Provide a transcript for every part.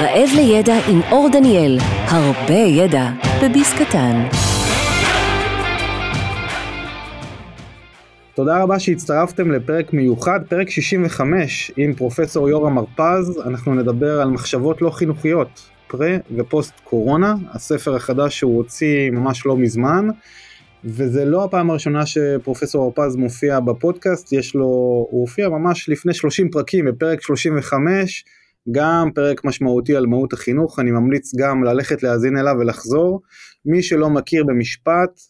רעב לידע עם אור דניאל, הרבה ידע בביס קטן. תודה רבה שהצטרפתם לפרק מיוחד, פרק 65 עם פרופסור יורם הרפז, אנחנו נדבר על מחשבות לא חינוכיות, פרה ופוסט קורונה, הספר החדש שהוא הוציא ממש לא מזמן, וזה לא הפעם הראשונה שפרופסור הרפז מופיע בפודקאסט, יש לו, הוא הופיע ממש לפני 30 פרקים בפרק 35, גם פרק משמעותי על מהות החינוך, אני ממליץ גם ללכת להאזין אליו ולחזור. מי שלא מכיר במשפט,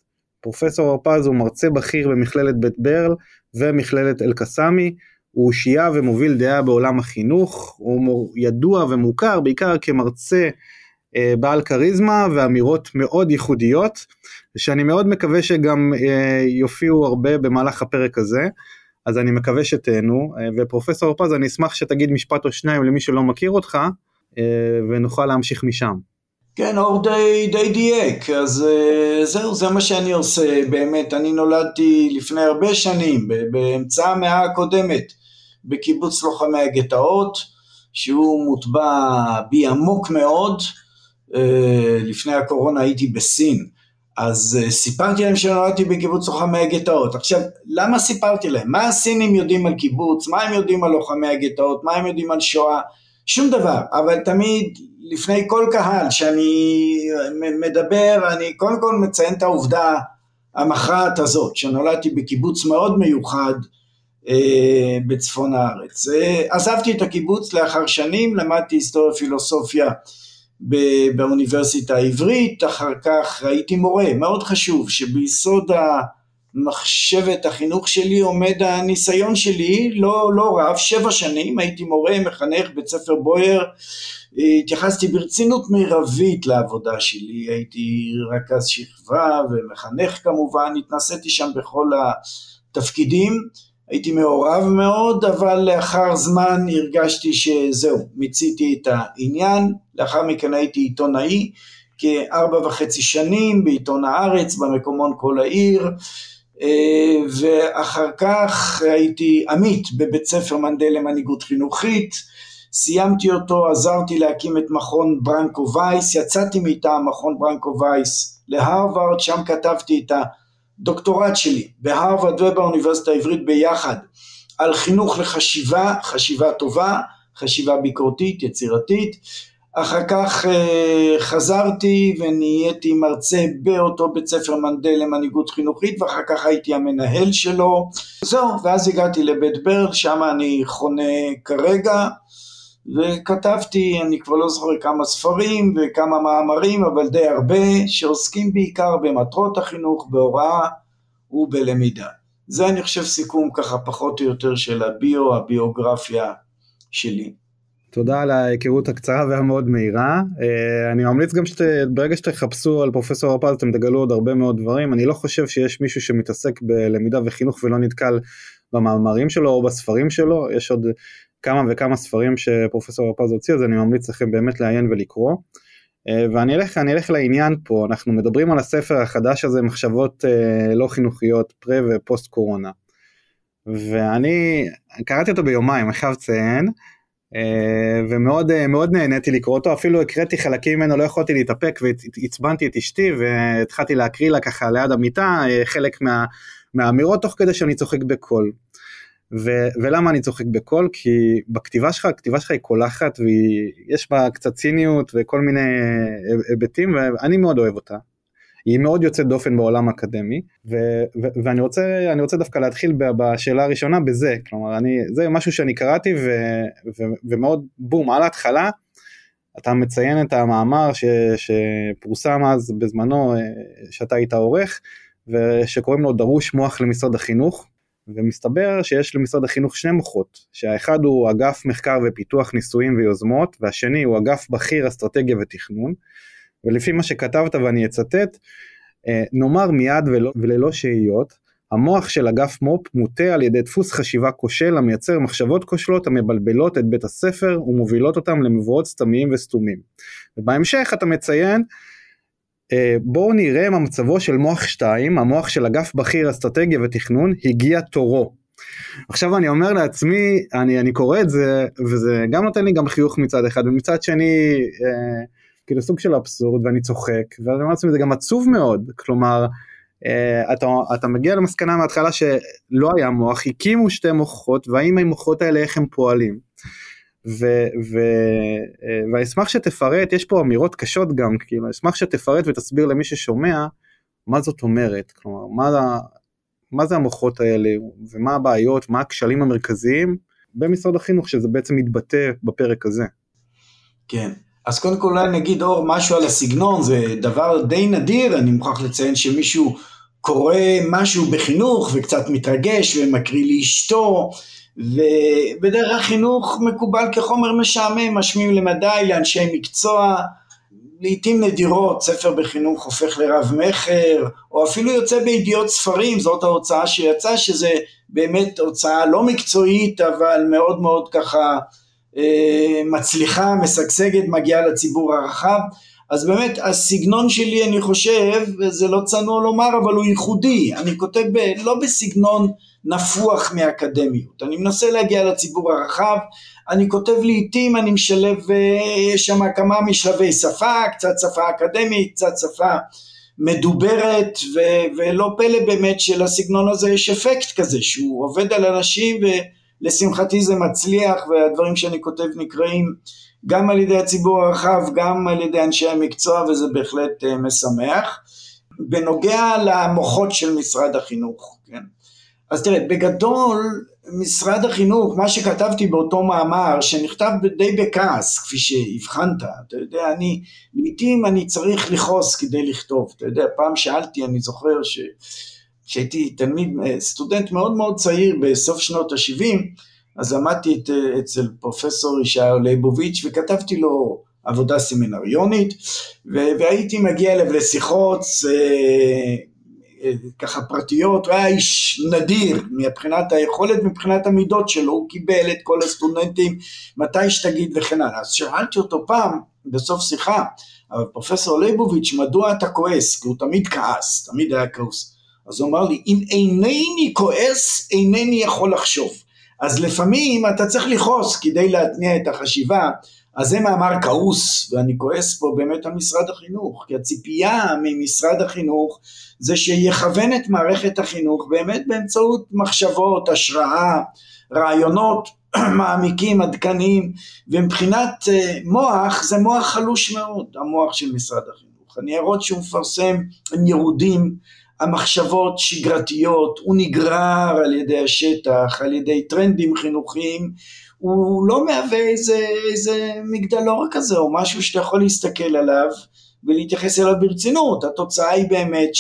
פרופסור הרפז הוא מרצה בכיר במכללת בית ברל ומכללת אל-קסאמי, הוא אושייה ומוביל דעה בעולם החינוך, הוא ידוע ומוכר בעיקר כמרצה אה, בעל כריזמה ואמירות מאוד ייחודיות, שאני מאוד מקווה שגם אה, יופיעו הרבה במהלך הפרק הזה. אז אני מקווה שתהנו, אה, ופרופסור הרפז אני אשמח שתגיד משפט או שניים למי שלא מכיר אותך, ונוכל להמשיך משם. כן, אור די, די דייק, אז זהו, זה מה שאני עושה, באמת, אני נולדתי לפני הרבה שנים, באמצע המאה הקודמת, בקיבוץ לוחמי הגטאות, שהוא מוטבע בי עמוק מאוד, אה, לפני הקורונה הייתי בסין, אז אה, סיפרתי להם שנולדתי בקיבוץ לוחמי הגטאות. עכשיו, למה סיפרתי להם? מה הסינים יודעים על קיבוץ? מה הם יודעים על לוחמי הגטאות? מה הם יודעים על שואה? שום דבר, אבל תמיד לפני כל קהל שאני מדבר, אני קודם כל מציין את העובדה המכרעת הזאת, שנולדתי בקיבוץ מאוד מיוחד אה, בצפון הארץ. אה, עזבתי את הקיבוץ לאחר שנים, למדתי היסטוריה פילוסופיה באוניברסיטה העברית, אחר כך הייתי מורה, מאוד חשוב שביסוד המחשבת החינוך שלי עומד הניסיון שלי, לא, לא רב, שבע שנים, הייתי מורה, מחנך בית ספר בויאר, התייחסתי ברצינות מרבית לעבודה שלי, הייתי רכז שכבה ומחנך כמובן, התנסיתי שם בכל התפקידים הייתי מעורב מאוד, אבל לאחר זמן הרגשתי שזהו, מיציתי את העניין, לאחר מכן הייתי עיתונאי כארבע וחצי שנים בעיתון הארץ, במקומון כל העיר, אה, ואחר כך הייתי עמית בבית ספר מנדל למנהיגות חינוכית, סיימתי אותו, עזרתי להקים את מכון ברנקו וייס, יצאתי מטעם מכון ברנקו וייס להרווארד, שם כתבתי את ה... דוקטורט שלי בהרווארד ובאוניברסיטה העברית ביחד על חינוך לחשיבה, חשיבה טובה, חשיבה ביקורתית, יצירתית. אחר כך אה, חזרתי ונהייתי מרצה באותו בית ספר מנדל למנהיגות חינוכית ואחר כך הייתי המנהל שלו. זהו, ואז הגעתי לבית ברל, שם אני חונה כרגע. וכתבתי, אני כבר לא זוכר כמה ספרים וכמה מאמרים, אבל די הרבה, שעוסקים בעיקר במטרות החינוך, בהוראה ובלמידה. זה אני חושב סיכום ככה פחות או יותר של הביו, הביוגרפיה שלי. תודה על ההיכרות הקצרה והמאוד מהירה. אה, אני ממליץ גם שברגע שתחפשו על פרופסור הרפז אתם תגלו עוד הרבה מאוד דברים. אני לא חושב שיש מישהו שמתעסק בלמידה וחינוך ולא נתקל במאמרים שלו או בספרים שלו. יש עוד כמה וכמה ספרים שפרופסור הרפז הוציא אז אני ממליץ לכם באמת לעיין ולקרוא. אה, ואני אלך, אלך לעניין פה, אנחנו מדברים על הספר החדש הזה, מחשבות אה, לא חינוכיות, פרה ופוסט קורונה. ואני קראתי אותו ביומיים, אני חייב לציין, אה, ומאוד מאוד נהניתי לקרוא אותו, אפילו הקראתי חלקים ממנו, לא יכולתי להתאפק ועצבנתי את אשתי והתחלתי להקריא לה ככה ליד המיטה חלק מה, מהאמירות תוך כדי שאני צוחק בקול. ו- ולמה אני צוחק בקול? כי בכתיבה שלך, הכתיבה שלך היא קולחת ויש בה קצת ציניות וכל מיני היבטים ואני מאוד אוהב אותה. היא מאוד יוצאת דופן בעולם האקדמי ו- ו- ואני רוצה רוצה דווקא להתחיל בשאלה הראשונה בזה כלומר אני זה משהו שאני קראתי ו- ו- ומאוד בום על ההתחלה אתה מציין את המאמר ש- שפורסם אז בזמנו אה, שאתה היית עורך ושקוראים לו דרוש מוח למשרד החינוך ומסתבר שיש למשרד החינוך שני מוחות, שהאחד הוא אגף מחקר ופיתוח ניסויים ויוזמות, והשני הוא אגף בכיר אסטרטגיה ותכנון, ולפי מה שכתבת ואני אצטט, אה, נאמר מיד וללא שהיות, המוח של אגף מו"פ מוטה על ידי דפוס חשיבה כושל המייצר מחשבות כושלות המבלבלות את בית הספר ומובילות אותם למבואות סתמיים וסתומים. ובהמשך אתה מציין בואו נראה מה מצבו של מוח 2, המוח של אגף בכיר אסטרטגיה ותכנון, הגיע תורו. עכשיו אני אומר לעצמי, אני, אני קורא את זה, וזה גם נותן לי גם חיוך מצד אחד, ומצד שני, אה, כאילו סוג של אבסורד, ואני צוחק, ואני אומר לעצמי, זה גם עצוב מאוד, כלומר, אה, אתה, אתה מגיע למסקנה מההתחלה שלא היה מוח, הקימו שתי מוחות, והאם המוחות האלה איך הם פועלים. ו, ו, אה, ואני אשמח שתפרט, יש פה אמירות קשות גם, כאילו, אני אשמח שתפרט ותסביר למי ששומע מה זאת אומרת, כלומר, מה, מה זה המוחות האלה, ומה הבעיות, מה הכשלים המרכזיים במשרד החינוך, שזה בעצם מתבטא בפרק הזה. כן, אז קודם כל אולי נגיד אור משהו על הסגנון, זה דבר די נדיר, אני מוכרח לציין שמישהו קורא משהו בחינוך וקצת מתרגש ומקריא לאשתו, ובדרך החינוך מקובל כחומר משעמם, משמיעים למדי, לאנשי מקצוע, לעיתים נדירות ספר בחינוך הופך לרב מכר, או אפילו יוצא בידיעות ספרים, זאת ההוצאה שיצאה, שזה באמת הוצאה לא מקצועית, אבל מאוד מאוד ככה אה, מצליחה, משגשגת, מגיעה לציבור הרחב. אז באמת הסגנון שלי אני חושב, וזה לא צנוע לומר, אבל הוא ייחודי, אני כותב ב, לא בסגנון נפוח מאקדמיות, אני מנסה להגיע לציבור הרחב, אני כותב לעיתים, אני משלב, יש שם כמה משלבי שפה, קצת שפה אקדמית, קצת שפה מדוברת, ו- ולא פלא באמת שלסגנון הזה יש אפקט כזה, שהוא עובד על אנשים ולשמחתי זה מצליח, והדברים שאני כותב נקראים גם על ידי הציבור הרחב, גם על ידי אנשי המקצוע, וזה בהחלט uh, משמח. בנוגע למוחות של משרד החינוך, כן? אז תראה, בגדול משרד החינוך, מה שכתבתי באותו מאמר, שנכתב די בכעס, כפי שהבחנת, אתה יודע, אני, לעיתים אני צריך לכעוס כדי לכתוב, אתה יודע, פעם שאלתי, אני זוכר ש... כשהייתי תלמיד, אה, סטודנט מאוד מאוד צעיר בסוף שנות ה-70, אז עמדתי את, אה, אצל פרופסור ישעיהו ליבוביץ' וכתבתי לו עבודה סמינריונית, והייתי מגיע אליו לשיחות, אה, ככה פרטיות, הוא היה איש נדיר מבחינת היכולת, מבחינת המידות שלו, הוא קיבל את כל הסטודנטים מתי שתגיד וכן הלאה. אז שאלתי אותו פעם, בסוף שיחה, אבל פרופסור ליבוביץ', מדוע אתה כועס? כי הוא תמיד כעס, תמיד היה כעוס. אז הוא אמר לי, אם אינני כועס, אינני יכול לחשוב. אז לפעמים אתה צריך לכעוס כדי להתניע את החשיבה, אז זה מאמר כעוס, ואני כועס פה באמת על משרד החינוך, כי הציפייה ממשרד החינוך זה שיכוון את מערכת החינוך באמת באמצעות מחשבות, השראה, רעיונות מעמיקים, עדכניים, ומבחינת אה, מוח, זה מוח חלוש מאוד, המוח של משרד החינוך. הניירות שהוא מפרסם הם ירודים, המחשבות שגרתיות, הוא נגרר על ידי השטח, על ידי טרנדים חינוכיים, הוא לא מהווה איזה, איזה מגדלור כזה או משהו שאתה יכול להסתכל עליו ולהתייחס אליו ברצינות. התוצאה היא באמת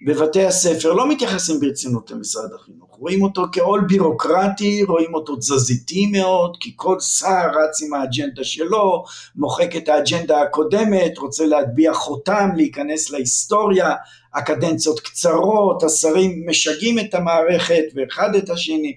שבבתי הספר לא מתייחסים ברצינות למשרד החינוך. רואים אותו כעול בירוקרטי, רואים אותו תזזיתי מאוד, כי כל שר רץ עם האג'נדה שלו, מוחק את האג'נדה הקודמת, רוצה להטביע חותם, להיכנס להיסטוריה, הקדנציות קצרות, השרים משגעים את המערכת ואחד את השני.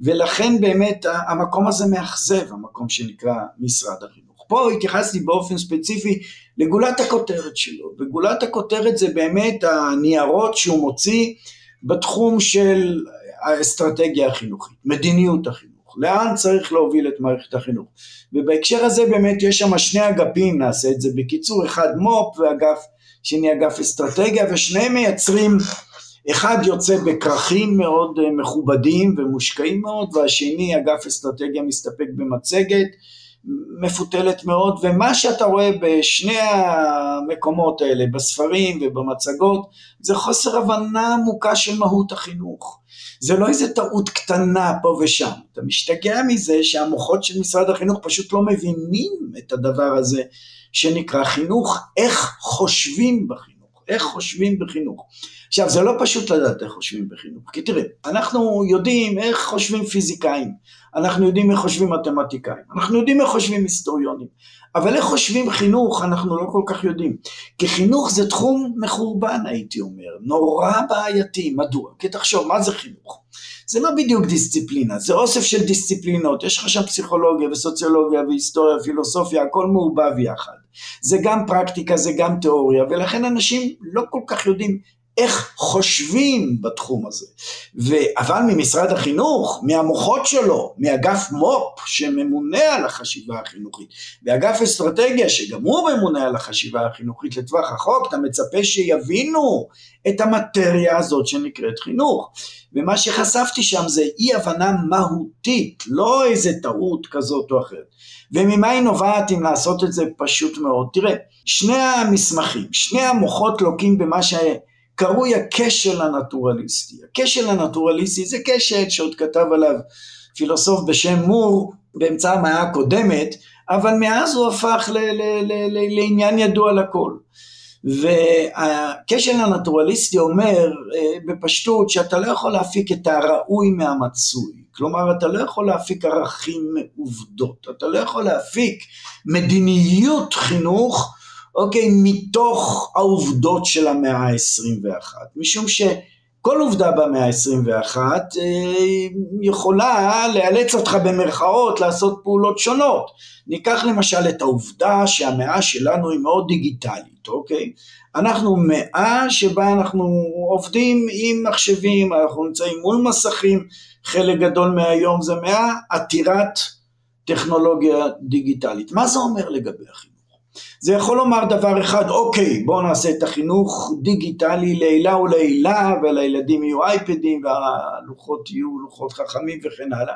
ולכן באמת המקום הזה מאכזב, המקום שנקרא משרד החינוך. פה התייחסתי באופן ספציפי לגולת הכותרת שלו, וגולת הכותרת זה באמת הניירות שהוא מוציא בתחום של האסטרטגיה החינוכית, מדיניות החינוך, לאן צריך להוביל את מערכת החינוך. ובהקשר הזה באמת יש שם שני אגפים, נעשה את זה בקיצור, אחד מו"פ ואגף שני אגף אסטרטגיה, ושניהם מייצרים אחד יוצא בכרכים מאוד אה, מכובדים ומושקעים מאוד, והשני, אגף אסטרטגיה, מסתפק במצגת מפותלת מאוד, ומה שאתה רואה בשני המקומות האלה, בספרים ובמצגות, זה חוסר הבנה עמוקה של מהות החינוך. זה לא איזה טעות קטנה פה ושם, אתה משתגע מזה שהמוחות של משרד החינוך פשוט לא מבינים את הדבר הזה שנקרא חינוך, איך חושבים בחינוך, איך חושבים בחינוך. עכשיו זה לא פשוט לדעת איך חושבים בחינוך, כי תראה, אנחנו יודעים איך חושבים פיזיקאים, אנחנו יודעים איך חושבים מתמטיקאים, אנחנו יודעים איך חושבים היסטוריונים, אבל איך חושבים חינוך אנחנו לא כל כך יודעים, כי חינוך זה תחום מחורבן הייתי אומר, נורא בעייתי, מדוע? כי תחשוב, מה זה חינוך? זה לא בדיוק דיסציפלינה, זה אוסף של דיסציפלינות, יש לך שם פסיכולוגיה וסוציולוגיה והיסטוריה, פילוסופיה, הכל מעובב יחד. זה גם פרקטיקה, זה גם תיאוריה, ולכן אנשים לא כל כך יודעים איך חושבים בתחום הזה. ו... אבל ממשרד החינוך, מהמוחות שלו, מאגף מו"פ שממונה על החשיבה החינוכית, ואגף אסטרטגיה שגם הוא ממונה על החשיבה החינוכית לטווח רחוק, אתה מצפה שיבינו את המטריה הזאת שנקראת חינוך. ומה שחשפתי שם זה אי הבנה מהותית, לא איזה טעות כזאת או אחרת. וממה היא נובעת אם לעשות את זה פשוט מאוד? תראה, שני המסמכים, שני המוחות לוקים במה שקרוי הכשל הנטורליסטי. הכשל הנטורליסטי זה כשל שעוד כתב עליו פילוסוף בשם מור באמצע המאה הקודמת, אבל מאז הוא הפך לעניין ידוע לכל. והכשל הנטורליסטי אומר אה, בפשטות שאתה לא יכול להפיק את הראוי מהמצוי, כלומר אתה לא יכול להפיק ערכים מעובדות, אתה לא יכול להפיק מדיניות חינוך אוקיי, מתוך העובדות של המאה ה-21, משום שכל עובדה במאה ה-21 אה, יכולה לאלץ אותך במרכאות לעשות פעולות שונות. ניקח למשל את העובדה שהמאה שלנו היא מאוד דיגיטלית, אוקיי? אנחנו מאה שבה אנחנו עובדים עם מחשבים, אנחנו נמצאים מול מסכים, חלק גדול מהיום זה מאה עתירת טכנולוגיה דיגיטלית. מה זה אומר לגבי החינוך? זה יכול לומר דבר אחד, אוקיי, בואו נעשה את החינוך דיגיטלי לעילה ולעילה, ולילדים יהיו אייפדים, והלוחות יהיו לוחות חכמים וכן הלאה,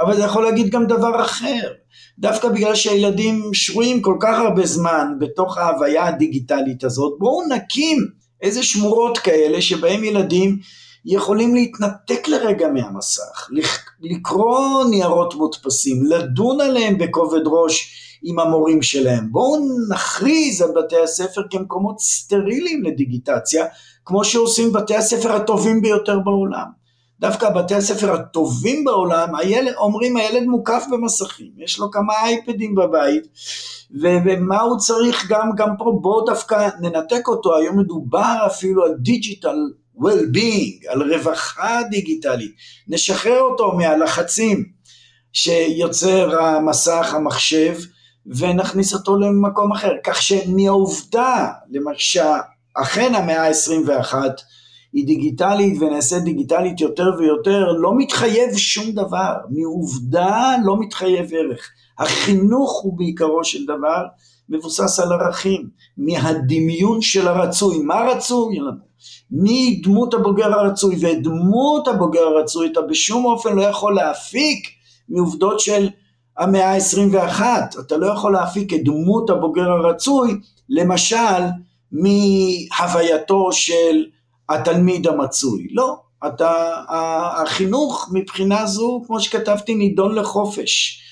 אבל זה יכול להגיד גם דבר אחר, דווקא בגלל שהילדים שרויים כל כך הרבה זמן בתוך ההוויה הדיגיטלית הזאת, בואו נקים איזה שמורות כאלה שבהם ילדים יכולים להתנתק לרגע מהמסך, לקרוא ניירות מודפסים, לדון עליהם בכובד ראש עם המורים שלהם. בואו נכריז על בתי הספר כמקומות סטריליים לדיגיטציה, כמו שעושים בתי הספר הטובים ביותר בעולם. דווקא בתי הספר הטובים בעולם, הילד, אומרים הילד מוקף במסכים, יש לו כמה אייפדים בבית, ו- ומה הוא צריך גם, גם פה, בואו דווקא ננתק אותו, היום מדובר אפילו על דיגיטל well-being, על רווחה דיגיטלית, נשחרר אותו מהלחצים שיוצר המסך, המחשב, ונכניס אותו למקום אחר. כך שמהעובדה, למשל, אכן המאה ה-21 היא דיגיטלית ונעשית דיגיטלית יותר ויותר, לא מתחייב שום דבר, מעובדה לא מתחייב ערך. החינוך הוא בעיקרו של דבר מבוסס על ערכים, מהדמיון של הרצוי, מה רצוי לנו? מדמות הבוגר הרצוי, ואת דמות הבוגר הרצוי אתה בשום אופן לא יכול להפיק מעובדות של המאה ה-21, אתה לא יכול להפיק את דמות הבוגר הרצוי, למשל מהווייתו של התלמיד המצוי, לא, אתה, החינוך מבחינה זו, כמו שכתבתי, נידון לחופש.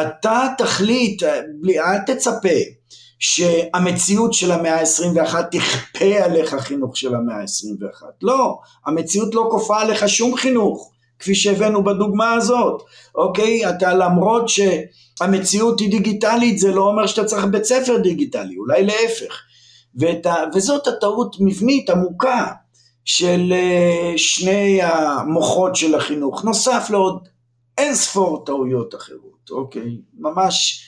אתה תחליט, אל תצפה שהמציאות של המאה ה-21 תכפה עליך חינוך של המאה ה-21. לא, המציאות לא כופה עליך שום חינוך. כפי שהבאנו בדוגמה הזאת, אוקיי? אתה למרות שהמציאות היא דיגיטלית זה לא אומר שאתה צריך בית ספר דיגיטלי, אולי להפך. ואת ה, וזאת הטעות מבנית עמוקה של אה, שני המוחות של החינוך, נוסף לעוד אין ספור טעויות אחרות, אוקיי? ממש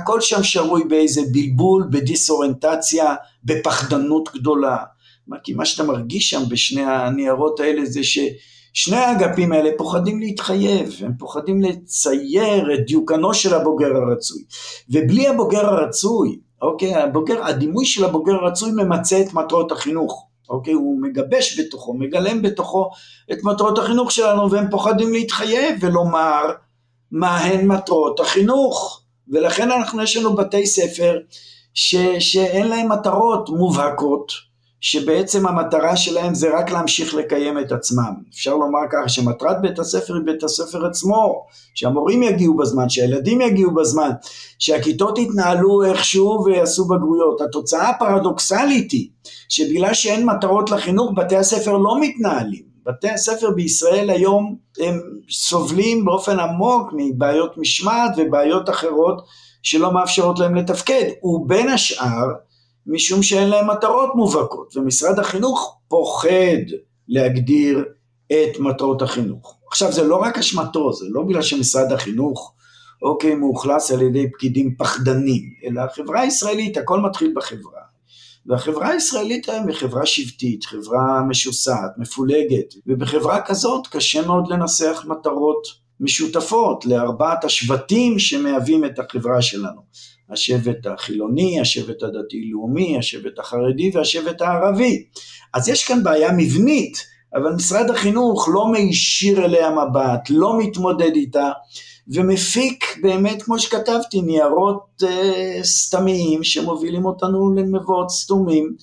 הכל שם שרוי באיזה בלבול, בדיסאוריינטציה, בפחדנות גדולה. כי מה שאתה מרגיש שם בשני הניירות האלה זה ש... שני האגפים האלה פוחדים להתחייב, הם פוחדים לצייר את דיוקנו של הבוגר הרצוי. ובלי הבוגר הרצוי, אוקיי, הבוגר, הדימוי של הבוגר הרצוי ממצה את מטרות החינוך. אוקיי, הוא מגבש בתוכו, מגלם בתוכו את מטרות החינוך שלנו, והם פוחדים להתחייב ולומר מהן מטרות החינוך. ולכן אנחנו, יש לנו בתי ספר ש, שאין להם מטרות מובהקות, שבעצם המטרה שלהם זה רק להמשיך לקיים את עצמם. אפשר לומר ככה שמטרת בית הספר היא בית הספר עצמו, שהמורים יגיעו בזמן, שהילדים יגיעו בזמן, שהכיתות יתנהלו איכשהו ויעשו בגרויות. התוצאה הפרדוקסלית היא שבגלל שאין מטרות לחינוך בתי הספר לא מתנהלים. בתי הספר בישראל היום הם סובלים באופן עמוק מבעיות משמעת ובעיות אחרות שלא מאפשרות להם לתפקד, ובין השאר משום שאין להם מטרות מובהקות, ומשרד החינוך פוחד להגדיר את מטרות החינוך. עכשיו זה לא רק אשמתו, זה לא בגלל שמשרד החינוך אוקיי מאוכלס על ידי פקידים פחדנים, אלא החברה הישראלית, הכל מתחיל בחברה. והחברה הישראלית היום היא חברה שבטית, חברה משוסעת, מפולגת, ובחברה כזאת קשה מאוד לנסח מטרות משותפות לארבעת השבטים שמהווים את החברה שלנו. השבט החילוני, השבט הדתי-לאומי, השבט החרדי והשבט הערבי. אז יש כאן בעיה מבנית, אבל משרד החינוך לא מישיר אליה מבט, לא מתמודד איתה, ומפיק באמת, כמו שכתבתי, ניירות אה, סתמיים שמובילים אותנו למבואות סתומים,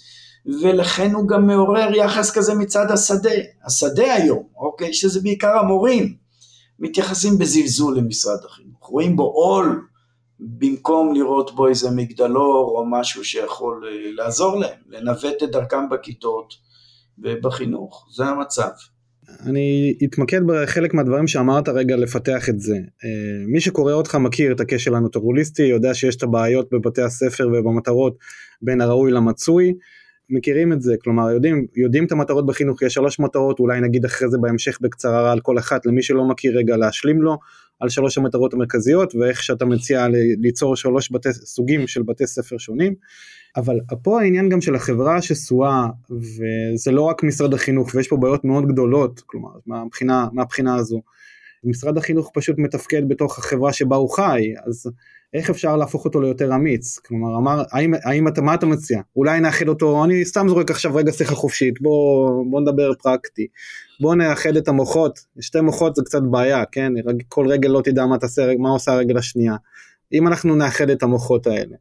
ולכן הוא גם מעורר יחס כזה מצד השדה. השדה היום, אוקיי, שזה בעיקר המורים, מתייחסים בזלזול למשרד החינוך, רואים בו עול, במקום לראות בו איזה מגדלור או משהו שיכול אה, לעזור להם, לנווט את דרכם בכיתות ובחינוך, זה המצב. אני אתמקד בחלק מהדברים שאמרת רגע לפתח את זה. אה, מי שקורא אותך מכיר את הכשל הנוטרוליסטי, יודע שיש את הבעיות בבתי הספר ובמטרות בין הראוי למצוי. מכירים את זה, כלומר יודעים, יודעים את המטרות בחינוך, יש שלוש מטרות, אולי נגיד אחרי זה בהמשך בקצרה על כל אחת, למי שלא מכיר רגע להשלים לו, על שלוש המטרות המרכזיות ואיך שאתה מציע ליצור שלוש בתי, סוגים של בתי ספר שונים. אבל פה העניין גם של החברה השסועה, וזה לא רק משרד החינוך, ויש פה בעיות מאוד גדולות, כלומר, מהבחינה, מהבחינה הזו. משרד החינוך פשוט מתפקד בתוך החברה שבה הוא חי, אז איך אפשר להפוך אותו ליותר אמיץ? כלומר, אמר, האם, האם אתה, מה אתה מציע? אולי נאחד אותו, אני סתם זורק עכשיו רגע שיחה חופשית, בוא, בוא נדבר פרקטי. בוא נאחד את המוחות, שתי מוחות זה קצת בעיה, כן? כל רגל לא תדע מה תעשה, מה עושה הרגל השנייה. אם אנחנו נאחד את המוחות האלה,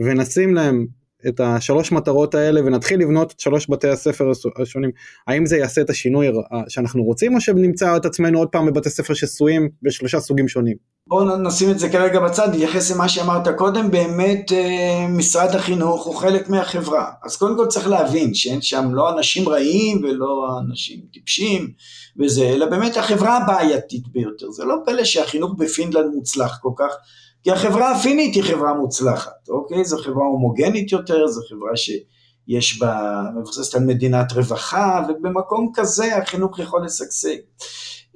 ונשים להם את השלוש מטרות האלה ונתחיל לבנות את שלוש בתי הספר השונים, האם זה יעשה את השינוי שאנחנו רוצים או שנמצא את עצמנו עוד פעם בבתי ספר שסויים בשלושה סוגים שונים? בואו נשים את זה כרגע בצד, נתייחס למה שאמרת קודם, באמת אה, משרד החינוך הוא חלק מהחברה, אז קודם כל צריך להבין שאין שם לא אנשים רעים ולא אנשים טיפשים וזה, אלא באמת החברה הבעייתית ביותר, זה לא פלא שהחינוך בפינלנד מוצלח כל כך, כי החברה הפינית היא חברה מוצלחת, אוקיי? זו חברה הומוגנית יותר, זו חברה שיש בה, מבוססת על מדינת רווחה, ובמקום כזה החינוך יכול לשגשג.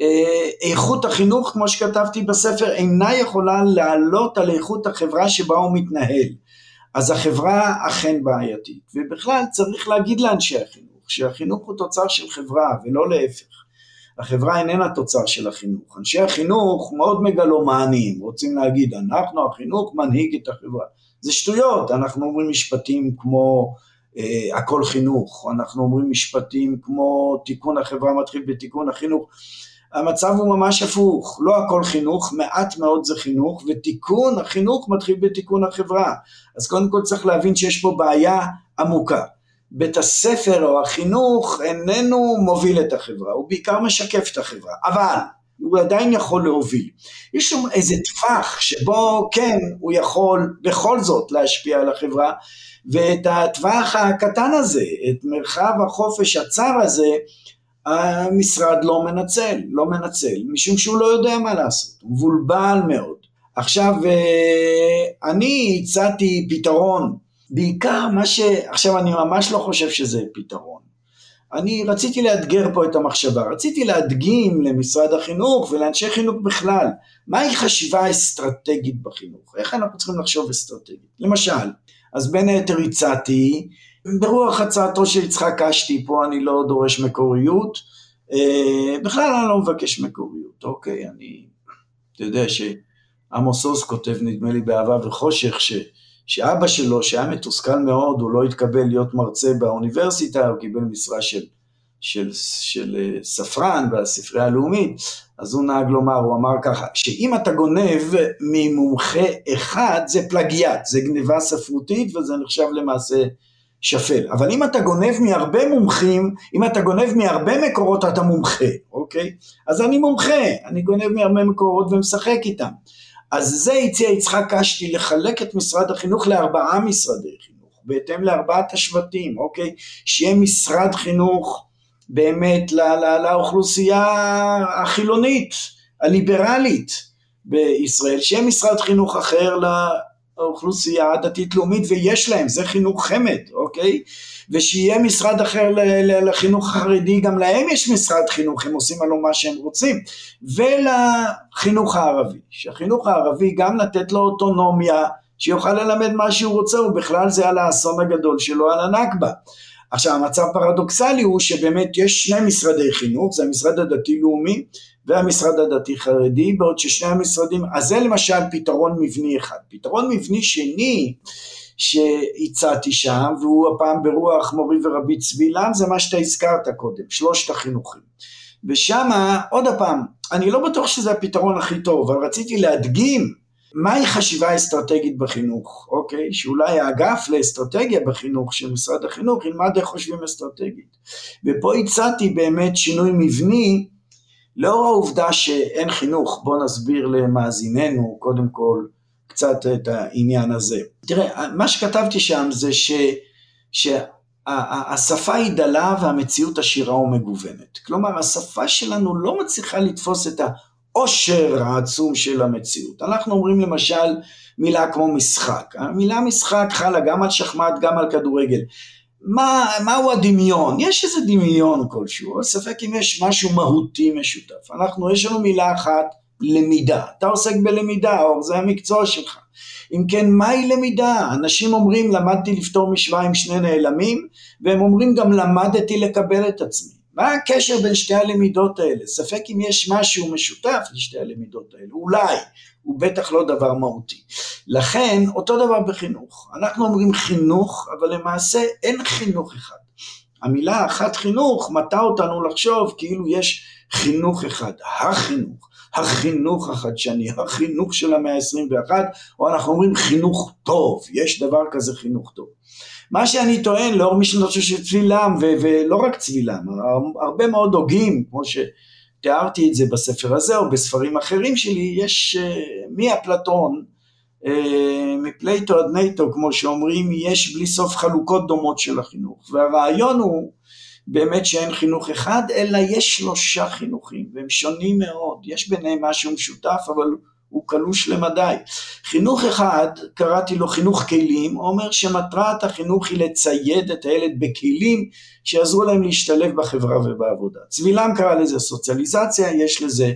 אה, איכות החינוך, כמו שכתבתי בספר, אינה יכולה לעלות על איכות החברה שבה הוא מתנהל. אז החברה אכן בעייתית, ובכלל צריך להגיד לאנשי החינוך, שהחינוך הוא תוצר של חברה ולא להפך. החברה איננה תוצר של החינוך. אנשי החינוך מאוד מגלומניים, רוצים להגיד, אנחנו החינוך מנהיג את החברה. זה שטויות, אנחנו אומרים משפטים כמו אה, הכל חינוך, אנחנו אומרים משפטים כמו תיקון החברה מתחיל בתיקון החינוך. המצב הוא ממש הפוך, לא הכל חינוך, מעט מאוד זה חינוך, ותיקון החינוך מתחיל בתיקון החברה. אז קודם כל צריך להבין שיש פה בעיה עמוקה. בית הספר או החינוך איננו מוביל את החברה, הוא בעיקר משקף את החברה, אבל הוא עדיין יכול להוביל. יש שם איזה טווח שבו כן, הוא יכול בכל זאת להשפיע על החברה, ואת הטווח הקטן הזה, את מרחב החופש הצר הזה, המשרד לא מנצל, לא מנצל, משום שהוא לא יודע מה לעשות, הוא מבולבל מאוד. עכשיו, אה, אני הצעתי פתרון בעיקר מה ש... עכשיו אני ממש לא חושב שזה פתרון. אני רציתי לאתגר פה את המחשבה, רציתי להדגים למשרד החינוך ולאנשי חינוך בכלל, מהי חשיבה אסטרטגית בחינוך, איך אנחנו צריכים לחשוב אסטרטגית. למשל, אז בין היתר הצעתי, ברוח הצעתו של יצחק אשתי, פה אני לא דורש מקוריות, אה, בכלל אני לא מבקש מקוריות, אוקיי, אני, אתה יודע שעמוס עוז כותב נדמה לי באהבה וחושך, ש... שאבא שלו, שהיה מתוסכל מאוד, הוא לא התקבל להיות מרצה באוניברסיטה, הוא קיבל משרה של, של, של אה, ספרן בספרייה הלאומית, אז הוא נהג לומר, הוא אמר ככה, שאם אתה גונב ממומחה אחד, זה פלגיאט, זה גניבה ספרותית וזה נחשב למעשה שפל. אבל אם אתה גונב מהרבה מומחים, אם אתה גונב מהרבה מקורות, אתה מומחה, אוקיי? אז אני מומחה, אני גונב מהרבה מקורות ומשחק איתם. אז זה הציע יצחק קשתי לחלק את משרד החינוך לארבעה משרדי חינוך, בהתאם לארבעת השבטים, אוקיי? שיהיה משרד חינוך באמת לא, לא, לאוכלוסייה החילונית, הליברלית בישראל, שיהיה משרד חינוך אחר האוכלוסייה הדתית-לאומית ויש להם, זה חינוך חמד, אוקיי? ושיהיה משרד אחר לחינוך החרדי, גם להם יש משרד חינוך, הם עושים עלו מה שהם רוצים. ולחינוך הערבי, שהחינוך הערבי גם לתת לו אוטונומיה שיוכל ללמד מה שהוא רוצה, ובכלל זה על האסון הגדול שלו, על הנכבה. עכשיו המצב פרדוקסלי הוא שבאמת יש שני משרדי חינוך, זה המשרד הדתי-לאומי והמשרד הדתי-חרדי, בעוד ששני המשרדים, אז זה למשל פתרון מבני אחד. פתרון מבני שני שהצעתי שם, והוא הפעם ברוח מורי ורבי צבי לם, זה מה שאתה הזכרת קודם, שלושת החינוכים. ושמה, עוד פעם, אני לא בטוח שזה הפתרון הכי טוב, אבל רציתי להדגים מהי חשיבה אסטרטגית בחינוך, אוקיי? שאולי האגף לאסטרטגיה בחינוך של משרד החינוך ילמד איך חושבים אסטרטגית. ופה הצעתי באמת שינוי מבני, לאור העובדה שאין חינוך, בוא נסביר למאזיננו קודם כל קצת את העניין הזה. תראה, מה שכתבתי שם זה ש... שהשפה היא דלה והמציאות עשירה ומגוונת. כלומר, השפה שלנו לא מצליחה לתפוס את העושר העצום של המציאות. אנחנו אומרים למשל מילה כמו משחק. המילה משחק חלה גם על שחמט, גם על כדורגל. מה, מהו הדמיון? יש איזה דמיון כלשהו, אבל ספק אם יש משהו מהותי משותף. אנחנו, יש לנו מילה אחת, למידה. אתה עוסק בלמידה, או זה המקצוע שלך. אם כן, מהי למידה? אנשים אומרים, למדתי לפתור משוואה עם שני נעלמים, והם אומרים גם למדתי לקבל את עצמי. מה הקשר בין שתי הלמידות האלה? ספק אם יש משהו משותף לשתי הלמידות האלה, אולי, הוא בטח לא דבר מהותי. לכן, אותו דבר בחינוך. אנחנו אומרים חינוך, אבל למעשה אין חינוך אחד. המילה האחת חינוך מטה אותנו לחשוב כאילו יש חינוך אחד, החינוך. החינוך החדשני, החינוך של המאה ה-21, או אנחנו אומרים חינוך טוב, יש דבר כזה חינוך טוב. מה שאני טוען לאור משנתו של צבילם, ולא רק צבילם, הרבה מאוד הוגים, כמו שתיארתי את זה בספר הזה או בספרים אחרים שלי, יש uh, מאפלטון, אה, מ Plato עד NATO, כמו שאומרים, יש בלי סוף חלוקות דומות של החינוך, והרעיון הוא באמת שאין חינוך אחד, אלא יש שלושה חינוכים, והם שונים מאוד, יש ביניהם משהו משותף, אבל הוא קלוש למדי. חינוך אחד, קראתי לו חינוך כלים, אומר שמטרת החינוך היא לצייד את הילד בכלים שיעזרו להם להשתלב בחברה ובעבודה. צבי לם קרא לזה סוציאליזציה, יש לזה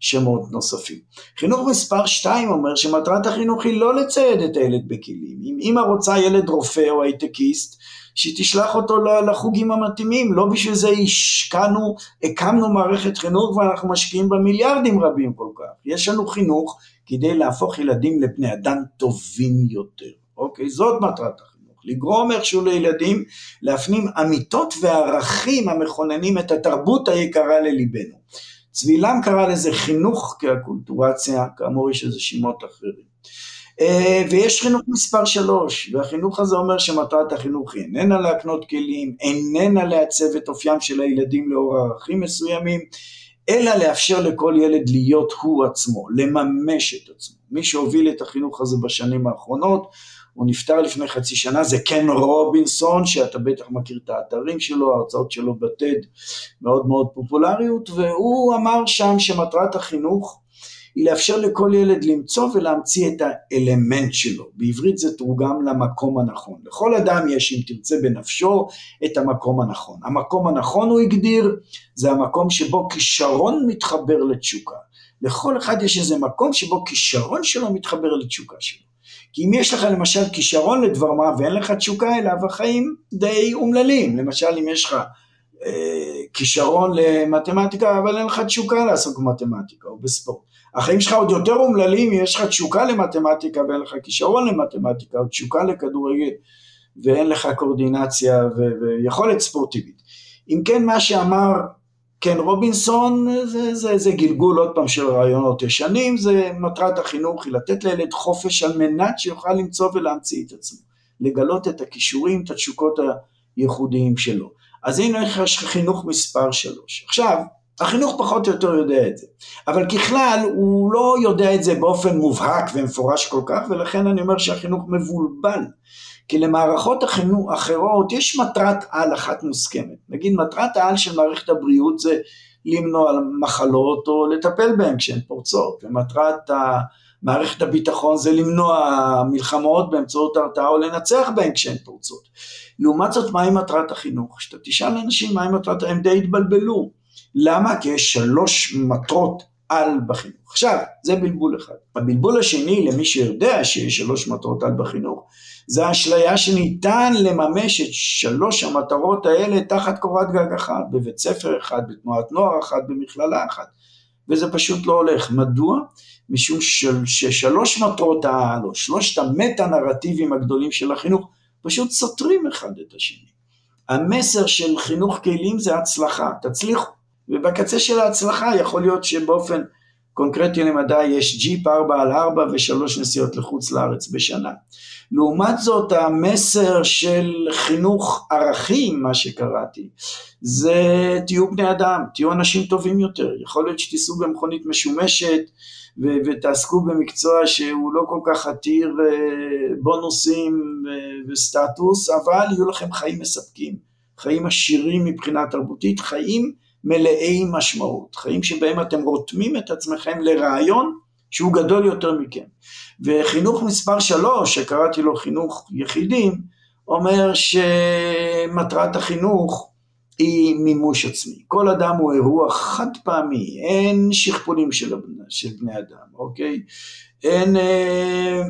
שמות נוספים. חינוך מספר 2 אומר שמטרת החינוך היא לא לצייד את הילד בכלים. אם אמא רוצה ילד רופא או הייטקיסט, שתשלח אותו לחוגים המתאימים, לא בשביל זה השקענו, הקמנו מערכת חינוך ואנחנו משקיעים בה מיליארדים רבים כל כך. יש לנו חינוך כדי להפוך ילדים לבני אדם טובים יותר, אוקיי? זאת מטרת החינוך. לגרום איכשהו לילדים להפנים אמיתות וערכים המכוננים את התרבות היקרה לליבנו. צבילם קרא לזה חינוך כאקולטורציה, כאמור יש איזה שמות אחרים. אה, ויש חינוך מספר שלוש, והחינוך הזה אומר שמטרת החינוך היא איננה להקנות כלים, איננה לעצב את אופיים של הילדים לאור ערכים מסוימים, אלא לאפשר לכל ילד להיות הוא עצמו, לממש את עצמו. מי שהוביל את החינוך הזה בשנים האחרונות, הוא נפטר לפני חצי שנה, זה קן רובינסון, שאתה בטח מכיר את האתרים שלו, ההרצאות שלו בטד מאוד מאוד פופולריות, והוא אמר שם שמטרת החינוך היא לאפשר לכל ילד למצוא ולהמציא את האלמנט שלו. בעברית זה תורגם למקום הנכון. לכל אדם יש, אם תרצה בנפשו, את המקום הנכון. המקום הנכון, הוא הגדיר, זה המקום שבו כישרון מתחבר לתשוקה. לכל אחד יש איזה מקום שבו כישרון שלו מתחבר לתשוקה שלו. כי אם יש לך למשל כישרון לדבר מה ואין לך תשוקה אליו, החיים די אומללים. למשל, אם יש לך אה, כישרון למתמטיקה, אבל אין לך תשוקה לעסוק במתמטיקה או בספורט. החיים שלך עוד יותר אומללים, יש לך תשוקה למתמטיקה ואין לך כישרון למתמטיקה, או תשוקה לכדורגל ואין לך קורדינציה ו- ויכולת ספורטיבית. אם כן, מה שאמר קן רובינסון זה, זה, זה גלגול עוד פעם של רעיונות ישנים, זה מטרת החינוך היא לתת לילד חופש על מנת שיוכל למצוא ולהמציא את עצמו, לגלות את הכישורים, את התשוקות הייחודיים שלו. אז הנה יש חינוך מספר שלוש. עכשיו, החינוך פחות או יותר יודע את זה, אבל ככלל הוא לא יודע את זה באופן מובהק ומפורש כל כך, ולכן אני אומר שהחינוך מבולבל. כי למערכות החינוך אחרות יש מטרת על אחת מוסכמת. נגיד מטרת העל של מערכת הבריאות זה למנוע מחלות או לטפל בהן כשהן פורצות, ומטרת מערכת הביטחון זה למנוע מלחמות באמצעות הרתעה או לנצח בהן כשהן פורצות. לעומת זאת, מהי מטרת החינוך? כשאתה תשאל אנשים מהי מטרת, הם די התבלבלו. למה? כי יש שלוש מטרות על בחינוך. עכשיו, זה בלבול אחד. הבלבול השני, למי שיודע שיש שלוש מטרות על בחינוך, זה האשליה שניתן לממש את שלוש המטרות האלה תחת קורת גג אחת, בבית ספר אחד, בתנועת נוער אחת, במכללה אחת. וזה פשוט לא הולך. מדוע? משום ששלוש מטרות העל, או שלושת המטה נרטיבים הגדולים של החינוך, פשוט סותרים אחד את השני. המסר של חינוך כלים זה הצלחה, תצליחו. ובקצה של ההצלחה יכול להיות שבאופן קונקרטי למדי יש ג'יפ 4 על 4 ושלוש נסיעות לחוץ לארץ בשנה. לעומת זאת המסר של חינוך ערכים, מה שקראתי, זה תהיו בני אדם, תהיו אנשים טובים יותר, יכול להיות שתיסעו במכונית משומשת ו- ותעסקו במקצוע שהוא לא כל כך עתיר אה, בונוסים ו- וסטטוס, אבל יהיו לכם חיים מספקים, חיים עשירים מבחינה תרבותית, חיים מלאי משמעות, חיים שבהם אתם רותמים את עצמכם לרעיון שהוא גדול יותר מכם. וחינוך מספר שלוש, שקראתי לו חינוך יחידים, אומר שמטרת החינוך היא מימוש עצמי. כל אדם הוא אירוע חד פעמי, אין שכפולים של, של בני אדם, אוקיי? אין, אה,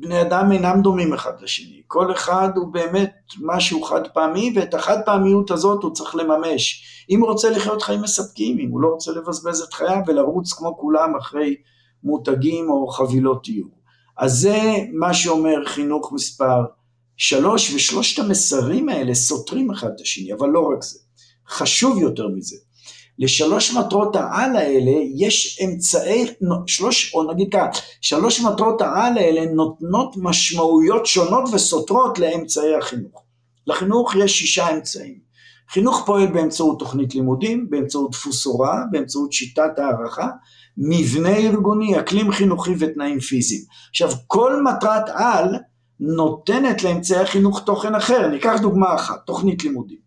בני אדם אינם דומים אחד לשני, כל אחד הוא באמת משהו חד פעמי ואת החד פעמיות הזאת הוא צריך לממש. אם הוא רוצה לחיות חיים מספקים, אם הוא לא רוצה לבזבז את חייו ולרוץ כמו כולם אחרי מותגים או חבילות דיור. אז זה מה שאומר חינוך מספר שלוש, ושלושת המסרים האלה סותרים אחד את השני, אבל לא רק זה. חשוב יותר מזה, לשלוש מטרות העל האלה יש אמצעי, שלוש, או נגיד ככה, שלוש מטרות העל האלה נותנות משמעויות שונות וסותרות לאמצעי החינוך. לחינוך יש שישה אמצעים. חינוך פועל באמצעות תוכנית לימודים, באמצעות דפוס הוראה, באמצעות שיטת הערכה, מבנה ארגוני, אקלים חינוכי ותנאים פיזיים. עכשיו, כל מטרת על נותנת לאמצעי החינוך תוכן אחר. ניקח דוגמה אחת, תוכנית לימודים.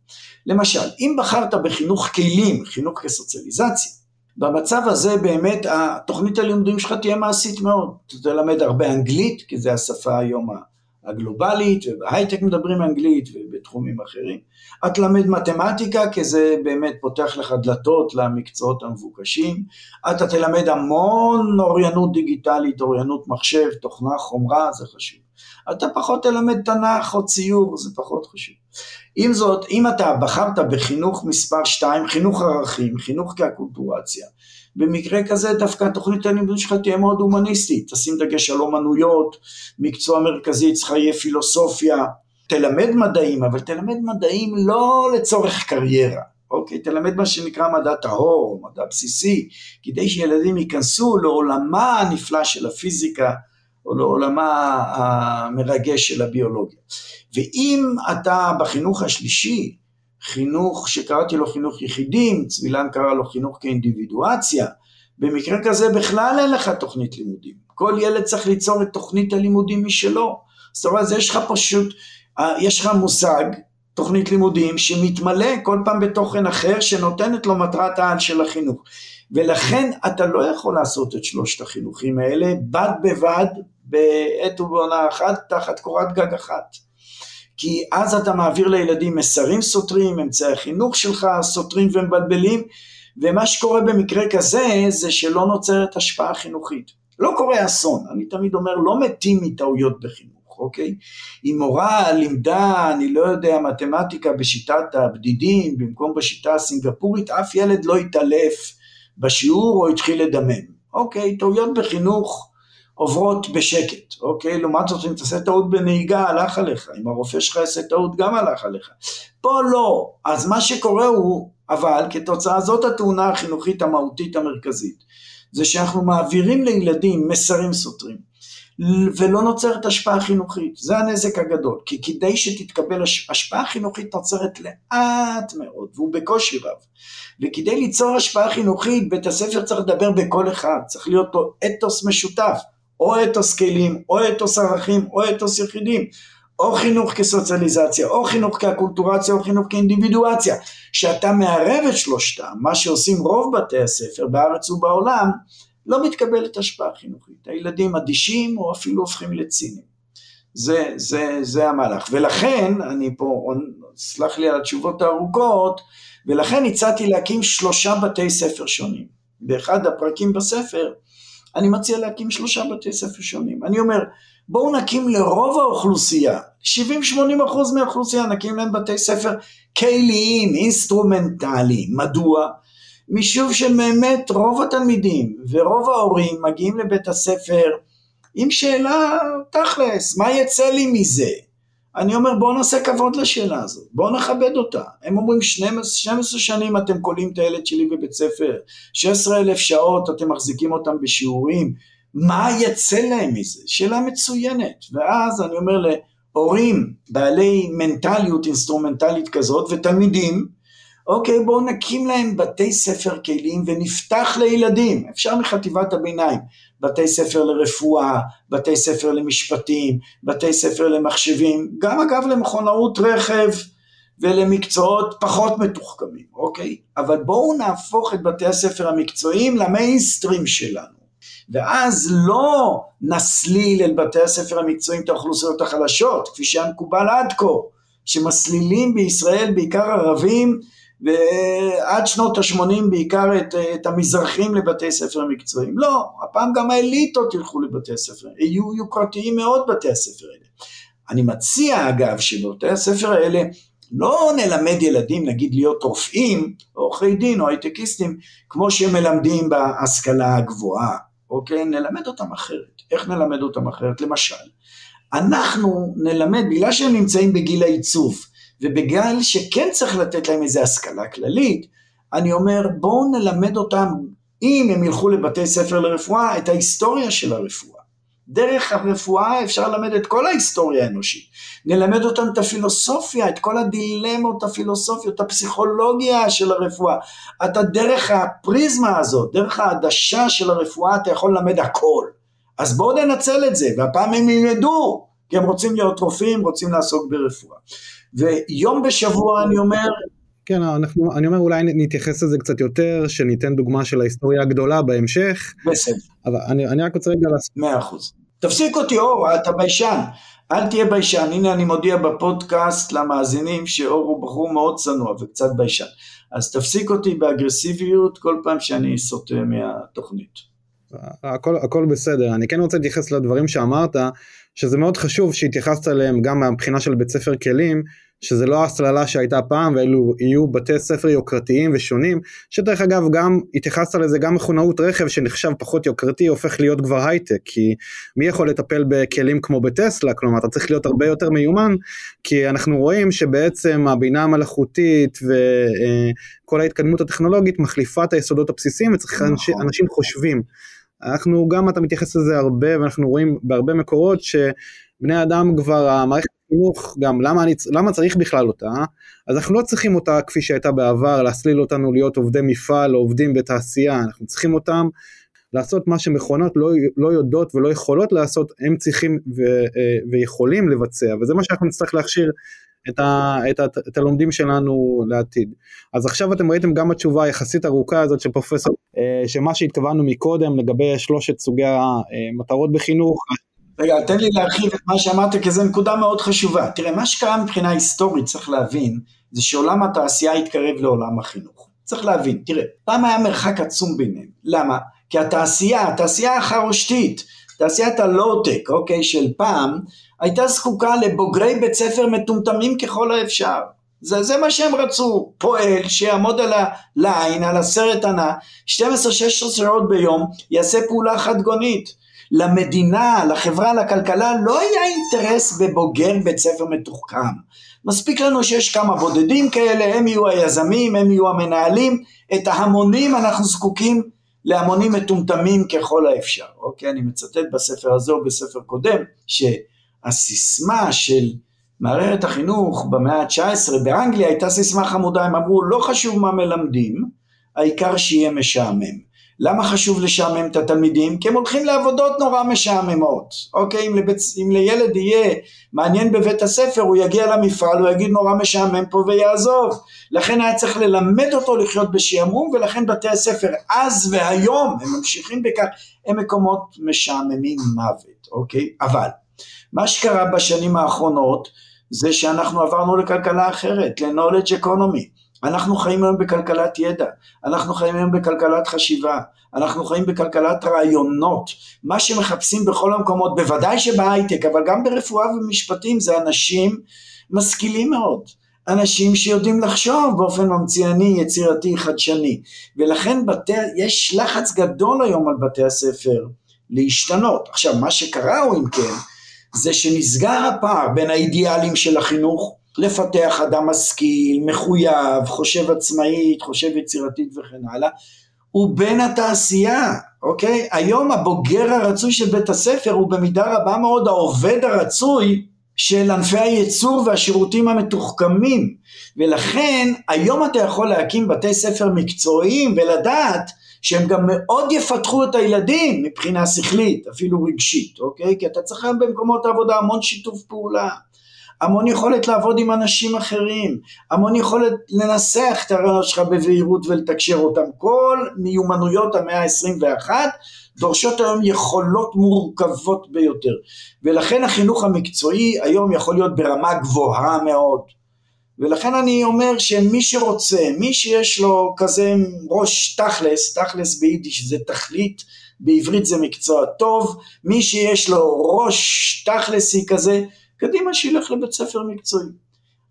למשל, אם בחרת בחינוך כלים, חינוך כסוציאליזציה, במצב הזה באמת התוכנית הלימודים שלך תהיה מעשית מאוד. תלמד הרבה אנגלית, כי זה השפה היום הגלובלית, ובהייטק מדברים אנגלית ובתחומים אחרים. את תלמד מתמטיקה, כי זה באמת פותח לך דלתות למקצועות המבוקשים. אתה תלמד המון אוריינות דיגיטלית, אוריינות מחשב, תוכנה, חומרה, זה חשוב. אתה פחות תלמד תנ"ך או ציור, זה פחות חשוב. עם זאת, אם אתה בחרת בחינוך מספר 2, חינוך ערכים, חינוך כאקולטורציה, במקרה כזה דווקא תוכנית הלימוד שלך תהיה מאוד הומניסטית, תשים דגש על אומנויות, מקצוע מרכזי אצלך יהיה פילוסופיה, תלמד מדעים, אבל תלמד מדעים לא לצורך קריירה, אוקיי? תלמד מה שנקרא מדע טהור, מדע בסיסי, כדי שילדים ייכנסו לעולמה הנפלא של הפיזיקה, או לעולמה המרגש של הביולוגיה. ואם אתה בחינוך השלישי, חינוך שקראתי לו חינוך יחידים, צבילן קרא לו חינוך כאינדיבידואציה, במקרה כזה בכלל אין לך תוכנית לימודים. כל ילד צריך ליצור את תוכנית הלימודים משלו. זאת אומרת, יש לך פשוט, אה, יש לך מושג, תוכנית לימודים, שמתמלא כל פעם בתוכן אחר שנותנת לו מטרת העל של החינוך. ולכן אתה לא יכול לעשות את שלושת החינוכים האלה בד בבד בעת ובעונה אחת תחת קורת גג אחת. כי אז אתה מעביר לילדים מסרים סותרים, אמצעי החינוך שלך סותרים ומבלבלים, ומה שקורה במקרה כזה זה שלא נוצרת השפעה חינוכית. לא קורה אסון, אני תמיד אומר לא מתים מטעויות בחינוך, אוקיי? אם מורה לימדה, אני לא יודע, מתמטיקה בשיטת הבדידים במקום בשיטה הסינגפורית, אף ילד לא התעלף בשיעור או התחיל לדמם. אוקיי, טעויות בחינוך עוברות בשקט, אוקיי? לעומת זאת אם תעשה טעות בנהיגה הלך עליך, אם הרופא שלך יעשה טעות גם הלך עליך. פה לא, אז מה שקורה הוא, אבל כתוצאה זאת התאונה החינוכית המהותית המרכזית, זה שאנחנו מעבירים לילדים מסרים סותרים, ולא נוצרת השפעה חינוכית, זה הנזק הגדול, כי כדי שתתקבל השפעה חינוכית נוצרת לאט מאוד, והוא בקושי רב, וכדי ליצור השפעה חינוכית בית הספר צריך לדבר בקול אחד, צריך להיות לו אתוס משותף, או אתוס כלים, או אתוס ערכים, או אתוס יחידים, או חינוך כסוציאליזציה, או חינוך כאקולטורציה, או חינוך כאינדיבידואציה, שאתה מערב את שלושתם, מה שעושים רוב בתי הספר בארץ ובעולם, לא מתקבלת השפעה חינוכית. הילדים אדישים או אפילו הופכים לציניים. זה, זה, זה המהלך. ולכן, אני פה, סלח לי על התשובות הארוכות, ולכן הצעתי להקים שלושה בתי ספר שונים. באחד הפרקים בספר, אני מציע להקים שלושה בתי ספר שונים. אני אומר, בואו נקים לרוב האוכלוסייה, 70-80 אחוז מהאוכלוסייה, נקים להם בתי ספר כליים, אינסטרומנטליים. מדוע? משום שבאמת רוב התלמידים ורוב ההורים מגיעים לבית הספר עם שאלה תכלס, מה יצא לי מזה? אני אומר בואו נעשה כבוד לשאלה הזאת, בואו נכבד אותה. הם אומרים 12, 12 שנים אתם קולים את הילד שלי בבית ספר, 16 אלף שעות אתם מחזיקים אותם בשיעורים, מה יצא להם מזה? שאלה מצוינת. ואז אני אומר להורים בעלי מנטליות אינסטרומנטלית כזאת ותלמידים, אוקיי בואו נקים להם בתי ספר כלים ונפתח לילדים, אפשר מחטיבת הביניים, בתי ספר לרפואה, בתי ספר למשפטים, בתי ספר למחשבים, גם אגב למכונאות רכב ולמקצועות פחות מתוחכמים, אוקיי? אבל בואו נהפוך את בתי הספר המקצועיים למיינסטרים שלנו. ואז לא נסליל אל בתי הספר המקצועיים את האוכלוסיות החלשות, כפי שהיה מקובל עד כה, שמסלילים בישראל בעיקר ערבים ועד שנות ה-80 בעיקר את, את המזרחים לבתי ספר מקצועיים. לא, הפעם גם האליטות ילכו לבתי הספר, יהיו יוקרתיים מאוד בתי הספר האלה. אני מציע אגב שבבתי הספר האלה לא נלמד ילדים נגיד להיות רופאים, או עורכי דין או הייטקיסטים, כמו שמלמדים בהשכלה הגבוהה, אוקיי? נלמד אותם אחרת. איך נלמד אותם אחרת? למשל, אנחנו נלמד, בגלל שהם נמצאים בגיל העיצוב, ובגלל שכן צריך לתת להם איזו השכלה כללית, אני אומר בואו נלמד אותם, אם הם ילכו לבתי ספר לרפואה, את ההיסטוריה של הרפואה. דרך הרפואה אפשר ללמד את כל ההיסטוריה האנושית. נלמד אותם את הפילוסופיה, את כל הדילמות הפילוסופיות, הפסיכולוגיה של הרפואה. אתה דרך הפריזמה הזאת, דרך העדשה של הרפואה, אתה יכול ללמד הכל. אז בואו ננצל את זה, והפעם הם ילמדו, כי הם רוצים להיות רופאים, רוצים לעסוק ברפואה. ויום בשבוע אני אומר... כן, אנחנו, אני אומר אולי נתייחס לזה קצת יותר, שניתן דוגמה של ההיסטוריה הגדולה בהמשך. בסדר. אבל אני, אני רק רוצה רגע לעשות... מאה אחוז. תפסיק אותי אור, אתה ביישן. אל תהיה ביישן. הנה אני מודיע בפודקאסט למאזינים שאור הוא בחור מאוד צנוע וקצת ביישן. אז תפסיק אותי באגרסיביות כל פעם שאני סוטה מהתוכנית. הכל, הכל בסדר. אני כן רוצה להתייחס לדברים שאמרת, שזה מאוד חשוב שהתייחסת אליהם גם מהבחינה של בית ספר כלים, שזה לא הסללה שהייתה פעם ואלו יהיו בתי ספר יוקרתיים ושונים, שדרך אגב גם התייחסת לזה גם מכונאות רכב שנחשב פחות יוקרתי הופך להיות כבר הייטק, כי מי יכול לטפל בכלים כמו בטסלה, כלומר אתה צריך להיות הרבה יותר מיומן, כי אנחנו רואים שבעצם הבינה המלאכותית וכל ההתקדמות הטכנולוגית מחליפה את היסודות הבסיסיים וצריך נכון. אנשים חושבים. אנחנו גם, אתה מתייחס לזה הרבה, ואנחנו רואים בהרבה מקורות שבני אדם כבר, המערכת החינוך, גם למה, אני, למה צריך בכלל אותה, אז אנחנו לא צריכים אותה כפי שהייתה בעבר, להסליל אותנו להיות עובדי מפעל עובדים בתעשייה, אנחנו צריכים אותם לעשות מה שמכונות לא, לא יודעות ולא יכולות לעשות, הם צריכים ו, אה, ויכולים לבצע, וזה מה שאנחנו נצטרך להכשיר את, ה, את, ה, את הלומדים שלנו לעתיד. אז עכשיו אתם ראיתם גם התשובה היחסית ארוכה הזאת של פרופסור, אה, שמה שהתכוונו מקודם לגבי שלושת סוגי המטרות בחינוך. רגע, תן לי להרחיב את מה שאמרת, כי זו נקודה מאוד חשובה. תראה, מה שקרה מבחינה היסטורית, צריך להבין, זה שעולם התעשייה התקרב לעולם החינוך. צריך להבין, תראה, פעם היה מרחק עצום ביניהם. למה? כי התעשייה, התעשייה החרושתית, תעשיית הלואו-טק, אוקיי, של פעם, הייתה זקוקה לבוגרי בית ספר מטומטמים ככל האפשר. זה, זה מה שהם רצו, פועל שיעמוד על הליין, על הסרט ענה, 12-16 שעות ביום, יעשה פעולה חד גונית. למדינה, לחברה, לכלכלה, לא היה אינטרס בבוגר בית ספר מתוחכם. מספיק לנו שיש כמה בודדים כאלה, הם יהיו היזמים, הם יהיו המנהלים, את ההמונים אנחנו זקוקים להמונים מטומטמים ככל האפשר. אוקיי, אני מצטט בספר הזה או בספר קודם, ש... הסיסמה של מערכת החינוך במאה ה-19 באנגליה הייתה סיסמה חמודה, הם אמרו לא חשוב מה מלמדים, העיקר שיהיה משעמם. למה חשוב לשעמם את התלמידים? כי הם הולכים לעבודות נורא משעממות, אוקיי? אם, לבית, אם לילד יהיה מעניין בבית הספר, הוא יגיע למפעל, הוא יגיד נורא משעמם פה ויעזוב. לכן היה צריך ללמד אותו לחיות בשעמום, ולכן בתי הספר אז והיום, הם ממשיכים בכך, הם מקומות משעממים מוות, אוקיי? אבל מה שקרה בשנים האחרונות זה שאנחנו עברנו לכלכלה אחרת, ל-knowledge economy. אנחנו חיים היום בכלכלת ידע, אנחנו חיים היום בכלכלת חשיבה, אנחנו חיים בכלכלת רעיונות, מה שמחפשים בכל המקומות, בוודאי שבהייטק, אבל גם ברפואה ומשפטים זה אנשים משכילים מאוד, אנשים שיודעים לחשוב באופן ממציאני, יצירתי, חדשני, ולכן בתי, יש לחץ גדול היום על בתי הספר להשתנות. עכשיו, מה שקרה הוא אם כן, זה שנסגר הפער בין האידיאלים של החינוך לפתח אדם משכיל, מחויב, חושב עצמאית, חושב יצירתית וכן הלאה, ובין התעשייה, אוקיי? היום הבוגר הרצוי של בית הספר הוא במידה רבה מאוד העובד הרצוי של ענפי הייצור והשירותים המתוחכמים. ולכן היום אתה יכול להקים בתי ספר מקצועיים ולדעת שהם גם מאוד יפתחו את הילדים מבחינה שכלית אפילו רגשית אוקיי? כי אתה צריך היום במקומות העבודה המון שיתוף פעולה המון יכולת לעבוד עם אנשים אחרים, המון יכולת לנסח את הרעיונות שלך בבהירות ולתקשר אותם. כל מיומנויות המאה ה-21 דורשות היום יכולות מורכבות ביותר. ולכן החינוך המקצועי היום יכול להיות ברמה גבוהה מאוד. ולכן אני אומר שמי שרוצה, מי שיש לו כזה ראש תכלס, תכלס ביידיש זה תכלית, בעברית זה מקצוע טוב, מי שיש לו ראש תכלסי כזה, קדימה שילך לבית ספר מקצועי.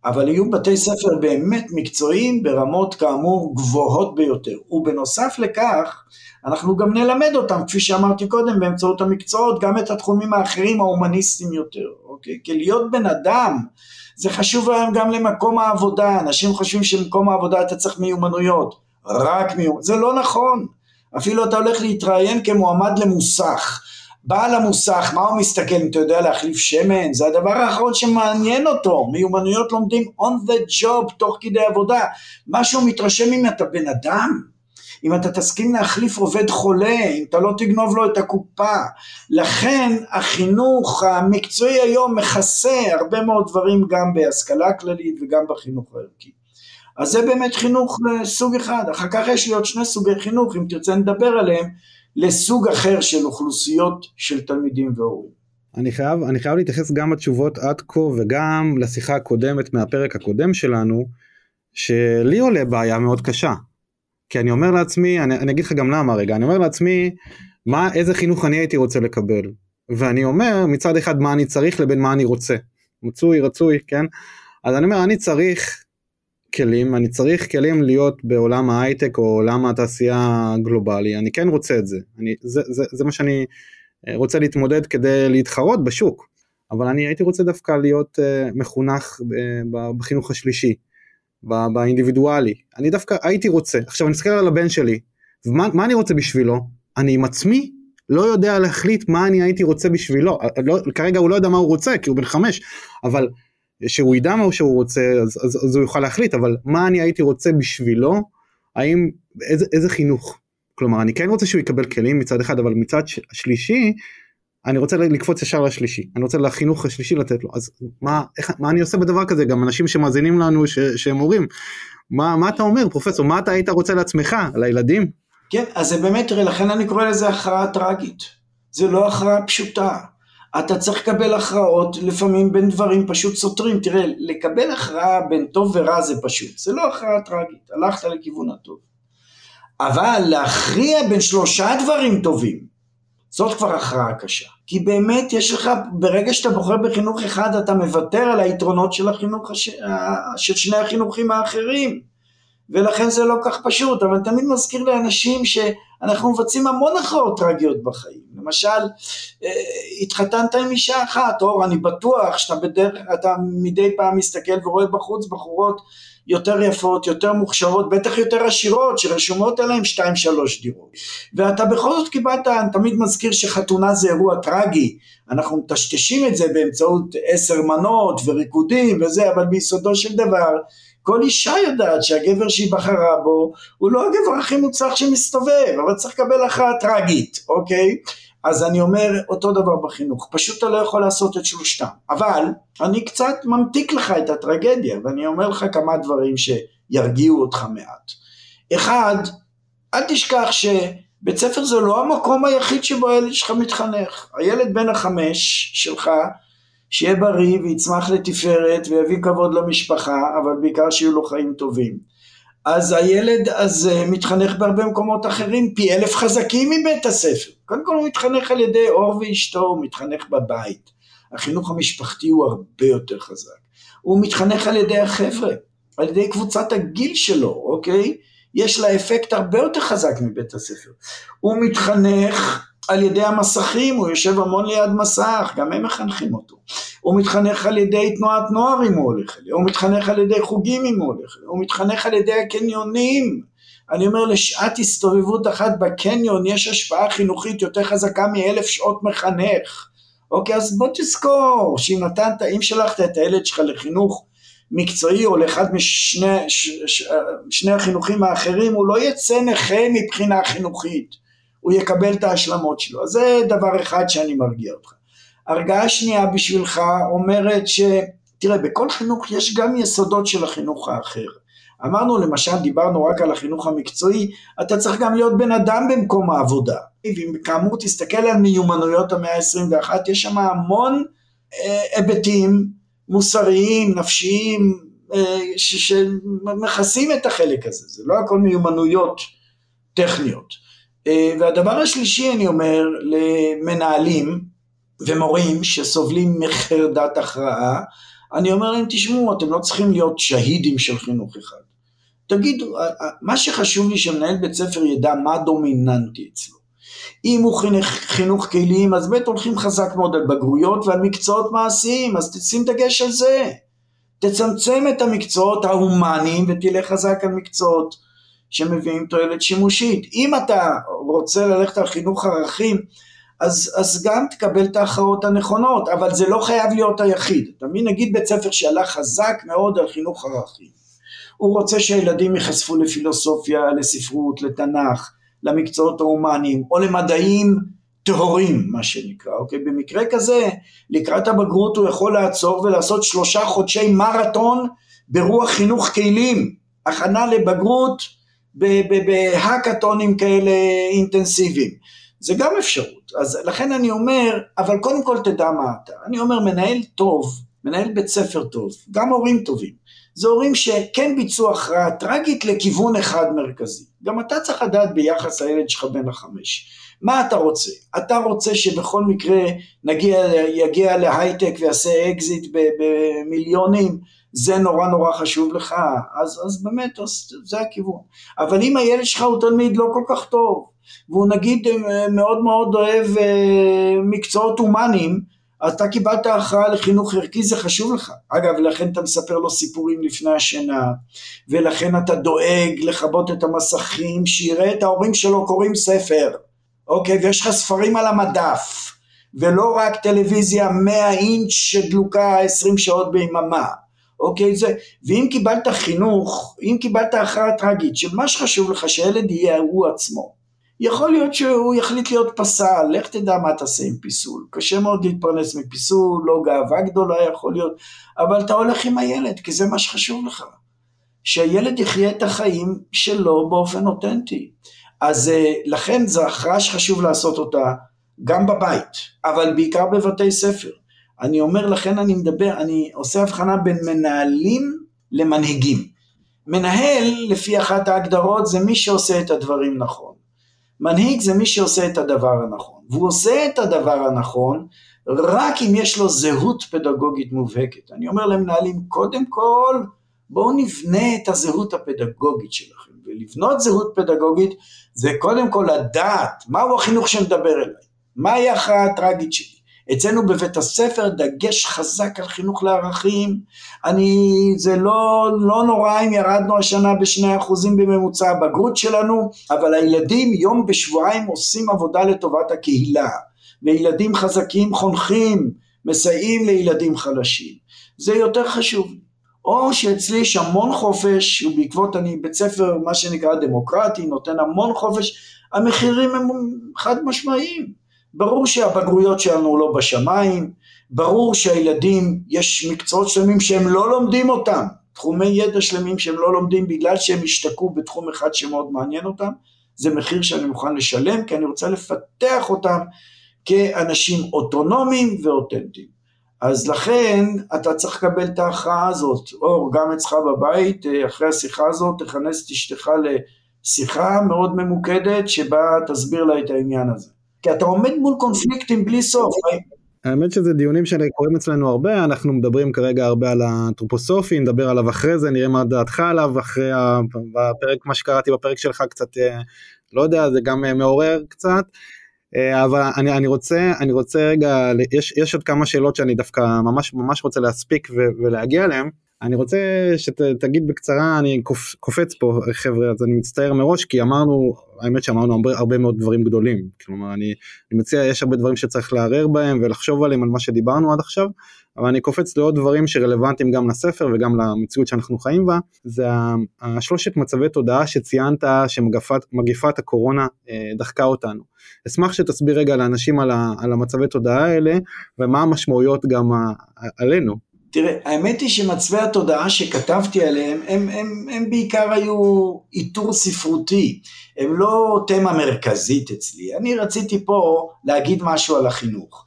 אבל יהיו בתי ספר באמת מקצועיים ברמות כאמור גבוהות ביותר. ובנוסף לכך, אנחנו גם נלמד אותם, כפי שאמרתי קודם, באמצעות המקצועות, גם את התחומים האחרים ההומניסטיים יותר, אוקיי? כי להיות בן אדם, זה חשוב היום גם למקום העבודה, אנשים חושבים שמקום העבודה אתה צריך מיומנויות, רק מיומנויות, זה לא נכון. אפילו אתה הולך להתראיין כמועמד למוסך, בעל המוסך, מה הוא מסתכל, אם אתה יודע להחליף שמן, זה הדבר האחרון שמעניין אותו, מיומנויות לומדים on the job, תוך כדי עבודה, מה שהוא מתרשם אם אתה בן אדם, אם אתה תסכים להחליף עובד חולה, אם אתה לא תגנוב לו את הקופה, לכן החינוך המקצועי היום מכסה הרבה מאוד דברים גם בהשכלה כללית וגם בחינוך הערכי. אז זה באמת חינוך סוג אחד, אחר כך יש לי עוד שני סוגי חינוך, אם תרצה נדבר עליהם, לסוג אחר של אוכלוסיות של תלמידים והורים. אני חייב, אני חייב להתייחס גם לתשובות עד כה וגם לשיחה הקודמת מהפרק הקודם שלנו, שלי עולה בעיה מאוד קשה. כי אני אומר לעצמי, אני, אני אגיד לך גם למה רגע, אני אומר לעצמי, מה, איזה חינוך אני הייתי רוצה לקבל. ואני אומר מצד אחד מה אני צריך לבין מה אני רוצה. מצוי, רצוי, כן? אז אני אומר, אני צריך כלים, אני צריך כלים להיות בעולם ההייטק או עולם התעשייה הגלובלי, אני כן רוצה את זה, אני, זה, זה, זה מה שאני אה, רוצה להתמודד כדי להתחרות בשוק, אבל אני הייתי רוצה דווקא להיות uh, מחונך uh, בחינוך השלישי, באינדיבידואלי, אני דווקא הייתי רוצה, עכשיו אני מסתכל על הבן שלי, ומה אני רוצה בשבילו? אני עם עצמי לא יודע להחליט מה אני הייתי רוצה בשבילו, לא, כרגע הוא לא יודע מה הוא רוצה כי הוא בן חמש, אבל שהוא ידע מה שהוא רוצה אז, אז, אז הוא יוכל להחליט אבל מה אני הייתי רוצה בשבילו? האם איזה, איזה חינוך? כלומר אני כן רוצה שהוא יקבל כלים מצד אחד אבל מצד שלישי אני רוצה לקפוץ ישר לשלישי. אני רוצה לחינוך השלישי לתת לו. אז מה איך מה אני עושה בדבר כזה? גם אנשים שמאזינים לנו ש, שהם הורים. מה מה אתה אומר פרופסור? מה אתה היית רוצה לעצמך? לילדים. כן אז זה באמת לכן אני קורא לזה הכרעה טרגית. זה לא הכרעה פשוטה אתה צריך לקבל הכרעות לפעמים בין דברים פשוט סותרים. תראה, לקבל הכרעה בין טוב ורע זה פשוט, זה לא הכרעה טרגית, הלכת לכיוון הטוב. אבל להכריע בין שלושה דברים טובים, זאת כבר הכרעה קשה. כי באמת יש לך, ברגע שאתה בוחר בחינוך אחד, אתה מוותר על היתרונות של החינוך, הש... של שני החינוכים האחרים. ולכן זה לא כך פשוט, אבל תמיד מזכיר לאנשים שאנחנו מבצעים המון הכרעות טרגיות בחיים. למשל, אה, התחתנת עם אישה אחת, אור, אני בטוח שאתה בדרך, אתה מדי פעם מסתכל ורואה בחוץ בחורות יותר יפות, יותר מוכשרות, בטח יותר עשירות, שרשומות עליהן שתיים שלוש דירות. ואתה בכל זאת קיבלת, אני תמיד מזכיר שחתונה זה אירוע טרגי, אנחנו מטשטשים את זה באמצעות עשר מנות וריקודים וזה, אבל ביסודו של דבר, כל אישה יודעת שהגבר שהיא בחרה בו הוא לא הגבר הכי מוצלח שמסתובב, אבל צריך לקבל הכרעה טרגית, אוקיי? אז אני אומר אותו דבר בחינוך, פשוט אתה לא יכול לעשות את שלושתם, אבל אני קצת ממתיק לך את הטרגדיה ואני אומר לך כמה דברים שירגיעו אותך מעט. אחד, אל תשכח שבית ספר זה לא המקום היחיד שבו הילד שלך מתחנך, הילד בן החמש שלך שיהיה בריא ויצמח לתפארת ויביא כבוד למשפחה, אבל בעיקר שיהיו לו חיים טובים. אז הילד הזה מתחנך בהרבה מקומות אחרים, פי אלף חזקים מבית הספר. קודם כל הוא מתחנך על ידי אור ואשתו, הוא מתחנך בבית. החינוך המשפחתי הוא הרבה יותר חזק. הוא מתחנך על ידי החבר'ה, על ידי קבוצת הגיל שלו, אוקיי? יש לה אפקט הרבה יותר חזק מבית הספר. הוא מתחנך על ידי המסכים, הוא יושב המון ליד מסך, גם הם מחנכים אותו. הוא מתחנך על ידי תנועת נוער אם הוא הולך אליה, הוא מתחנך על ידי חוגים אם הוא הולך אליה, הוא מתחנך על ידי הקניונים. אני אומר לשעת הסתובבות אחת בקניון יש השפעה חינוכית יותר חזקה מאלף שעות מחנך. אוקיי, אז בוא תזכור שאם נתנת, אם שלחת את הילד שלך לחינוך מקצועי או לאחד משני ש, ש, שני החינוכים האחרים, הוא לא יצא נכה מבחינה חינוכית, הוא יקבל את ההשלמות שלו. אז זה דבר אחד שאני מרגיע אותך. הרגעה שנייה בשבילך אומרת ש... תראה, בכל חינוך יש גם יסודות של החינוך האחר. אמרנו למשל, דיברנו רק על החינוך המקצועי, אתה צריך גם להיות בן אדם במקום העבודה. ואם כאמור תסתכל על מיומנויות המאה ה-21, יש שם המון אה, היבטים מוסריים, נפשיים, אה, שמכסים את החלק הזה, זה לא הכל מיומנויות טכניות. אה, והדבר השלישי אני אומר למנהלים ומורים שסובלים מחרדת הכרעה, אני אומר להם תשמעו אתם לא צריכים להיות שהידים של חינוך אחד. תגידו, מה שחשוב לי שמנהל בית ספר ידע מה דומיננטי אצלו. אם הוא חינוך, חינוך כלים, אז בית הולכים חזק מאוד על בגרויות ועל מקצועות מעשיים, אז תשים דגש על זה. תצמצם את המקצועות ההומניים ותלך חזק על מקצועות שמביאים תועלת שימושית. אם אתה רוצה ללכת על חינוך ערכים, אז, אז גם תקבל את ההכרעות הנכונות, אבל זה לא חייב להיות היחיד. מבין, נגיד בית ספר שהלך חזק מאוד על חינוך ערכים. הוא רוצה שהילדים ייחשפו לפילוסופיה, לספרות, לתנ"ך, למקצועות ההומניים, או למדעים טהורים, מה שנקרא, אוקיי? במקרה כזה, לקראת הבגרות הוא יכול לעצור ולעשות שלושה חודשי מרתון ברוח חינוך כלי, הכנה לבגרות בהאקתונים כאלה אינטנסיביים. זה גם אפשרות. אז לכן אני אומר, אבל קודם כל תדע מה אתה. אני אומר, מנהל טוב, מנהל בית ספר טוב, גם הורים טובים, זה הורים שכן ביצעו הכרעה טרגית לכיוון אחד מרכזי. גם אתה צריך לדעת ביחס לילד שלך בן החמש. מה אתה רוצה? אתה רוצה שבכל מקרה נגיע, יגיע להייטק ויעשה אקזיט במיליונים, זה נורא נורא חשוב לך, אז, אז באמת, אז זה הכיוון. אבל אם הילד שלך הוא תלמיד לא כל כך טוב, והוא נגיד אה, מאוד מאוד אוהב אה, מקצועות הומניים, אתה קיבלת הכרעה לחינוך ערכי, זה חשוב לך. אגב, לכן אתה מספר לו סיפורים לפני השינה, ולכן אתה דואג לכבות את המסכים, שיראה את ההורים שלו קוראים ספר, אוקיי? ויש לך ספרים על המדף, ולא רק טלוויזיה 100 אינץ' שדלוקה 20 שעות ביממה. אוקיי? זה, ואם קיבלת חינוך, אם קיבלת הכרעה טרגית, שמה שחשוב לך שהילד יהיה הוא עצמו, יכול להיות שהוא יחליט להיות פסל, לך תדע מה תעשה עם פיסול. קשה מאוד להתפרנס מפיסול, לא גאווה גדולה יכול להיות, אבל אתה הולך עם הילד, כי זה מה שחשוב לך. שהילד יחיה את החיים שלו באופן אותנטי. אז אה, לכן זו הכרעה שחשוב לעשות אותה גם בבית, אבל בעיקר בבתי ספר. אני אומר, לכן אני מדבר, אני עושה הבחנה בין מנהלים למנהיגים. מנהל, לפי אחת ההגדרות, זה מי שעושה את הדברים נכון. מנהיג זה מי שעושה את הדבר הנכון, והוא עושה את הדבר הנכון רק אם יש לו זהות פדגוגית מובהקת. אני אומר למנהלים, קודם כל בואו נבנה את הזהות הפדגוגית שלכם, ולבנות זהות פדגוגית זה קודם כל לדעת מהו החינוך שמדבר אליי, מהי ההכרעה הטראגית שלי. אצלנו בבית הספר דגש חזק על חינוך לערכים, אני, זה לא, לא נורא אם ירדנו השנה בשני אחוזים בממוצע הבגרות שלנו, אבל הילדים יום בשבועיים עושים עבודה לטובת הקהילה, וילדים חזקים חונכים, מסייעים לילדים חלשים, זה יותר חשוב. או שאצלי יש המון חופש, ובעקבות אני בית ספר מה שנקרא דמוקרטי, נותן המון חופש, המחירים הם חד משמעיים. ברור שהבגרויות שלנו לא בשמיים, ברור שהילדים, יש מקצועות שלמים שהם לא לומדים אותם, תחומי ידע שלמים שהם לא לומדים בגלל שהם השתקעו בתחום אחד שמאוד מעניין אותם, זה מחיר שאני מוכן לשלם כי אני רוצה לפתח אותם כאנשים אוטונומיים ואותנטיים. אז לכן אתה צריך לקבל את ההכרעה הזאת, או גם אצלך בבית, אה, אחרי השיחה הזאת תכנס את אשתך לשיחה מאוד ממוקדת שבה תסביר לה את העניין הזה. כי אתה עומד מול קונפליקטים בלי סוף. האמת שזה דיונים שקורים אצלנו הרבה, אנחנו מדברים כרגע הרבה על האנתרופוסופי, נדבר עליו אחרי זה, נראה מה דעתך עליו, אחרי הפרק, מה שקראתי בפרק שלך קצת, אה, לא יודע, זה גם אה, מעורר קצת. אה, אבל אני, אני רוצה אני רוצה רגע יש יש עוד כמה שאלות שאני דווקא ממש ממש רוצה להספיק ו, ולהגיע אליהם אני רוצה שתגיד בקצרה אני קופ, קופץ פה חבר'ה אז אני מצטער מראש כי אמרנו האמת שאמרנו הרבה, הרבה מאוד דברים גדולים כלומר אני, אני מציע יש הרבה דברים שצריך לערער בהם ולחשוב עליהם על מה שדיברנו עד עכשיו אבל אני קופץ לעוד דברים שרלוונטיים גם לספר וגם למציאות שאנחנו חיים בה זה השלושת מצבי תודעה שציינת שמגפת הקורונה אה, דחקה אותנו. אשמח שתסביר רגע לאנשים על, על המצבי תודעה האלה ומה המשמעויות גם עלינו. תראה, האמת היא שמצבי התודעה שכתבתי עליהם, הם, הם, הם בעיקר היו איתור ספרותי, הם לא תמה מרכזית אצלי. אני רציתי פה להגיד משהו על החינוך.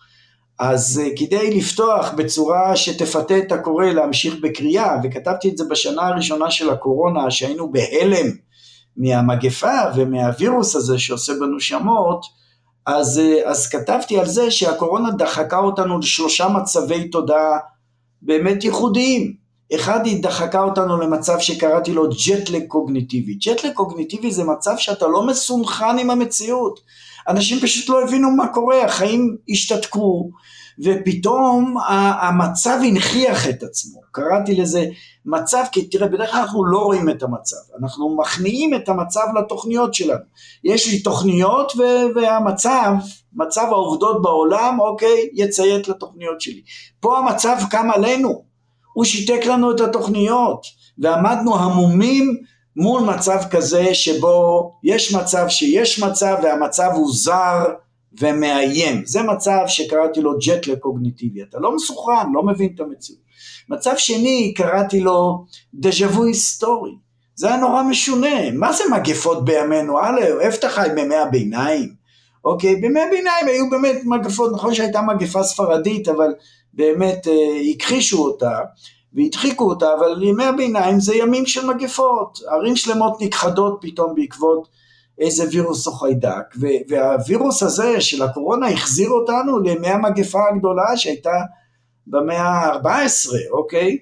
אז uh, כדי לפתוח בצורה שתפתה את הקורא להמשיך בקריאה, וכתבתי את זה בשנה הראשונה של הקורונה, שהיינו בהלם מהמגפה ומהווירוס הזה שעושה בנו שמות, אז, uh, אז כתבתי על זה שהקורונה דחקה אותנו לשלושה מצבי תודעה באמת ייחודיים. אחד, היא דחקה אותנו למצב שקראתי לו ג'טלג קוגניטיבי. ג'טלג קוגניטיבי זה מצב שאתה לא מסונכן עם המציאות. אנשים פשוט לא הבינו מה קורה, החיים השתתקו, ופתאום המצב הנכיח את עצמו. קראתי לזה מצב, כי תראה, בדרך כלל אנחנו לא רואים את המצב, אנחנו מכניעים את המצב לתוכניות שלנו. יש לי תוכניות והמצב, מצב העובדות בעולם, אוקיי, יציית לתוכניות שלי. פה המצב קם עלינו, הוא שיתק לנו את התוכניות, ועמדנו המומים מול מצב כזה שבו יש מצב שיש מצב והמצב הוא זר ומאיים. זה מצב שקראתי לו ג'טלה קוגניטיבי, אתה לא מסוכן, לא מבין את המציאות. מצב שני, קראתי לו דז'ה וו היסטורי. זה היה נורא משונה, מה זה מגפות בימינו? א', איפה אתה חי בימי הביניים? אוקיי, בימי הביניים היו באמת מגפות, נכון שהייתה מגפה ספרדית, אבל באמת אה, הכחישו אותה והדחיקו אותה, אבל ימי הביניים זה ימים של מגפות, ערים שלמות נכחדות פתאום בעקבות איזה וירוס או חיידק, והווירוס הזה של הקורונה החזיר אותנו לימי המגפה הגדולה שהייתה במאה ה-14, אוקיי?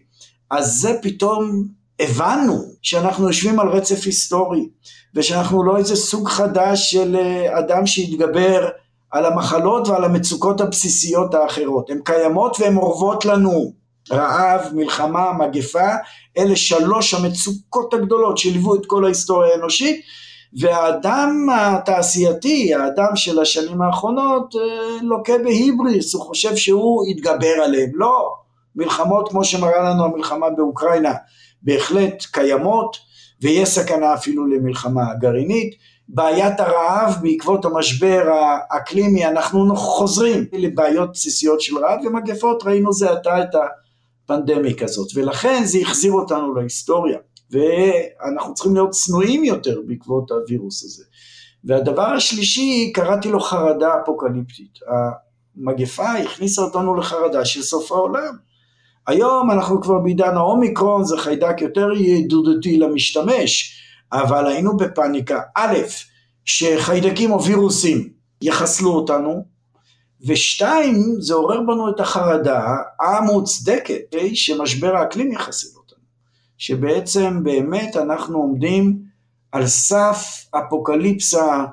אז זה פתאום הבנו שאנחנו יושבים על רצף היסטורי, ושאנחנו לא איזה סוג חדש של אה, אדם שהתגבר על המחלות ועל המצוקות הבסיסיות האחרות. הן קיימות והן אורבות לנו. רעב, מלחמה, מגפה, אלה שלוש המצוקות הגדולות שליוו את כל ההיסטוריה האנושית, והאדם התעשייתי, האדם של השנים האחרונות, אה, לוקה בהיבריס, הוא חושב שהוא יתגבר עליהם. לא, מלחמות כמו שמראה לנו המלחמה באוקראינה בהחלט קיימות, ויש סכנה אפילו למלחמה גרעינית. בעיית הרעב בעקבות המשבר האקלימי, אנחנו חוזרים לבעיות בסיסיות של רעב ומגפות, ראינו זה עתה את הפנדמיק הזאת, ולכן זה החזיר אותנו להיסטוריה. ואנחנו צריכים להיות צנועים יותר בעקבות הווירוס הזה. והדבר השלישי, קראתי לו חרדה אפוקליפטית. המגפה הכניסה אותנו לחרדה של סוף העולם. היום אנחנו כבר בעידן האומיקרון, זה חיידק יותר ידידותי למשתמש, אבל היינו בפאניקה. א', שחיידקים או וירוסים יחסלו אותנו, ושתיים, זה עורר בנו את החרדה המוצדקת שמשבר האקלים יחסל אותנו. שבעצם באמת אנחנו עומדים על סף אפוקליפסה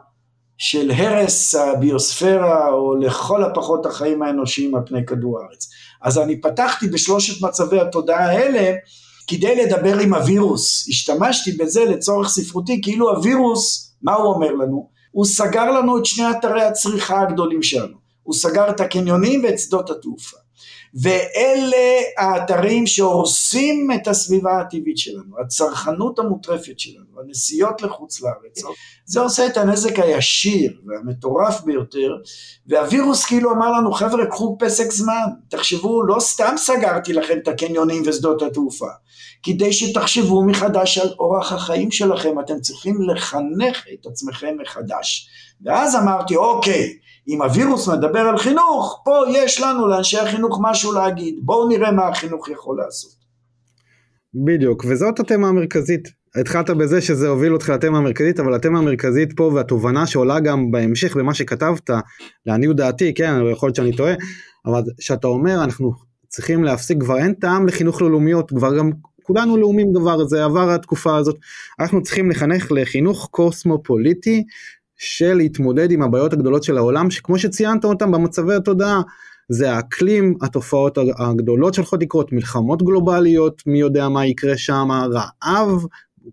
של הרס הביוספירה או לכל הפחות החיים האנושיים על פני כדור הארץ. אז אני פתחתי בשלושת מצבי התודעה האלה כדי לדבר עם הווירוס, השתמשתי בזה לצורך ספרותי כאילו הווירוס, מה הוא אומר לנו? הוא סגר לנו את שני אתרי הצריכה הגדולים שלנו, הוא סגר את הקניונים ואת שדות התעופה. ואלה האתרים שהורסים את הסביבה הטבעית שלנו, הצרכנות המוטרפת שלנו, הנסיעות לחוץ לארץ, זה עושה את הנזק הישיר והמטורף ביותר, והווירוס כאילו אמר לנו חבר'ה קחו פסק זמן, תחשבו לא סתם סגרתי לכם את הקניונים ושדות התעופה, כדי שתחשבו מחדש על אורח החיים שלכם, אתם צריכים לחנך את עצמכם מחדש. ואז אמרתי, אוקיי, אם הווירוס מדבר על חינוך, פה יש לנו לאנשי החינוך משהו להגיד, בואו נראה מה החינוך יכול לעשות. בדיוק, וזאת התמה המרכזית. התחלת בזה שזה הוביל אותך לתמה המרכזית, אבל התמה המרכזית פה והתובנה שעולה גם בהמשך במה שכתבת, לעניות דעתי, כן, יכול להיות שאני טועה, אבל שאתה אומר אנחנו צריכים להפסיק, כבר אין טעם לחינוך ללאומיות, כבר גם כולנו לאומים כבר, זה עבר התקופה הזאת, אנחנו צריכים לחנך לחינוך קוסמופוליטי של להתמודד עם הבעיות הגדולות של העולם, שכמו שציינת אותם במצבי התודעה, זה האקלים, התופעות הגדולות שהולכות לקרות, מלחמות גלובליות, מי יודע מה יקרה שם, רעב,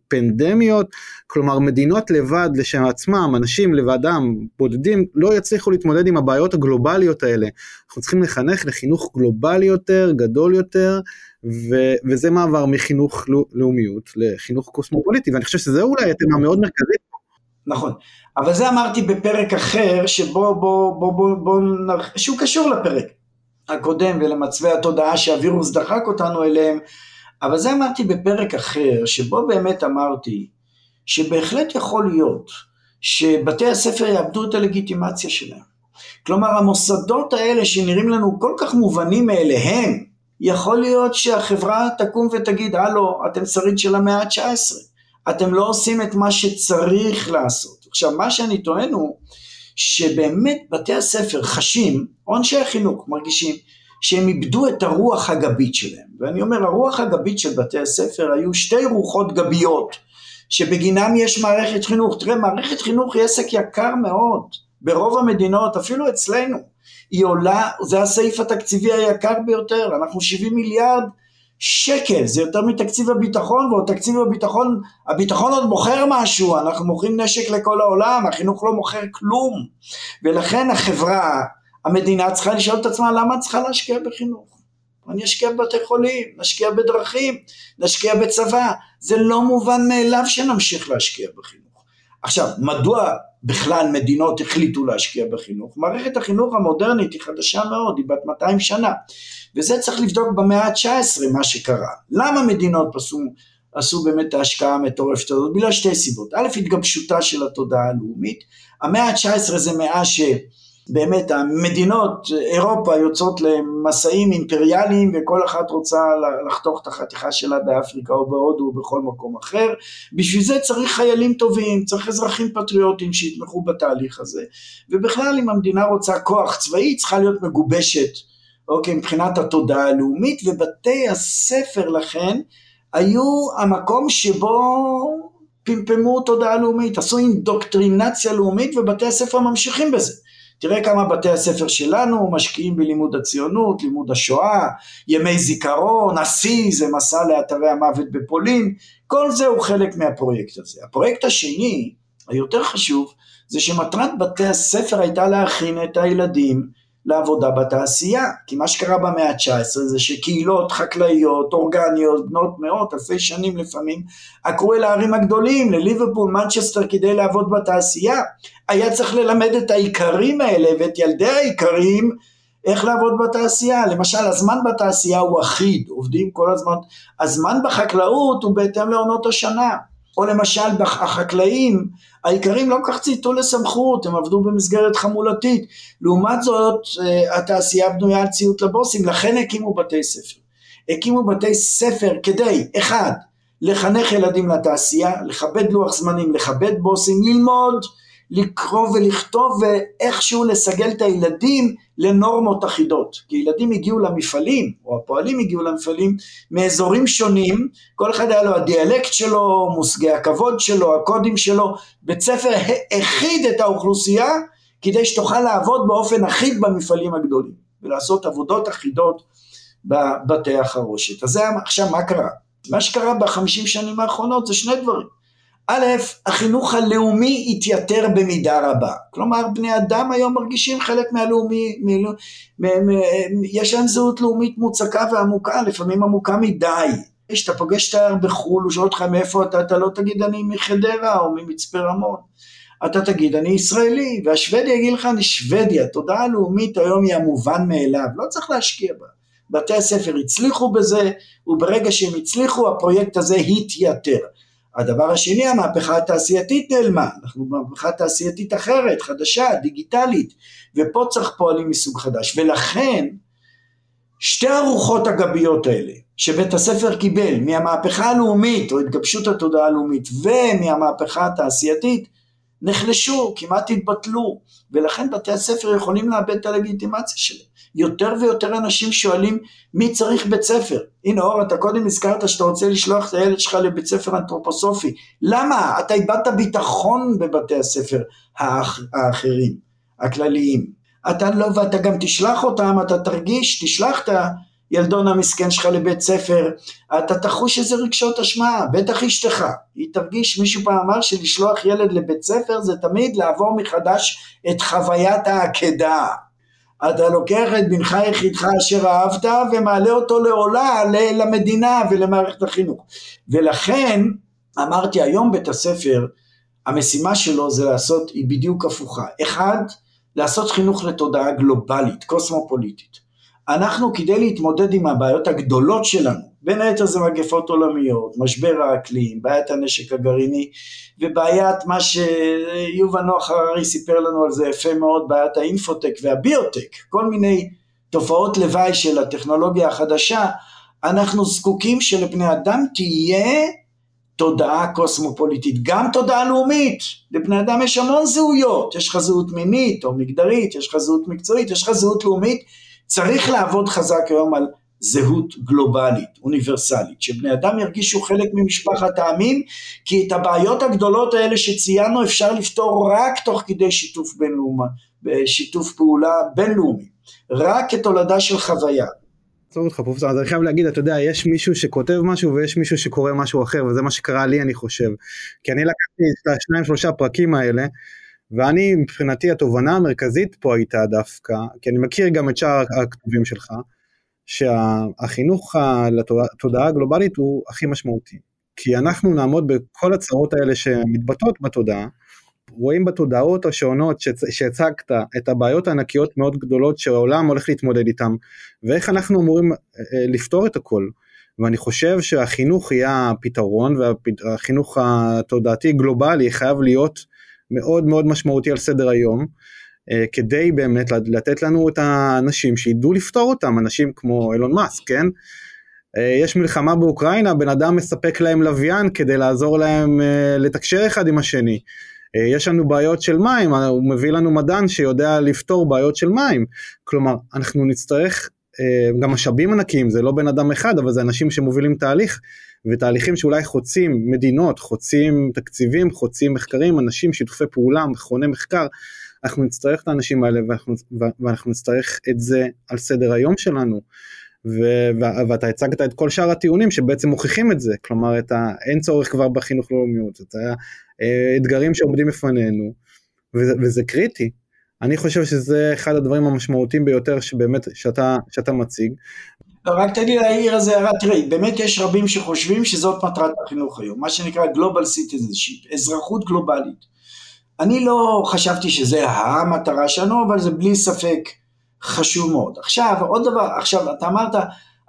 פנדמיות, כלומר מדינות לבד לשם עצמם, אנשים לבדם, בודדים, לא יצליחו להתמודד עם הבעיות הגלובליות האלה. אנחנו צריכים לחנך לחינוך גלובלי יותר, גדול יותר, ו- וזה מעבר מחינוך לאומיות לחינוך קוסמופוליטי, ואני חושב שזה אולי התמה מאוד מרכזית. נכון, אבל זה אמרתי בפרק אחר, שבו, בוא, בוא, בוא, בוא, שהוא קשור לפרק הקודם ולמצבי התודעה שהווירוס דחק אותנו אליהם, אבל זה אמרתי בפרק אחר, שבו באמת אמרתי שבהחלט יכול להיות שבתי הספר יאבדו את הלגיטימציה שלהם. כלומר המוסדות האלה שנראים לנו כל כך מובנים מאליהם, יכול להיות שהחברה תקום ותגיד, הלו, אתם שריד של המאה ה-19, אתם לא עושים את מה שצריך לעשות. עכשיו, מה שאני טוען הוא שבאמת בתי הספר חשים, או אנשי החינוך מרגישים, שהם איבדו את הרוח הגבית שלהם. ואני אומר, הרוח הגבית של בתי הספר היו שתי רוחות גביות, שבגינם יש מערכת חינוך. תראה, מערכת חינוך היא עסק יקר מאוד, ברוב המדינות, אפילו אצלנו. היא עולה, זה הסעיף התקציבי היקר ביותר, אנחנו 70 מיליארד שקל, זה יותר מתקציב הביטחון, ועוד תקציב הביטחון, הביטחון עוד מוכר משהו, אנחנו מוכרים נשק לכל העולם, החינוך לא מוכר כלום, ולכן החברה המדינה צריכה לשאול את עצמה למה צריכה להשקיע בחינוך. אני אשקיע בבתי חולים, נשקיע בדרכים, נשקיע בצבא, זה לא מובן מאליו שנמשיך להשקיע בחינוך. עכשיו, מדוע בכלל מדינות החליטו להשקיע בחינוך? מערכת החינוך המודרנית היא חדשה מאוד, היא בת 200 שנה, וזה צריך לבדוק במאה ה-19 מה שקרה. למה מדינות עשו, עשו באמת ההשקעה המטורפת הזאת? בגלל שתי סיבות. א', התגבשותה של התודעה הלאומית, המאה ה-19 זה מאה ש... באמת המדינות, אירופה יוצאות למסעים אימפריאליים וכל אחת רוצה לחתוך את החתיכה שלה באפריקה או בהודו או בכל מקום אחר, בשביל זה צריך חיילים טובים, צריך אזרחים פטריוטים שיתמכו בתהליך הזה, ובכלל אם המדינה רוצה כוח צבאי צריכה להיות מגובשת, אוקיי, מבחינת התודעה הלאומית, ובתי הספר לכן היו המקום שבו פמפמו תודעה לאומית, עשו אינדוקטרינציה לאומית ובתי הספר ממשיכים בזה. תראה כמה בתי הספר שלנו משקיעים בלימוד הציונות, לימוד השואה, ימי זיכרון, השיא זה מסע לאתרי המוות בפולין, כל זה הוא חלק מהפרויקט הזה. הפרויקט השני, היותר חשוב, זה שמטרת בתי הספר הייתה להכין את הילדים לעבודה בתעשייה, כי מה שקרה במאה ה-19 זה שקהילות חקלאיות, אורגניות, בנות מאות, אלפי שנים לפעמים, עקרו אל הערים הגדולים, לליברפול, מנצ'סטר, כדי לעבוד בתעשייה. היה צריך ללמד את האיכרים האלה ואת ילדי האיכרים איך לעבוד בתעשייה. למשל, הזמן בתעשייה הוא אחיד, עובדים כל הזמן. הזמן בחקלאות הוא בהתאם לעונות השנה. או למשל החקלאים, האיכרים לא כל כך ציטו לסמכות, הם עבדו במסגרת חמולתית. לעומת זאת, אה, התעשייה בנויה על ציות לבוסים, לכן הקימו בתי ספר. הקימו בתי ספר כדי, אחד, לחנך ילדים לתעשייה, לכבד לוח זמנים, לכבד בוסים, ללמוד לקרוא ולכתוב ואיכשהו לסגל את הילדים לנורמות אחידות. כי ילדים הגיעו למפעלים, או הפועלים הגיעו למפעלים מאזורים שונים, כל אחד היה לו הדיאלקט שלו, מושגי הכבוד שלו, הקודים שלו, בית ספר הכיד את האוכלוסייה כדי שתוכל לעבוד באופן אחיד במפעלים הגדולים, ולעשות עבודות אחידות בבתי החרושת. אז זה עכשיו מה קרה? מה שקרה בחמישים שנים האחרונות זה שני דברים. א', החינוך הלאומי התייתר במידה רבה. כלומר, בני אדם היום מרגישים חלק מהלאומי, מ, מ, מ, יש להם זהות לאומית מוצקה ועמוקה, לפעמים עמוקה מדי. כשאתה פוגש תייר בחו"ל, הוא שואל אותך מאיפה אתה, אתה לא תגיד אני מחדרה או ממצפה רמון. אתה תגיד אני ישראלי, והשוודי יגיד לך אני שוודיה, תודעה לאומית היום היא המובן מאליו, לא צריך להשקיע בה. בתי הספר הצליחו בזה, וברגע שהם הצליחו הפרויקט הזה התייתר. הדבר השני, המהפכה התעשייתית נעלמה, אנחנו במהפכה תעשייתית אחרת, חדשה, דיגיטלית, ופה צריך פועלים מסוג חדש, ולכן שתי הרוחות הגביות האלה שבית הספר קיבל מהמהפכה הלאומית או התגבשות התודעה הלאומית ומהמהפכה התעשייתית נחלשו, כמעט התבטלו, ולכן בתי הספר יכולים לאבד את הלגיטימציה שלהם. יותר ויותר אנשים שואלים מי צריך בית ספר. הנה אור, אתה קודם הזכרת שאתה רוצה לשלוח את הילד שלך לבית ספר אנתרופוסופי. למה? אתה איבדת ביטחון בבתי הספר האח, האחרים, הכלליים. אתה לא, ואתה גם תשלח אותם, אתה תרגיש, תשלח את הילדון המסכן שלך לבית ספר, אתה תחוש איזה רגשות אשמה, בטח אשתך, היא תרגיש, מישהו פעם אמר שלשלוח ילד לבית ספר זה תמיד לעבור מחדש את חוויית העקדה. אתה לוקח את בנך יחידך אשר אהבת ומעלה אותו לעולה למדינה ולמערכת החינוך. ולכן אמרתי היום בית הספר המשימה שלו זה לעשות, היא בדיוק הפוכה. אחד, לעשות חינוך לתודעה גלובלית, קוסמופוליטית. אנחנו כדי להתמודד עם הבעיות הגדולות שלנו, בין היתר זה מגפות עולמיות, משבר האקלים, בעיית הנשק הגרעיני ובעיית מה שיובל נוח הררי סיפר לנו על זה יפה מאוד, בעיית האינפוטק והביוטק, כל מיני תופעות לוואי של הטכנולוגיה החדשה, אנחנו זקוקים שלבני אדם תהיה תודעה קוסמופוליטית, גם תודעה לאומית, לבני אדם יש המון זהויות, יש לך זהות מינית או מגדרית, יש לך זהות מקצועית, יש לך זהות לאומית, צריך לעבוד חזק היום על זהות גלובלית, אוניברסלית, שבני אדם ירגישו חלק ממשפחת העמים, כי את הבעיות הגדולות האלה שציינו אפשר לפתור רק תוך כדי שיתוף בינלאומי, שיתוף פעולה בינלאומי, רק כתולדה של חוויה. עצור אותך פרופסור, אז אני חייב להגיד, אתה יודע, יש מישהו שכותב משהו ויש מישהו שקורא משהו אחר, וזה מה שקרה לי אני חושב. כי אני לקחתי את השניים שלושה פרקים האלה, ואני מבחינתי התובנה המרכזית פה הייתה דווקא, כי אני מכיר גם את שאר הכתובים שלך, שהחינוך לתודעה הגלובלית הוא הכי משמעותי. כי אנחנו נעמוד בכל הצרות האלה שמתבטאות בתודעה, רואים בתודעות השונות שהצגת את הבעיות הענקיות מאוד גדולות שהעולם הולך להתמודד איתן, ואיך אנחנו אמורים אה, לפתור את הכל. ואני חושב שהחינוך יהיה הפתרון, והחינוך התודעתי גלובלי חייב להיות מאוד מאוד משמעותי על סדר היום, אה, כדי באמת לתת לנו את האנשים שידעו לפתור אותם, אנשים כמו אילון מאסק, כן? אה, יש מלחמה באוקראינה, בן אדם מספק להם לוויין כדי לעזור להם אה, לתקשר אחד עם השני. יש לנו בעיות של מים, הוא מביא לנו מדען שיודע לפתור בעיות של מים. כלומר, אנחנו נצטרך גם משאבים ענקיים, זה לא בן אדם אחד, אבל זה אנשים שמובילים תהליך, ותהליכים שאולי חוצים מדינות, חוצים תקציבים, חוצים מחקרים, אנשים, שיתופי פעולה, מכוני מחקר, אנחנו נצטרך את האנשים האלה ואנחנו, ואנחנו נצטרך את זה על סדר היום שלנו. ו- ואתה הצגת את כל שאר הטיעונים שבעצם מוכיחים את זה, כלומר את ה- אין צורך כבר בחינוך לאומיות, את האתגרים שעומדים בפנינו, וזה, וזה קריטי. אני חושב שזה אחד הדברים המשמעותיים ביותר שבאמת, שאתה, שאתה מציג, רק תן לי להעיר איזה הערה, תראה, באמת יש רבים שחושבים שזאת מטרת החינוך היום, מה שנקרא Global Citizenship, אזרחות גלובלית. אני לא חשבתי שזה המטרה שלנו, אבל זה בלי ספק חשוב מאוד. עכשיו, עוד דבר, עכשיו, אתה אמרת,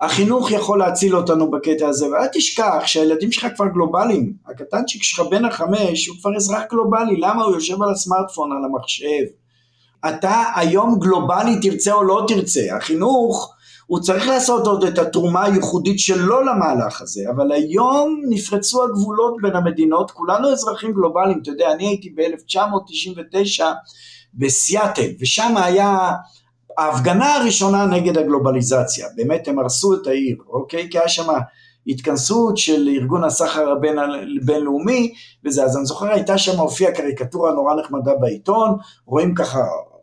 החינוך יכול להציל אותנו בקטע הזה, ואל תשכח שהילדים שלך כבר גלובליים, הקטנצ'יק שלך בן החמש הוא כבר אזרח גלובלי, למה הוא יושב על הסמארטפון, על המחשב? אתה היום גלובלי תרצה או לא תרצה, החינוך הוא צריך לעשות עוד את התרומה הייחודית שלו למהלך הזה, אבל היום נפרצו הגבולות בין המדינות, כולנו אזרחים גלובליים, אתה יודע, אני הייתי ב-1999 בסיאטל, ושם היה ההפגנה הראשונה נגד הגלובליזציה, באמת הם הרסו את העיר, אוקיי? כי היה שם התכנסות של ארגון הסחר הבינלאומי, וזה, אז אני זוכר הייתה שם הופיעה קריקטורה נורא נחמדה בעיתון, רואים ככה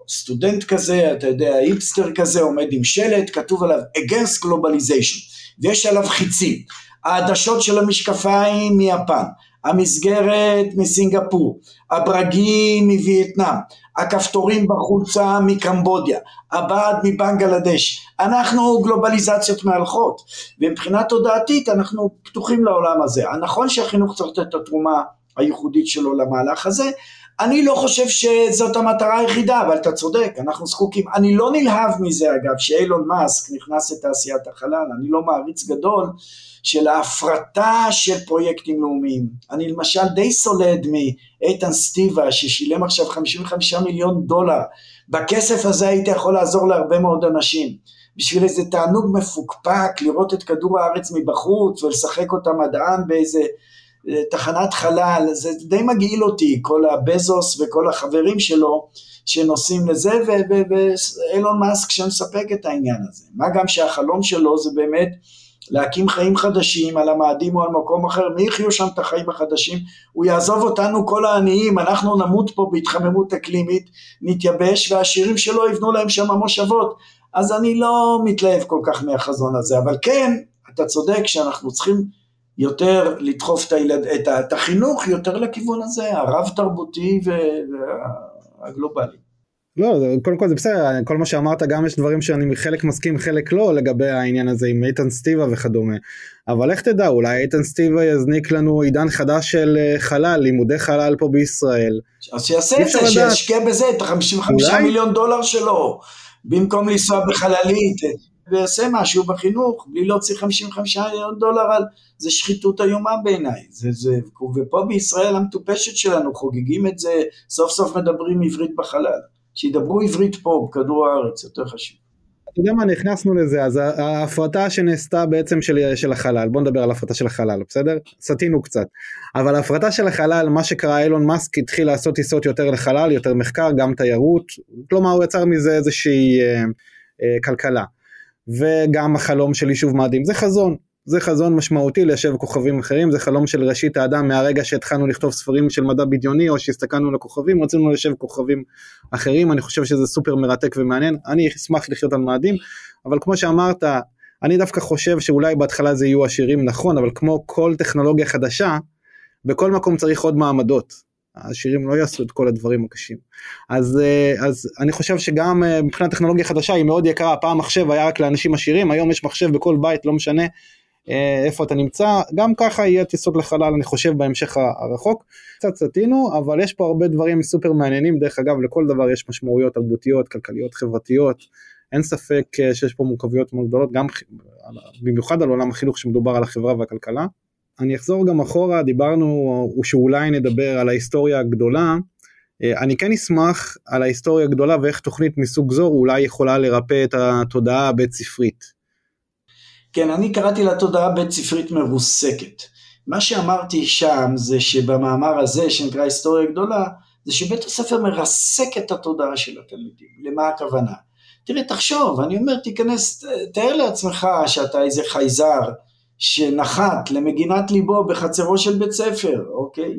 סטודנט כזה, אתה יודע, היפסטר כזה, עומד עם שלט, כתוב עליו against globalization, ויש עליו חיצים, העדשות של המשקפיים מיפן, המסגרת מסינגפור, הברגים מווייטנאם, הכפתורים בחולצה מקמבודיה, הבד מבנגלדש, אנחנו גלובליזציות מהלכות, ומבחינה תודעתית אנחנו פתוחים לעולם הזה. נכון שהחינוך צריך לתת את התרומה הייחודית שלו למהלך הזה, אני לא חושב שזאת המטרה היחידה, אבל אתה צודק, אנחנו זקוקים. אני לא נלהב מזה אגב, שאילון מאסק נכנס לתעשיית החלל, אני לא מעריץ גדול של ההפרטה של פרויקטים לאומיים. אני למשל די סולד מאיתן סטיבה, ששילם עכשיו 55 מיליון דולר. בכסף הזה היית יכול לעזור להרבה מאוד אנשים. בשביל איזה תענוג מפוקפק, לראות את כדור הארץ מבחוץ ולשחק אותה מדען באיזה תחנת חלל, זה די מגעיל אותי, כל הבזוס וכל החברים שלו שנוסעים לזה, ואילון מאסק שמספק את העניין הזה. מה גם שהחלום שלו זה באמת להקים חיים חדשים על המאדים או על מקום אחר, מי יחיו שם את החיים החדשים? הוא יעזוב אותנו כל העניים, אנחנו נמות פה בהתחממות אקלימית, נתייבש, והעשירים שלו יבנו להם שם מושבות. אז אני לא מתלהב כל כך מהחזון הזה, אבל כן, אתה צודק שאנחנו צריכים יותר לדחוף את, הילד, את, את החינוך יותר לכיוון הזה, הרב תרבותי והגלובלי. לא, קודם כל זה בסדר, כל מה שאמרת גם יש דברים שאני חלק מסכים חלק לא לגבי העניין הזה עם איתן סטיבה וכדומה, אבל איך תדע אולי איתן סטיבה יזניק לנו עידן חדש של אה, חלל, לימודי חלל פה בישראל. אז שיעשה את זה, שישקיע בזה את ה-55 מיליון דולר שלו, במקום לנסוע בחללית. ויעשה משהו בחינוך, בלי להוציא 55 מיליון דולר על... זה שחיתות איומה בעיניי. זה, זה, ופה בישראל המטופשת שלנו חוגגים את זה, סוף סוף מדברים עברית בחלל. שידברו עברית פה, בכדור הארץ, יותר חשוב. אתה יודע מה, נכנסנו לזה, אז ההפרטה שנעשתה בעצם של, של החלל, בוא נדבר על ההפרטה של החלל, בסדר? סטינו קצת. אבל ההפרטה של החלל, מה שקרה, אילון מאסק התחיל לעשות טיסות יותר לחלל, יותר מחקר, גם תיירות, כלומר הוא יצר מזה איזושהי אה, אה, כלכלה. וגם החלום של יישוב מאדים, זה חזון, זה חזון משמעותי ליישב כוכבים אחרים, זה חלום של ראשית האדם מהרגע שהתחלנו לכתוב ספרים של מדע בדיוני או שהסתכלנו לכוכבים, רצינו ליישב כוכבים אחרים, אני חושב שזה סופר מרתק ומעניין, אני אשמח לחיות על מאדים, אבל כמו שאמרת, אני דווקא חושב שאולי בהתחלה זה יהיו עשירים נכון, אבל כמו כל טכנולוגיה חדשה, בכל מקום צריך עוד מעמדות. העשירים לא יעשו את כל הדברים הקשים. אז, אה, אז אני חושב שגם אה, מבחינת טכנולוגיה חדשה היא מאוד יקרה, פעם מחשב היה רק לאנשים עשירים, היום יש מחשב בכל בית, לא משנה אה, איפה אתה נמצא, גם ככה יהיה טיסות לחלל אני חושב בהמשך הרחוק. קצת סטינו, אבל יש פה הרבה דברים סופר מעניינים, דרך אגב לכל דבר יש משמעויות תרבותיות, כלכליות, חברתיות, אין ספק שיש פה מורכבויות מאוד גדולות, גם במיוחד על עולם החינוך שמדובר על החברה והכלכלה. אני אחזור גם אחורה, דיברנו שאולי נדבר על ההיסטוריה הגדולה, אה, אני כן אשמח על ההיסטוריה הגדולה ואיך תוכנית מסוג זו אולי יכולה לרפא את התודעה הבית ספרית. כן, אני קראתי לתודעה בית ספרית מרוסקת. מה שאמרתי שם זה שבמאמר הזה שנקרא היסטוריה גדולה, זה שבית הספר מרסק את התודעה של התלמידים. למה הכוונה? תראה, תחשוב, אני אומר, תיכנס, תאר לעצמך שאתה איזה חייזר שנחת למגינת ליבו בחצרו של בית ספר, אוקיי?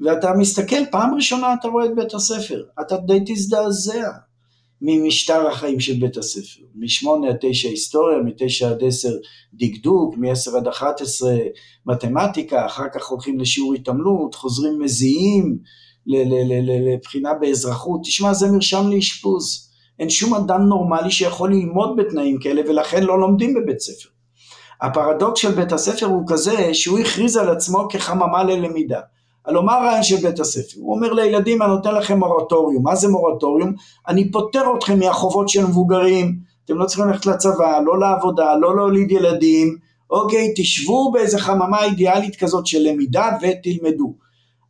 ואתה מסתכל, פעם ראשונה אתה רואה את בית הספר, אתה די תזדעזע ממשטר החיים של בית הספר, משמונה עד תשע היסטוריה, מתשע עד עשר דקדוק, מעשר עד אחת עשרה מתמטיקה, אחר כך הולכים לשיעור התעמלות, חוזרים מזיעים לבחינה באזרחות, תשמע זה מרשם לאשפוז, אין שום אדם נורמלי שיכול ללמוד בתנאים כאלה ולכן לא לומדים בבית ספר. הפרדוקס של בית הספר הוא כזה שהוא הכריז על עצמו כחממה ללמידה. הלוא מה הרעיון של בית הספר? הוא אומר לילדים אני נותן לכם מורטוריום, מה זה מורטוריום? אני פוטר אתכם מהחובות של מבוגרים, אתם לא צריכים ללכת לצבא, לא לעבודה, לא להוליד ילדים, אוקיי, תשבו באיזה חממה אידיאלית כזאת של למידה ותלמדו.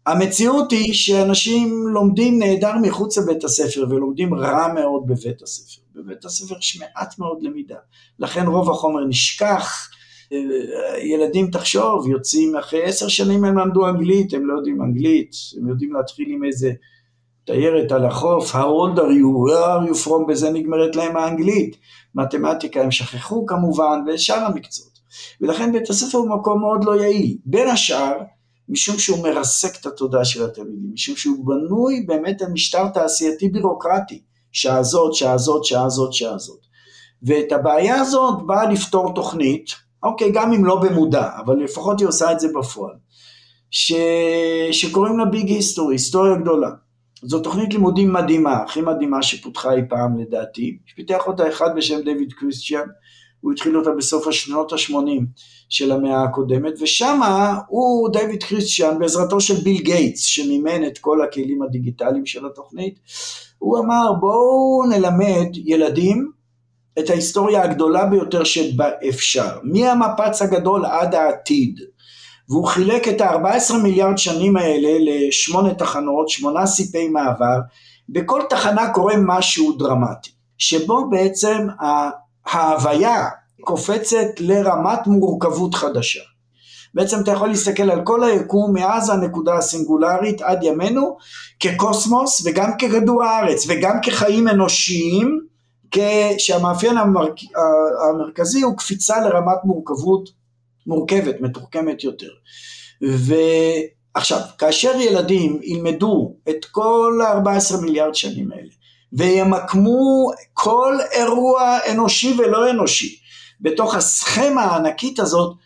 המציאות היא שאנשים לומדים נהדר מחוץ לבית הספר ולומדים רע מאוד בבית הספר. בבית הספר יש מעט מאוד למידה, לכן רוב החומר נשכח, ילדים תחשוב, יוצאים אחרי עשר שנים הם למדו אנגלית, הם לא יודעים אנגלית, הם יודעים להתחיל עם איזה תיירת על החוף, how old are you, where are you from, בזה נגמרת להם האנגלית, מתמטיקה הם שכחו כמובן, ושאר המקצועות. ולכן בית הספר הוא מקום מאוד לא יעיל. בין השאר, משום שהוא מרסק את התודעה של התלמידים, משום שהוא בנוי באמת על משטר תעשייתי בירוקרטי, שעה זאת, שעה זאת, שעה זאת, שעה זאת. ואת הבעיה הזאת באה לפתור תוכנית, אוקיי, גם אם לא במודע, אבל לפחות היא עושה את זה בפועל, ש... שקוראים לה ביג היסטורי, היסטוריה גדולה. זו תוכנית לימודים מדהימה, הכי מדהימה שפותחה אי פעם לדעתי, שפיתח אותה אחד בשם דויד קריסטיאן, הוא התחיל אותה בסוף השנות ה-80 של המאה הקודמת, ושמה הוא, דיוויד קריסטיאן, בעזרתו של ביל גייטס, שמימן את כל הכלים הדיגיטליים של התוכנית, הוא אמר בואו נלמד ילדים את ההיסטוריה הגדולה ביותר שבה אפשר, מהמפץ הגדול עד העתיד. והוא חילק את ה-14 מיליארד שנים האלה לשמונה תחנות, שמונה סיפי מעבר, בכל תחנה קורה משהו דרמטי, שבו בעצם ההוויה קופצת לרמת מורכבות חדשה. בעצם אתה יכול להסתכל על כל היקום מאז הנקודה הסינגולרית עד ימינו כקוסמוס וגם ככדור הארץ וגם כחיים אנושיים שהמאפיין המרכזי הוא קפיצה לרמת מורכבות מורכבת, מתוחכמת יותר. ועכשיו, כאשר ילדים ילמדו את כל ה-14 מיליארד שנים האלה וימקמו כל אירוע אנושי ולא אנושי בתוך הסכמה הענקית הזאת,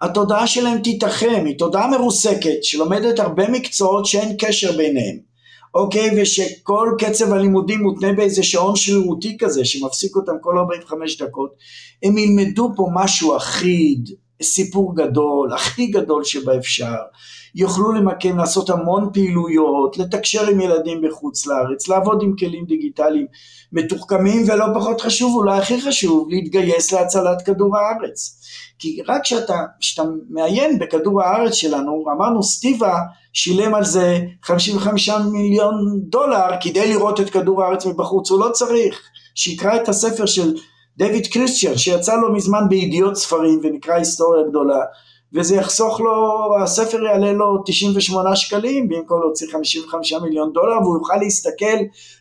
התודעה שלהם תתחם, היא תודעה מרוסקת שלומדת הרבה מקצועות שאין קשר ביניהם, אוקיי, ושכל קצב הלימודים מותנה באיזה שעון שרירותי כזה שמפסיק אותם כל 45 דקות, הם ילמדו פה משהו אחיד, סיפור גדול, הכי גדול שבאפשר, יוכלו למקם, לעשות המון פעילויות, לתקשר עם ילדים בחוץ לארץ, לעבוד עם כלים דיגיטליים מתוחכמים ולא פחות חשוב, אולי הכי חשוב, להתגייס להצלת כדור הארץ. כי רק כשאתה, מעיין בכדור הארץ שלנו, אמרנו סטיבה שילם על זה 55 מיליון דולר כדי לראות את כדור הארץ מבחוץ, הוא לא צריך, שיקרא את הספר של דויד קריסטיאן שיצא לו מזמן בידיעות ספרים ונקרא היסטוריה גדולה וזה יחסוך לו, הספר יעלה לו 98 שקלים במקום להוציא 55 מיליון דולר והוא יוכל להסתכל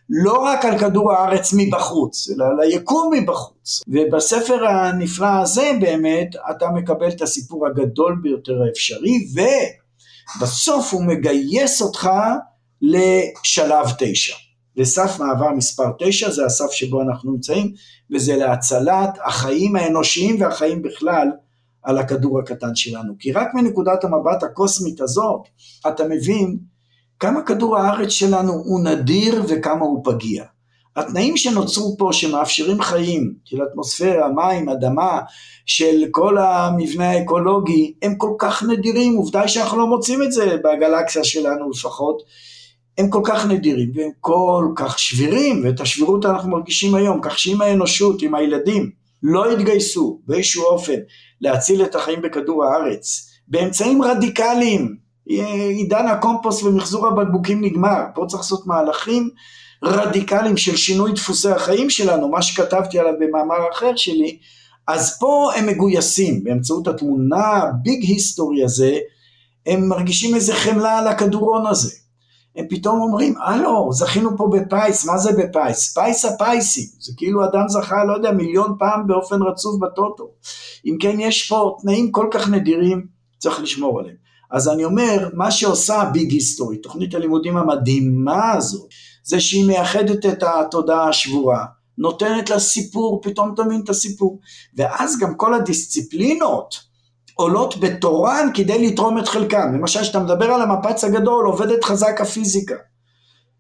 לא רק על כדור הארץ מבחוץ אלא על היקום מבחוץ. ובספר הנפלא הזה באמת אתה מקבל את הסיפור הגדול ביותר האפשרי ובסוף הוא מגייס אותך לשלב תשע. לסף מעבר מספר 9, זה הסף שבו אנחנו נמצאים, וזה להצלת החיים האנושיים והחיים בכלל על הכדור הקטן שלנו. כי רק מנקודת המבט הקוסמית הזאת, אתה מבין כמה כדור הארץ שלנו הוא נדיר וכמה הוא פגיע. התנאים שנוצרו פה שמאפשרים חיים של אטמוספירה, מים, אדמה, של כל המבנה האקולוגי, הם כל כך נדירים, עובדה שאנחנו לא מוצאים את זה בגלקסיה שלנו לפחות, הם כל כך נדירים והם כל כך שבירים, ואת השבירות אנחנו מרגישים היום, כך שאם האנושות, אם הילדים לא יתגייסו באיזשהו אופן להציל את החיים בכדור הארץ, באמצעים רדיקליים, עידן הקומפוסט ומחזור הבקבוקים נגמר, פה צריך לעשות מהלכים רדיקליים של שינוי דפוסי החיים שלנו, מה שכתבתי עליו במאמר אחר שלי, אז פה הם מגויסים באמצעות התמונה ה Big History הזה, הם מרגישים איזה חמלה על הכדורון הזה. הם פתאום אומרים, הלו, זכינו פה בפיס, מה זה בפיס? פיס הפייסים, זה כאילו אדם זכה, לא יודע, מיליון פעם באופן רצוף בטוטו. אם כן, יש פה תנאים כל כך נדירים, צריך לשמור עליהם. אז אני אומר, מה שעושה Big History, תוכנית הלימודים המדהימה הזאת, זה שהיא מאחדת את התודעה השבורה, נותנת לה סיפור, פתאום תבין את הסיפור. ואז גם כל הדיסציפלינות, עולות בתורן כדי לתרום את חלקם. למשל, כשאתה מדבר על המפץ הגדול, עובדת חזק הפיזיקה.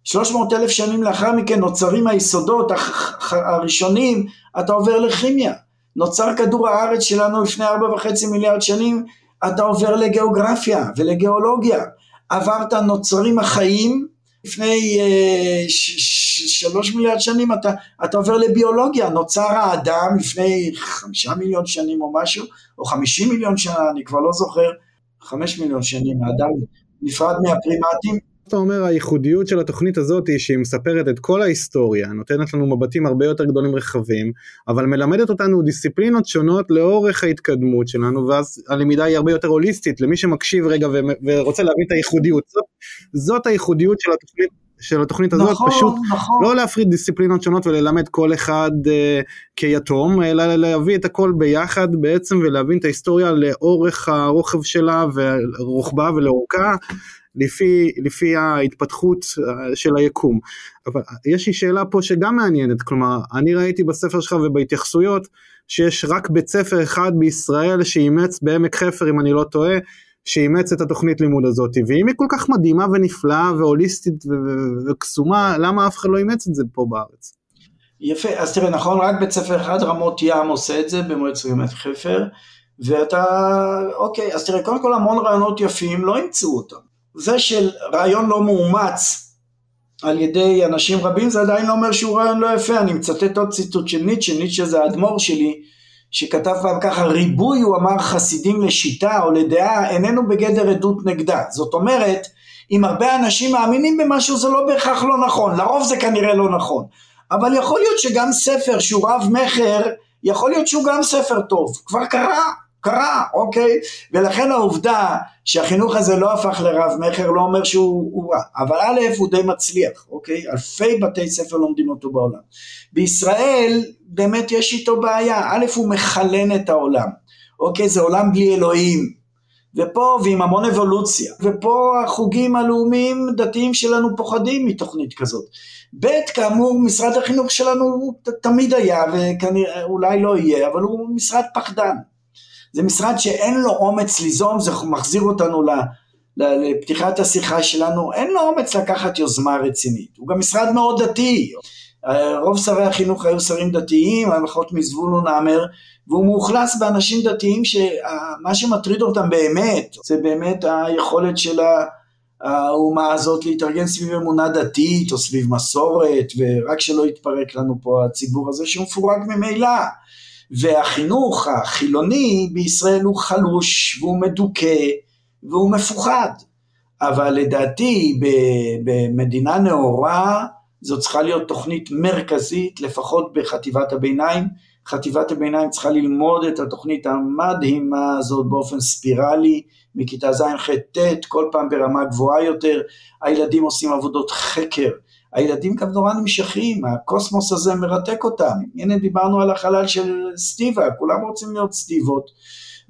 300 אלף שנים לאחר מכן נוצרים היסודות הראשונים, אתה עובר לכימיה. נוצר כדור הארץ שלנו לפני 4.5 מיליארד שנים, אתה עובר לגיאוגרפיה ולגיאולוגיה. עברת, נוצרים החיים, לפני uh, שלוש מיליארד שנים אתה, אתה עובר לביולוגיה, נוצר האדם לפני חמישה מיליון שנים או משהו, או חמישים מיליון שנה, אני כבר לא זוכר, חמש מיליון שנים, האדם נפרד מהפרימטים. אתה אומר הייחודיות של התוכנית הזאת היא שהיא מספרת את כל ההיסטוריה, נותנת לנו מבטים הרבה יותר גדולים רחבים, אבל מלמדת אותנו דיסציפלינות שונות לאורך ההתקדמות שלנו, ואז הלמידה היא הרבה יותר הוליסטית למי שמקשיב רגע ורוצה להבין את הייחודיות. זאת, זאת הייחודיות של התוכנית של התוכנית הזאת, נכון, פשוט נכון. לא להפריד דיסציפלינות שונות וללמד כל אחד uh, כיתום, אלא להביא את הכל ביחד בעצם ולהבין את ההיסטוריה לאורך הרוחב שלה ורוחבה ולאורכה. לפי, לפי ההתפתחות אה, של היקום. אבל יש לי שאלה פה שגם מעניינת, כלומר, אני ראיתי בספר שלך ובהתייחסויות שיש רק בית ספר אחד בישראל שאימץ בעמק חפר, אם אני לא טועה, שאימץ את התוכנית לימוד הזאת, ואם היא כל כך מדהימה ונפלאה והוליסטית וקסומה, למה אף אחד לא אימץ את זה פה בארץ? יפה, אז תראה, נכון, רק בית ספר אחד, רמות ים עושה את זה במועצת גמת חפר, ואתה, אוקיי, אז תראה, קודם כל המון רעיונות יפים, לא ימצאו אותם. זה של רעיון לא מאומץ על ידי אנשים רבים, זה עדיין לא אומר שהוא רעיון לא יפה, אני מצטט עוד ציטוט של ניטשה, ניטשה זה האדמו"ר שלי, שכתב פעם ככה, ריבוי הוא אמר חסידים לשיטה או לדעה איננו בגדר עדות נגדה. זאת אומרת, אם הרבה אנשים מאמינים במשהו זה לא בהכרח לא נכון, לרוב זה כנראה לא נכון. אבל יכול להיות שגם ספר שהוא רב מכר, יכול להיות שהוא גם ספר טוב, כבר קרה, קרה, אוקיי? ולכן העובדה שהחינוך הזה לא הפך לרב מכר לא אומר שהוא רע, אבל א' הוא די מצליח, אוקיי? אלפי בתי ספר לומדים אותו בעולם. בישראל באמת יש איתו בעיה, א' הוא מחלן את העולם, אוקיי? זה עולם בלי אלוהים, ופה, ועם המון אבולוציה, ופה החוגים הלאומיים דתיים שלנו פוחדים מתוכנית כזאת. ב', כאמור, משרד החינוך שלנו תמיד היה, וכנראה אולי לא יהיה, אבל הוא משרד פחדן. זה משרד שאין לו אומץ ליזום, זה מחזיר אותנו לפתיחת השיחה שלנו, אין לו אומץ לקחת יוזמה רצינית. הוא גם משרד מאוד דתי. רוב שרי החינוך היו שרים דתיים, הנחות מזבולון עמר, והוא מאוכלס באנשים דתיים שמה שמטריד אותם באמת, זה באמת היכולת של האומה הזאת להתארגן סביב אמונה דתית או סביב מסורת, ורק שלא יתפרק לנו פה הציבור הזה שהוא מפורק ממילא. והחינוך החילוני בישראל הוא חלוש והוא מדוכא והוא מפוחד. אבל לדעתי במדינה נאורה זו צריכה להיות תוכנית מרכזית, לפחות בחטיבת הביניים. חטיבת הביניים צריכה ללמוד את התוכנית המדהימה הזאת באופן ספירלי, מכיתה ז'-ח'-ט', כל פעם ברמה גבוהה יותר, הילדים עושים עבודות חקר, הילדים גם נורא נמשכים, הקוסמוס הזה מרתק אותם, הנה דיברנו על החלל של סטיבה, כולם רוצים להיות סטיבות,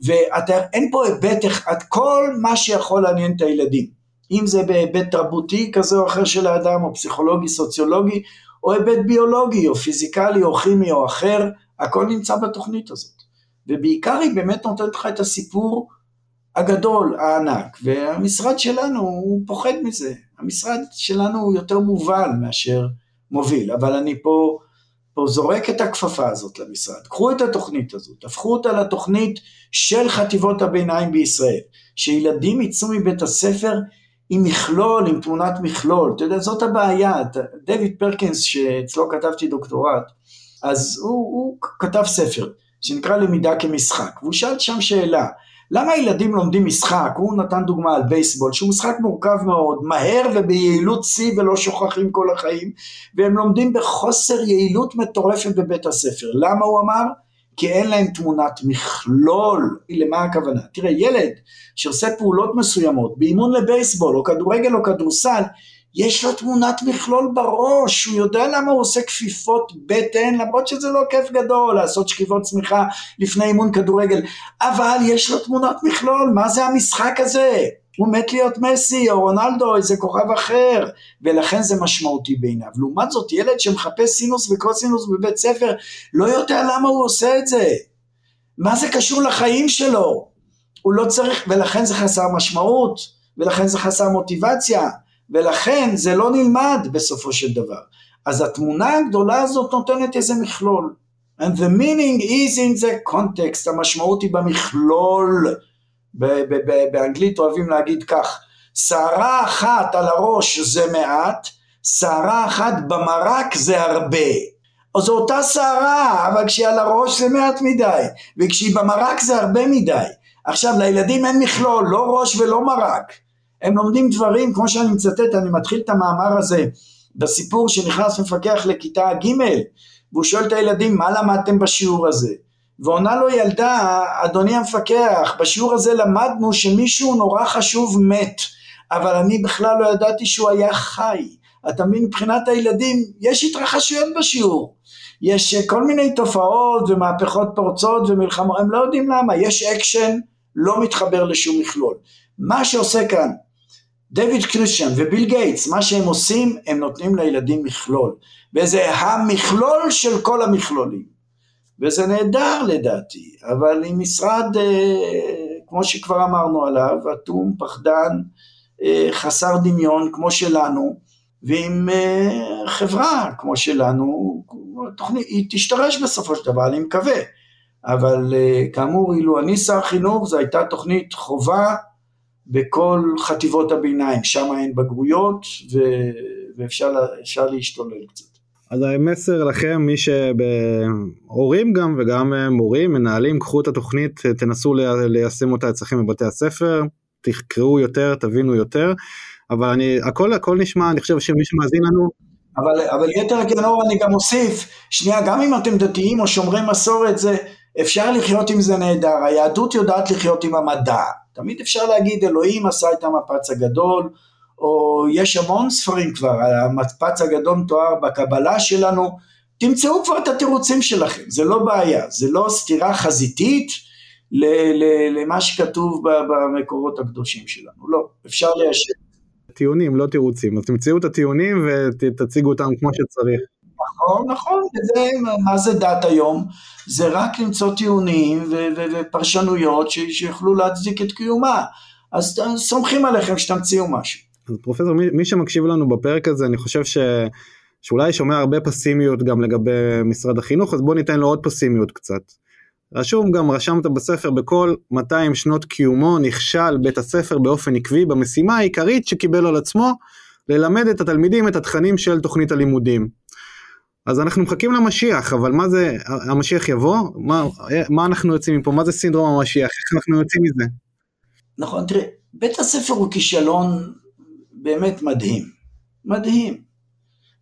ואין פה היבט אחד, כל מה שיכול לעניין את הילדים. אם זה בהיבט תרבותי כזה או אחר של האדם, או פסיכולוגי, סוציולוגי, או היבט ביולוגי, או פיזיקלי, או כימי, או אחר, הכל נמצא בתוכנית הזאת. ובעיקר היא באמת נותנת לך את הסיפור הגדול, הענק, והמשרד שלנו הוא פוחד מזה. המשרד שלנו הוא יותר מובל מאשר מוביל, אבל אני פה, פה זורק את הכפפה הזאת למשרד. קחו את התוכנית הזאת, הפכו אותה לתוכנית של חטיבות הביניים בישראל, שילדים יצאו מבית הספר עם מכלול, עם תמונת מכלול, אתה יודע, זאת הבעיה, דויד פרקינס שאצלו כתבתי דוקטורט, אז הוא, הוא כתב ספר שנקרא למידה כמשחק, והוא שאל שם שאלה, למה ילדים לומדים משחק, הוא נתן דוגמה על בייסבול, שהוא משחק מורכב מאוד, מהר וביעילות שיא ולא שוכחים כל החיים, והם לומדים בחוסר יעילות מטורפת בבית הספר, למה הוא אמר? כי אין להם תמונת מכלול, למה הכוונה? תראה, ילד שעושה פעולות מסוימות באימון לבייסבול או כדורגל או כדורסל, יש לו תמונת מכלול בראש, הוא יודע למה הוא עושה כפיפות בטן, למרות שזה לא כיף גדול לעשות שכיבות צמיחה לפני אימון כדורגל, אבל יש לו תמונת מכלול, מה זה המשחק הזה? הוא מת להיות מסי או רונלדו, איזה כוכב אחר, ולכן זה משמעותי בעיניו. לעומת זאת, ילד שמחפש סינוס וקוסינוס בבית ספר, לא יודע למה הוא עושה את זה. מה זה קשור לחיים שלו? הוא לא צריך, ולכן זה חסר משמעות, ולכן זה חסר מוטיבציה, ולכן זה לא נלמד בסופו של דבר. אז התמונה הגדולה הזאת נותנת איזה מכלול. And the meaning is in the context, המשמעות היא במכלול. באנגלית אוהבים להגיד כך, שערה אחת על הראש זה מעט, שערה אחת במרק זה הרבה. אז זו אותה שערה, אבל כשהיא על הראש זה מעט מדי, וכשהיא במרק זה הרבה מדי. עכשיו לילדים אין מכלול, לא ראש ולא מרק. הם לומדים דברים, כמו שאני מצטט, אני מתחיל את המאמר הזה בסיפור שנכנס מפקח לכיתה ג' והוא שואל את הילדים מה למדתם בשיעור הזה ועונה לו ילדה, אדוני המפקח, בשיעור הזה למדנו שמישהו נורא חשוב מת, אבל אני בכלל לא ידעתי שהוא היה חי. אתה מבין, מבחינת הילדים, יש התרחשויות בשיעור. יש כל מיני תופעות ומהפכות פורצות ומלחמות, הם לא יודעים למה, יש אקשן, לא מתחבר לשום מכלול. מה שעושה כאן דויד קריסטיאן וביל גייטס, מה שהם עושים, הם נותנים לילדים מכלול, וזה המכלול של כל המכלולים, וזה נהדר לדעתי, אבל עם משרד, אה, כמו שכבר אמרנו עליו, אטום, פחדן, אה, חסר דמיון, כמו שלנו, ועם uh, חברה כמו שלנו, תוכנית, היא תשתרש בסופו של דבר, אני מקווה. אבל כאמור, אילו אני שר חינוך, זו הייתה תוכנית חובה בכל חטיבות הביניים, שם אין בגרויות ו... ואפשר להשתולל קצת. אז המסר לכם, מי שהורים גם וגם מורים, מנהלים, קחו את התוכנית, תנסו ליישם אותה אצלכם בבתי הספר, תקראו יותר, תבינו יותר, אבל אני, הכל הכל נשמע, אני חושב שמי שמאזין לנו... אבל, אבל יתר כנור אני גם אוסיף, שנייה, גם אם אתם דתיים או שומרי מסורת, זה, אפשר לחיות עם זה נהדר, היהדות יודעת לחיות עם המדע, תמיד אפשר להגיד אלוהים עשה את המפץ הגדול, או יש המון ספרים כבר, המפץ הגדול מתואר בקבלה שלנו, תמצאו כבר את התירוצים שלכם, זה לא בעיה, זה לא סתירה חזיתית למה שכתוב במקורות הקדושים שלנו, לא, אפשר ליישב. טיעונים, לא תירוצים, אז תמצאו את הטיעונים ותציגו אותם כמו שצריך. נכון, נכון, וזה, מה זה דת היום? זה רק למצוא טיעונים ופרשנויות שיוכלו להצדיק את קיומה. אז סומכים עליכם שתמציאו משהו. אז פרופסור, מי, מי שמקשיב לנו בפרק הזה, אני חושב ש... שאולי שומע הרבה פסימיות גם לגבי משרד החינוך, אז בוא ניתן לו עוד פסימיות קצת. רשום גם, רשמת בספר, בכל 200 שנות קיומו נכשל בית הספר באופן עקבי במשימה העיקרית שקיבל על עצמו, ללמד את התלמידים את התכנים של תוכנית הלימודים. אז אנחנו מחכים למשיח, אבל מה זה, המשיח יבוא? מה, מה אנחנו יוצאים מפה? מה זה סינדרום המשיח? איך אנחנו יוצאים מזה? נכון, תראה, בית הספר הוא כישלון באמת מדהים, מדהים.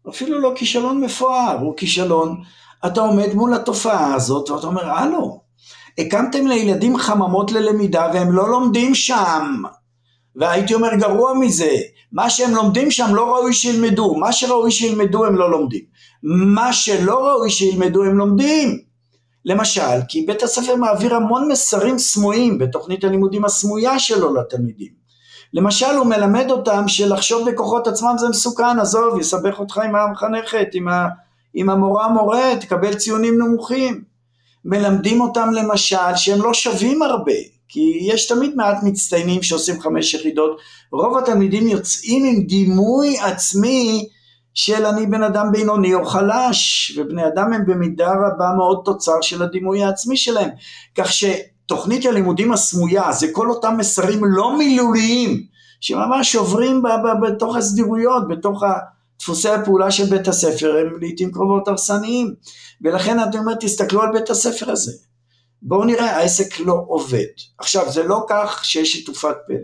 אפילו לא כישלון מפואר, הוא כישלון, אתה עומד מול התופעה הזאת ואתה אומר, הלו, הקמתם לילדים חממות ללמידה והם לא לומדים שם. והייתי אומר גרוע מזה, מה שהם לומדים שם לא ראוי שילמדו, מה שראוי שילמדו הם לא לומדים, מה שלא ראוי שילמדו הם לומדים. למשל, כי בית הספר מעביר המון מסרים סמויים בתוכנית הלימודים הסמויה שלו לתלמידים. למשל הוא מלמד אותם שלחשוב בכוחות עצמם זה מסוכן, עזוב, יסבך אותך עם המחנכת, עם, ה, עם המורה מורה, תקבל ציונים נמוכים. מלמדים אותם למשל שהם לא שווים הרבה, כי יש תמיד מעט מצטיינים שעושים חמש יחידות, רוב התלמידים יוצאים עם דימוי עצמי של אני בן אדם בינוני או חלש, ובני אדם הם במידה רבה מאוד תוצר של הדימוי העצמי שלהם, כך שתוכנית הלימודים הסמויה זה כל אותם מסרים לא מילוליים, שממש עוברים בתוך הסדירויות, בתוך דפוסי הפעולה של בית הספר, הם לעיתים קרובות הרסניים, ולכן אני אומר תסתכלו על בית הספר הזה, בואו נראה העסק לא עובד, עכשיו זה לא כך שיש שיתופת פלא,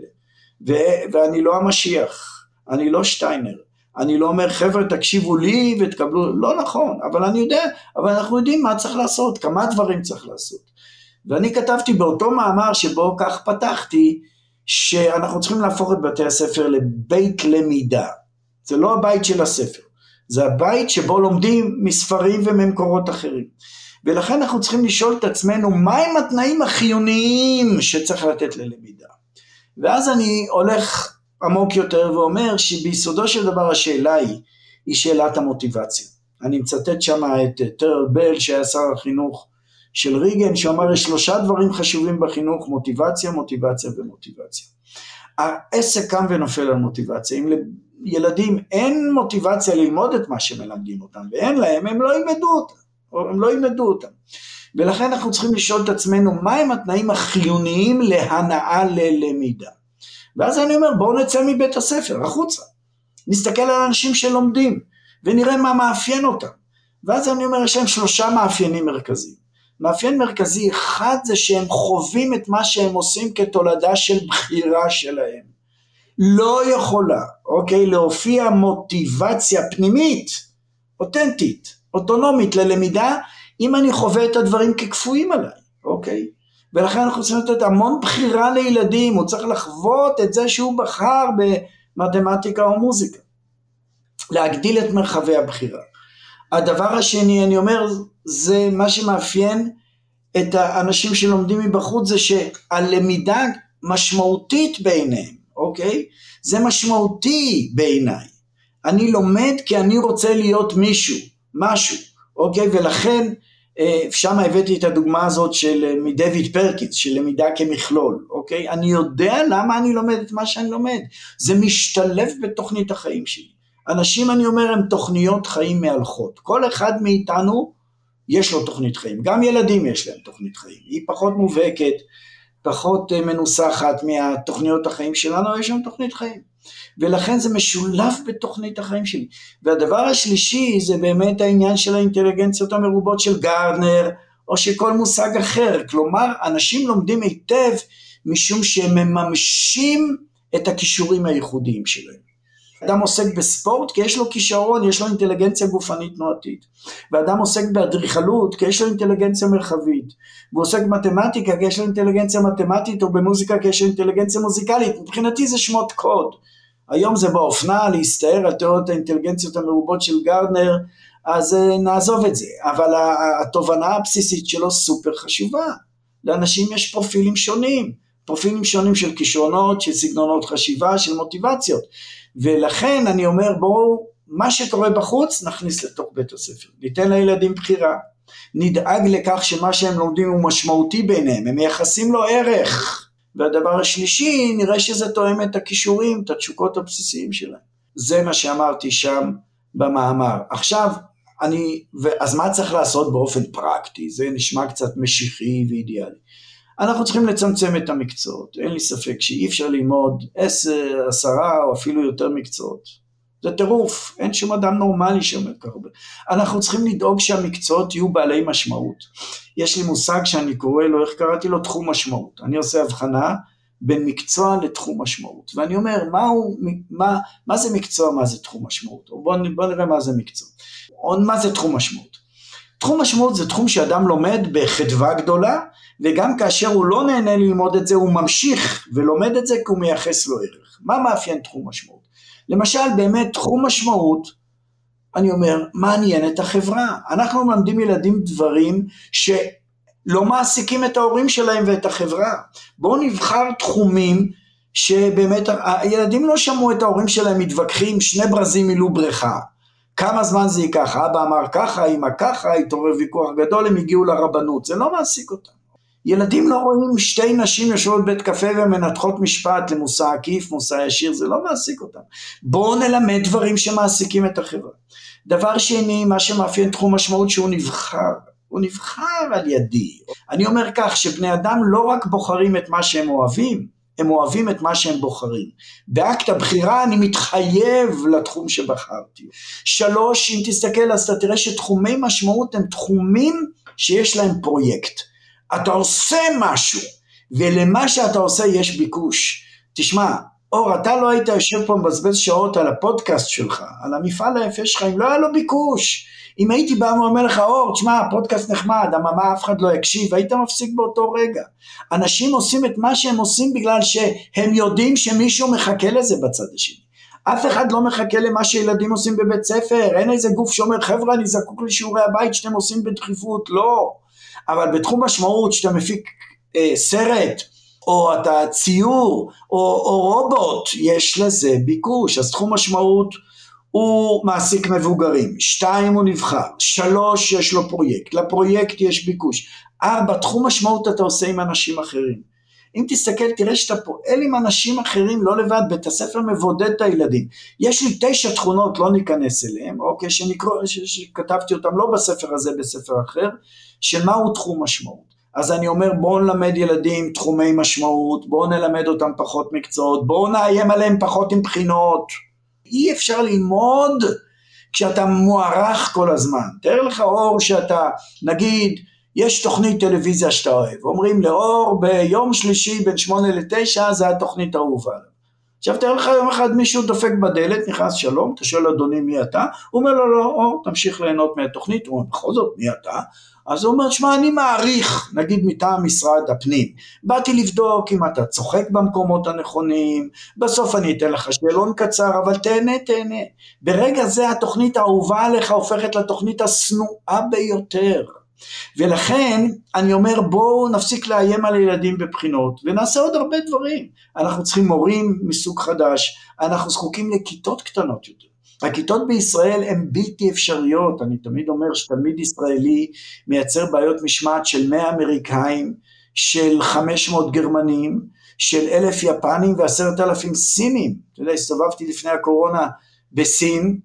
ו- ואני לא המשיח, אני לא שטיינר, אני לא אומר חבר'ה תקשיבו לי ותקבלו, לא נכון, אבל אני יודע, אבל אנחנו יודעים מה צריך לעשות, כמה דברים צריך לעשות. ואני כתבתי באותו מאמר שבו כך פתחתי, שאנחנו צריכים להפוך את בתי הספר לבית למידה. זה לא הבית של הספר, זה הבית שבו לומדים מספרים וממקורות אחרים. ולכן אנחנו צריכים לשאול את עצמנו מהם התנאים החיוניים שצריך לתת ללמידה. ואז אני הולך עמוק יותר ואומר שביסודו של דבר השאלה היא, היא שאלת המוטיבציה. אני מצטט שם את טרל בל שהיה שר החינוך של ריגן שאמר יש שלושה דברים חשובים בחינוך מוטיבציה, מוטיבציה ומוטיבציה. העסק קם ונופל על מוטיבציה, אם לילדים אין מוטיבציה ללמוד את מה שמלמדים אותם ואין להם הם לא ילמדו אותם, או הם לא ילמדו אותם. ולכן אנחנו צריכים לשאול את עצמנו מהם התנאים החיוניים להנאה ללמידה. ואז אני אומר בואו נצא מבית הספר החוצה, נסתכל על אנשים שלומדים ונראה מה מאפיין אותם. ואז אני אומר יש להם שלושה מאפיינים מרכזיים. מאפיין מרכזי אחד זה שהם חווים את מה שהם עושים כתולדה של בחירה שלהם. לא יכולה, אוקיי, להופיע מוטיבציה פנימית, אותנטית, אוטונומית ללמידה, אם אני חווה את הדברים ככפויים עליי, אוקיי? ולכן אנחנו צריכים לתת המון בחירה לילדים, הוא צריך לחוות את זה שהוא בחר במתמטיקה או מוזיקה. להגדיל את מרחבי הבחירה. הדבר השני, אני אומר, זה מה שמאפיין את האנשים שלומדים מבחוץ, זה שהלמידה משמעותית בעיניהם, אוקיי? זה משמעותי בעיניי. אני לומד כי אני רוצה להיות מישהו, משהו, אוקיי? ולכן אה, שם הבאתי את הדוגמה הזאת של אה, מדויד פרקיץ, של למידה כמכלול, אוקיי? אני יודע למה אני לומד את מה שאני לומד, זה משתלב בתוכנית החיים שלי. אנשים, אני אומר, הם תוכניות חיים מהלכות. כל אחד מאיתנו יש לו תוכנית חיים. גם ילדים יש להם תוכנית חיים. היא פחות מובהקת, פחות אה, מנוסחת מהתוכניות החיים שלנו, יש שם תוכנית חיים. ולכן זה משולב בתוכנית החיים שלי. והדבר השלישי זה באמת העניין של האינטליגנציות המרובות של גרדנר, או של כל מושג אחר. כלומר, אנשים לומדים היטב משום שהם מממשים את הכישורים הייחודיים שלהם. אדם עוסק בספורט כי יש לו כישרון, יש לו אינטליגנציה גופנית תנועתית. ואדם עוסק באדריכלות כי יש לו אינטליגנציה מרחבית. והוא עוסק במתמטיקה כי יש לו אינטליגנציה מתמטית, או במוזיקה כי יש לו אינטליגנציה מוזיקלית. מבחינתי זה שמות קוד. היום זה באופנה להסתער על תיאוריות האינטליגנציות המרובות של גרדנר, אז אה, נעזוב את זה. אבל התובנה הבסיסית שלו סופר חשובה. לאנשים יש פרופילים שונים. פרופילים שונים של כישרונות, של סגנונות חשיבה, של מוטיבציות. ולכן אני אומר בואו, מה שקורה בחוץ נכניס לתוך בית הספר, ניתן לילדים בחירה, נדאג לכך שמה שהם לומדים הוא משמעותי בעיניהם, הם מייחסים לו ערך. והדבר השלישי, נראה שזה תואם את הכישורים, את התשוקות הבסיסיים שלהם. זה מה שאמרתי שם במאמר. עכשיו, אני, אז מה צריך לעשות באופן פרקטי? זה נשמע קצת משיחי ואידיאלי. אנחנו צריכים לצמצם את המקצועות, אין לי ספק שאי אפשר ללמוד עשר, עשרה או אפילו יותר מקצועות. זה טירוף, אין שום אדם נורמלי שאומר ככה הרבה. אנחנו צריכים לדאוג שהמקצועות יהיו בעלי משמעות. יש לי מושג שאני קורא לו, איך קראתי לו? תחום משמעות. אני עושה הבחנה בין מקצוע לתחום משמעות. ואני אומר, מה, הוא, מה, מה זה מקצוע, מה זה תחום משמעות? בואו בוא נראה מה זה מקצוע. או מה זה תחום משמעות. תחום משמעות זה תחום שאדם לומד בחדווה גדולה, וגם כאשר הוא לא נהנה ללמוד את זה, הוא ממשיך ולומד את זה כי הוא מייחס לו ערך. מה מאפיין תחום משמעות? למשל, באמת תחום משמעות, אני אומר, מעניין את החברה. אנחנו מלמדים ילדים דברים שלא מעסיקים את ההורים שלהם ואת החברה. בואו נבחר תחומים שבאמת, הילדים לא שמעו את ההורים שלהם מתווכחים, שני ברזים מילאו בריכה. כמה זמן זה ייקח? אבא אמר ככה, אמא ככה, התעורר ויכוח גדול, הם הגיעו לרבנות, זה לא מעסיק אותם. ילדים לא רואים שתי נשים יושבות בבית קפה ומנתחות משפט למושא עקיף, מושא ישיר, זה לא מעסיק אותם. בואו נלמד דברים שמעסיקים את החברה. דבר שני, מה שמאפיין תחום משמעות שהוא נבחר. הוא נבחר על ידי. אני אומר כך, שבני אדם לא רק בוחרים את מה שהם אוהבים, הם אוהבים את מה שהם בוחרים. באקט הבחירה אני מתחייב לתחום שבחרתי. שלוש, אם תסתכל אז אתה תראה שתחומי משמעות הם תחומים שיש להם פרויקט. אתה עושה משהו, ולמה שאתה עושה יש ביקוש. תשמע, אור, אתה לא היית יושב פה מבזבז שעות על הפודקאסט שלך, על המפעל היפה שלך, אם לא היה לו ביקוש. אם הייתי בא ואומר לך, אור, תשמע, הפודקאסט נחמד, אממה אף אחד לא יקשיב, היית מפסיק באותו רגע. אנשים עושים את מה שהם עושים בגלל שהם יודעים שמישהו מחכה לזה בצד השני. אף אחד לא מחכה למה שילדים עושים בבית ספר, אין איזה גוף שאומר, חבר'ה, אני זקוק לשיעורי הבית שאתם עושים בדחיפות, לא. אבל בתחום משמעות שאתה מפיק אה, סרט, או אתה ציור, או, או רובוט, יש לזה ביקוש. אז תחום משמעות הוא מעסיק מבוגרים, שתיים הוא נבחר, שלוש יש לו פרויקט, לפרויקט יש ביקוש, ארבע תחום משמעות אתה עושה עם אנשים אחרים. אם תסתכל תראה שאתה פועל עם אנשים אחרים לא לבד, בית הספר מבודד את הילדים. יש לי תשע תכונות, לא ניכנס אליהם, אוקיי, שנקרא, שכתבתי אותם לא בספר הזה, בספר אחר, של מהו תחום משמעות. אז אני אומר בואו נלמד ילדים תחומי משמעות, בואו נלמד אותם פחות מקצועות, בואו נאיים עליהם פחות עם בחינות. אי אפשר ללמוד כשאתה מוערך כל הזמן. תאר לך אור שאתה, נגיד, יש תוכנית טלוויזיה שאתה אוהב, אומרים לאור ביום שלישי בין שמונה לתשע זה התוכנית האהובה. עכשיו תאר לך יום אחד מישהו דופק בדלת, נכנס שלום, אתה שואל אדוני מי אתה? הוא אומר לו לא, אור תמשיך ליהנות מהתוכנית, הוא אומר בכל זאת מי אתה? אז הוא אומר, שמע, אני מעריך, נגיד מטעם משרד הפנים, באתי לבדוק אם אתה צוחק במקומות הנכונים, בסוף אני אתן לך שאלון קצר, אבל תהנה, תהנה. ברגע זה התוכנית האהובה עליך הופכת לתוכנית השנואה ביותר. ולכן אני אומר בואו נפסיק לאיים על ילדים בבחינות ונעשה עוד הרבה דברים. אנחנו צריכים מורים מסוג חדש, אנחנו זקוקים לכיתות קטנות יותר. הכיתות בישראל הן בלתי אפשריות, אני תמיד אומר שתלמיד ישראלי מייצר בעיות משמעת של 100 אמריקאים, של 500 גרמנים, של אלף יפנים ועשרת אלפים סינים. אתה יודע, הסתובבתי לפני הקורונה בסין,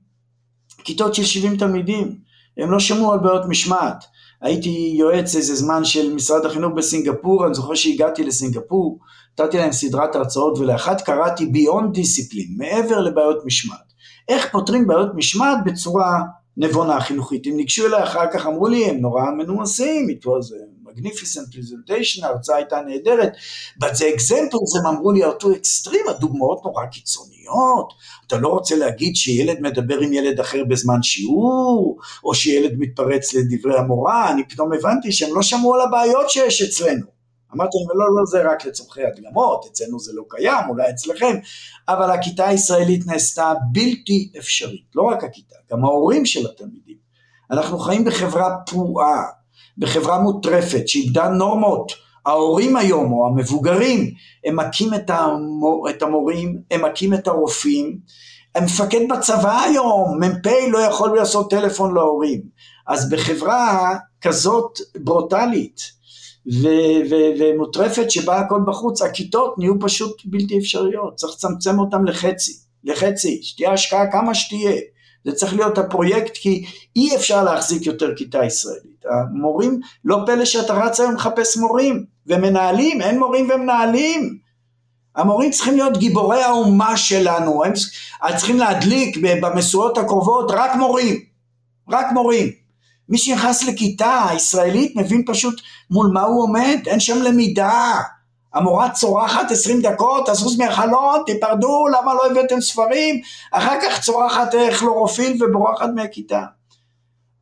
כיתות של 70 תלמידים, הם לא שמעו על בעיות משמעת. הייתי יועץ איזה זמן של משרד החינוך בסינגפור, אני זוכר שהגעתי לסינגפור, נתתי להם סדרת הרצאות ולאחת קראתי Beyond Discipline, מעבר לבעיות משמעת. איך פותרים בעיות משמעת בצורה נבונה חינוכית. הם ניגשו אליי אחר כך, אמרו לי, הם נורא מנומסים, it was a magnificent presentation, ההרצאה הייתה נהדרת, but the examples, הם אמרו לי, too extreme, הדוגמאות נורא קיצוניות, אתה לא רוצה להגיד שילד מדבר עם ילד אחר בזמן שיעור, או שילד מתפרץ לדברי המורה, אני פתאום הבנתי שהם לא שמעו על הבעיות שיש אצלנו. אמרתי להם, לא, לא, זה רק לצורכי הדגמות, אצלנו זה לא קיים, אולי אצלכם, אבל הכיתה הישראלית נעשתה בלתי אפשרית, לא רק הכיתה, גם ההורים של התלמידים. אנחנו חיים בחברה פרועה, בחברה מוטרפת, שאיבדה נורמות. ההורים היום, או המבוגרים, הם מכים את, המור, את המורים, הם מכים את הרופאים, המפקד בצבא היום, מ"פ לא יכול לעשות טלפון להורים. אז בחברה כזאת ברוטלית, ומוטרפת שבה הכל בחוץ, הכיתות נהיו פשוט בלתי אפשריות, צריך לצמצם אותן לחצי, לחצי, שתהיה השקעה כמה שתהיה, זה צריך להיות הפרויקט כי אי אפשר להחזיק יותר כיתה ישראלית, המורים, לא פלא שאתה רץ היום לחפש מורים. ומנהלים, אין מורים ומנהלים, המורים צריכים להיות גיבורי האומה שלנו, הם צריכים להדליק במשואות הקרובות רק מורים, רק מורים, מי שנכנס לכיתה ישראלית מבין פשוט מול מה הוא עומד, אין שם למידה. המורה צורחת עשרים דקות, תזוז מהחלון, תיפרדו, למה לא הבאתם ספרים? אחר כך צורחת כלורופיל ובורחת מהכיתה.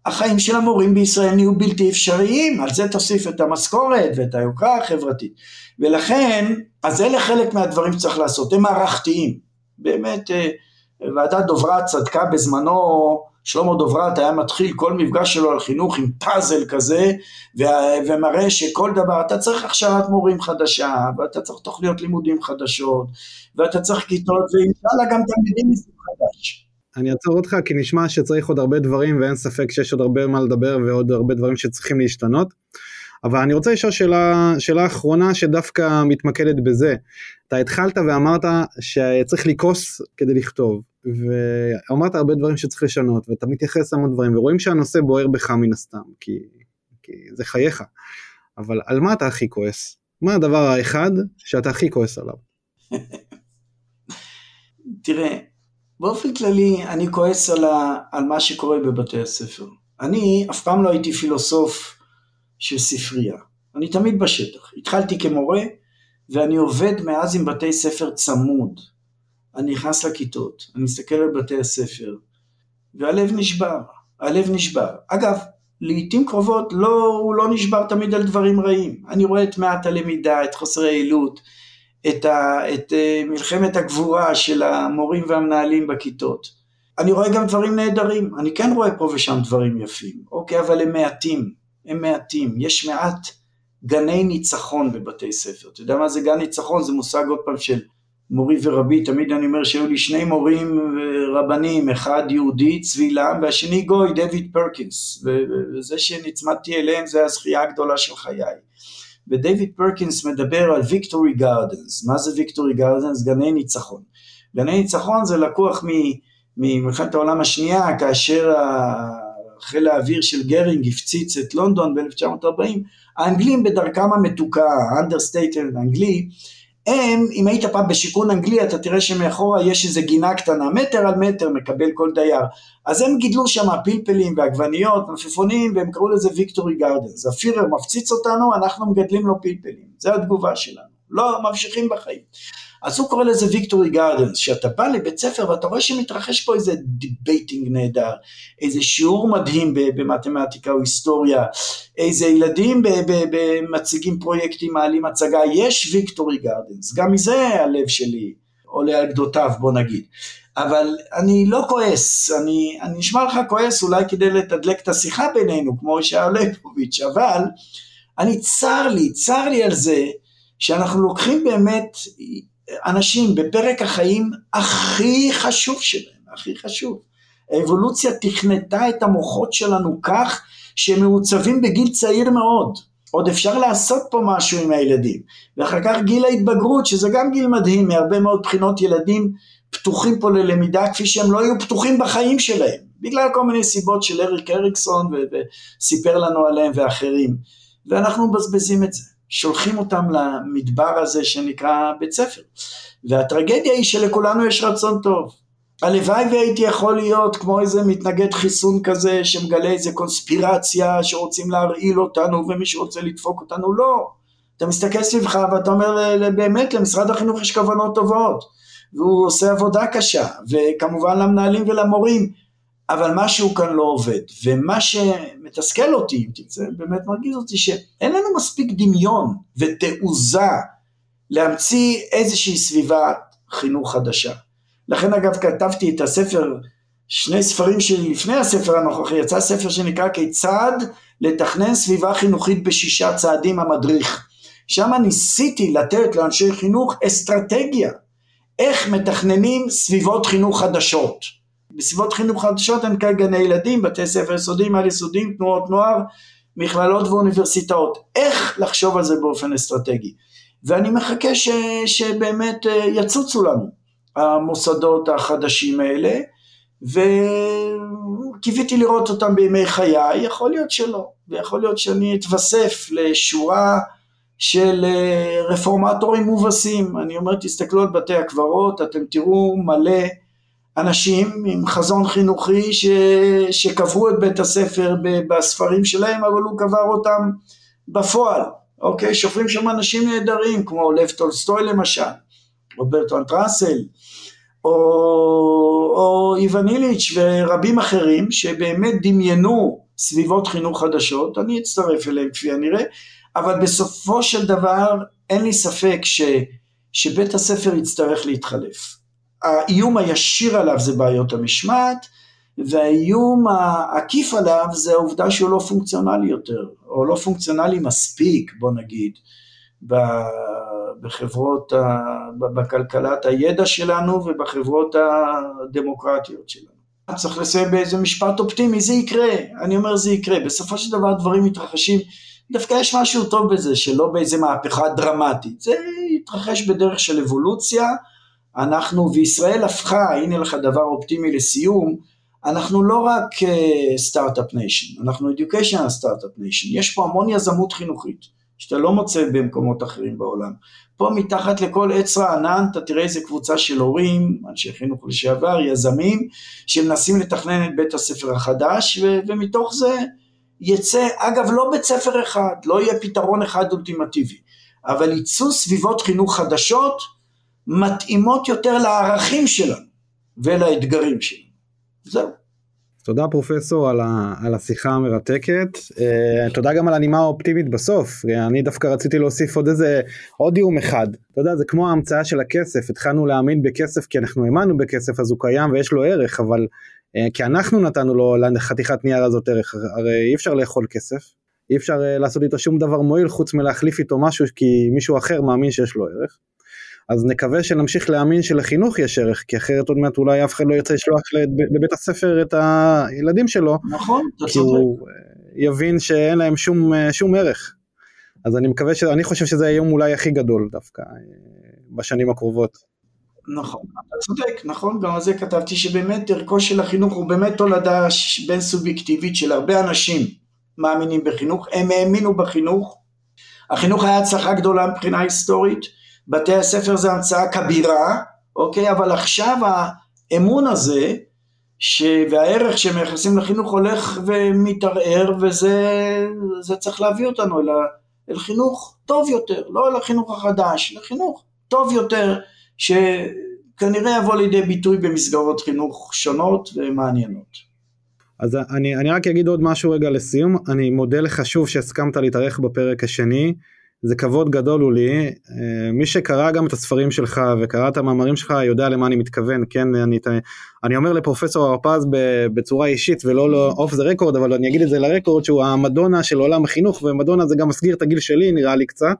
החיים של המורים בישראל נהיו בלתי אפשריים, על זה תוסיף את המשכורת ואת היוקרה החברתית. ולכן, אז אלה חלק מהדברים שצריך לעשות, הם מערכתיים. באמת, אה, ועדת דוברת צדקה בזמנו שלמה דוברת היה מתחיל כל מפגש שלו על חינוך עם פאזל כזה ומראה שכל דבר, אתה צריך הכשרת מורים חדשה ואתה צריך תוכניות לימודים חדשות ואתה צריך כיתות ואינשאללה גם תלמידים מסוג חדש. אני אעצור אותך כי נשמע שצריך עוד הרבה דברים ואין ספק שיש עוד הרבה מה לדבר ועוד הרבה דברים שצריכים להשתנות. אבל אני רוצה לשאול שאלה, שאלה אחרונה שדווקא מתמקדת בזה. אתה התחלת ואמרת שצריך לכעוס כדי לכתוב. ואמרת הרבה דברים שצריך לשנות, ואתה מתייחס להמון דברים, ורואים שהנושא בוער בך מן הסתם, כי, כי זה חייך. אבל על מה אתה הכי כועס? מה הדבר האחד שאתה הכי כועס עליו? תראה, באופן כללי אני כועס על, ה, על מה שקורה בבתי הספר. אני אף פעם לא הייתי פילוסוף של ספרייה. אני תמיד בשטח. התחלתי כמורה, ואני עובד מאז עם בתי ספר צמוד. אני נכנס לכיתות, אני מסתכל על בתי הספר, והלב נשבר, הלב נשבר. אגב, לעיתים קרובות לא, הוא לא נשבר תמיד על דברים רעים. אני רואה את מעט הלמידה, את חוסר היעילות, את, ה, את uh, מלחמת הגבורה של המורים והמנהלים בכיתות. אני רואה גם דברים נהדרים, אני כן רואה פה ושם דברים יפים, אוקיי, אבל הם מעטים, הם מעטים. יש מעט גני ניצחון בבתי ספר. אתה יודע מה זה גן ניצחון? זה מושג עוד פעם של מורי ורבי, תמיד אני אומר שהיו לי שני מורים רבנים, אחד יהודי, צבי לם, והשני גוי, דויד פרקינס, וזה שנצמדתי אליהם זה הזכייה הגדולה של חיי. ודייוויד פרקינס מדבר על Victory Gardens, מה זה Victory Gardens? גני ניצחון. גני ניצחון זה לקוח ממלחמת העולם השנייה, כאשר חיל האוויר של גרינג הפציץ את לונדון ב-1940, האנגלים בדרכם המתוקה, ה understatement האנגלי, הם, אם היית פעם בשיכון אנגלי, אתה תראה שמאחורה יש איזה גינה קטנה, מטר על מטר מקבל כל דייר. אז הם גידלו שם פלפלים ועגבניות, מלפפונים, והם קראו לזה Victory Gardens. הפיהרר מפציץ אותנו, אנחנו מגדלים לו פלפלים. זו התגובה שלנו. לא ממשיכים בחיים. אז הוא קורא לזה Victory Gardens, שאתה בא לבית ספר ואתה רואה שמתרחש פה איזה debating נהדר, איזה שיעור מדהים במתמטיקה או היסטוריה, איזה ילדים מציגים פרויקטים, מעלים הצגה, יש ויקטורי גרדנס, גם מזה הלב שלי עולה על גדותיו בוא נגיד. אבל אני לא כועס, אני, אני נשמע לך כועס אולי כדי לתדלק את השיחה בינינו, כמו שאול ליבוביץ', אבל אני צר לי, צר לי על זה שאנחנו לוקחים באמת אנשים בפרק החיים הכי חשוב שלהם, הכי חשוב. האבולוציה תכנתה את המוחות שלנו כך שהם מעוצבים בגיל צעיר מאוד. עוד אפשר לעשות פה משהו עם הילדים. ואחר כך גיל ההתבגרות, שזה גם גיל מדהים, מהרבה מאוד בחינות ילדים פתוחים פה ללמידה כפי שהם לא היו פתוחים בחיים שלהם, בגלל כל מיני סיבות של אריק אריקסון וסיפר לנו עליהם ואחרים, ואנחנו מבזבזים את זה, שולחים אותם למדבר הזה שנקרא בית ספר, והטרגדיה היא שלכולנו יש רצון טוב, הלוואי והייתי יכול להיות כמו איזה מתנגד חיסון כזה שמגלה איזה קונספירציה שרוצים להרעיל אותנו ומישהו רוצה לדפוק אותנו, לא. אתה מסתכל סביבך ואתה אומר באמת למשרד החינוך יש כוונות טובות. והוא עושה עבודה קשה וכמובן למנהלים ולמורים אבל משהו כאן לא עובד ומה שמתסכל אותי אם תרצה באמת מרגיז אותי שאין לנו מספיק דמיון ותעוזה להמציא איזושהי סביבת חינוך חדשה לכן אגב כתבתי את הספר, שני ספרים שלי לפני הספר הנוכחי, יצא ספר שנקרא כיצד לתכנן סביבה חינוכית בשישה צעדים המדריך. שם ניסיתי לתת לאנשי חינוך אסטרטגיה, איך מתכננים סביבות חינוך חדשות. בסביבות חינוך חדשות הן כאלה גני ילדים, בתי ספר יסודיים, על יסודיים, תנועות נוער, מכללות ואוניברסיטאות. איך לחשוב על זה באופן אסטרטגי. ואני מחכה ש, שבאמת אה, יצוצו לנו. המוסדות החדשים האלה, וקיוויתי לראות אותם בימי חיי, יכול להיות שלא, ויכול להיות שאני אתווסף לשורה של אה, רפורמטורים מובסים, אני אומר תסתכלו על בתי הקברות, אתם תראו מלא אנשים עם חזון חינוכי ש... שקברו את בית הספר בספרים שלהם, אבל הוא קבר אותם בפועל, אוקיי? שופרים שם אנשים נהדרים, כמו לב טולסטוי למשל, ברטרנד ראסל, או, או איוון איליץ' ורבים אחרים שבאמת דמיינו סביבות חינוך חדשות, אני אצטרף אליהם כפי הנראה, אבל בסופו של דבר אין לי ספק ש, שבית הספר יצטרך להתחלף. האיום הישיר עליו זה בעיות המשמעת, והאיום העקיף עליו זה העובדה שהוא לא פונקציונלי יותר, או לא פונקציונלי מספיק, בוא נגיד, בחברות, בכלכלת הידע שלנו ובחברות הדמוקרטיות שלנו. צריך לסיים באיזה משפט אופטימי, זה יקרה, אני אומר זה יקרה, בסופו של דבר דברים מתרחשים, דווקא יש משהו טוב בזה, שלא באיזה מהפכה דרמטית, זה יתרחש בדרך של אבולוציה, אנחנו, וישראל הפכה, הנה לך דבר אופטימי לסיום, אנחנו לא רק start-up uh, nation, אנחנו educational start-up nation, יש פה המון יזמות חינוכית. שאתה לא מוצא במקומות אחרים בעולם. פה מתחת לכל עץ רענן אתה תראה איזה קבוצה של הורים, אנשי חינוך לשעבר, יזמים, שמנסים לתכנן את בית הספר החדש, ו- ומתוך זה יצא, אגב לא בית ספר אחד, לא יהיה פתרון אחד אולטימטיבי, אבל יצאו סביבות חינוך חדשות, מתאימות יותר לערכים שלנו ולאתגרים שלנו. זהו. תודה פרופסור על, ה, על השיחה המרתקת, uh, תודה גם על הנימה האופטימית בסוף, אני דווקא רציתי להוסיף עוד איזה, עוד איום אחד, אתה יודע זה כמו ההמצאה של הכסף, התחלנו להאמין בכסף כי אנחנו האמנו בכסף אז הוא קיים ויש לו ערך, אבל uh, כי אנחנו נתנו לו לחתיכת נייר הזאת ערך, הרי אי אפשר לאכול כסף, אי אפשר uh, לעשות איתו שום דבר מועיל חוץ מלהחליף איתו משהו כי מישהו אחר מאמין שיש לו ערך. אז נקווה שנמשיך להאמין שלחינוך יש ערך, כי אחרת עוד מעט אולי אף אחד לא ירצה לשלוח לבית הספר את הילדים שלו, נכון, אתה צודק. כי הוא אה, יבין שאין להם שום, אה, שום ערך. אז אני מקווה, ש... אני חושב שזה היום אולי הכי גדול דווקא אה, בשנים הקרובות. נכון, אתה צודק, נכון, גם על זה כתבתי שבאמת ערכו של החינוך הוא באמת תולדה בין סובייקטיבית של הרבה אנשים מאמינים בחינוך, הם האמינו בחינוך, החינוך היה הצלחה גדולה מבחינה היסטורית, בתי הספר זה המצאה כבירה, אוקיי? אבל עכשיו האמון הזה ש... והערך שמייחסים לחינוך הולך ומתערער וזה צריך להביא אותנו אל, ה... אל חינוך טוב יותר, לא אל החינוך החדש, לחינוך טוב יותר שכנראה יבוא לידי ביטוי במסגרות חינוך שונות ומעניינות. אז אני, אני רק אגיד עוד משהו רגע לסיום, אני מודה לך שוב שהסכמת להתארח בפרק השני. זה כבוד גדול הוא לי. אה, מי שקרא גם את הספרים שלך וקרא את המאמרים שלך יודע למה אני מתכוון, כן, אני, אני אומר לפרופסור הרפז בצורה אישית ולא אוף זה רקורד, אבל אני אגיד את זה לרקורד שהוא המדונה של עולם החינוך, ומדונה זה גם מסגיר את הגיל שלי נראה לי קצת,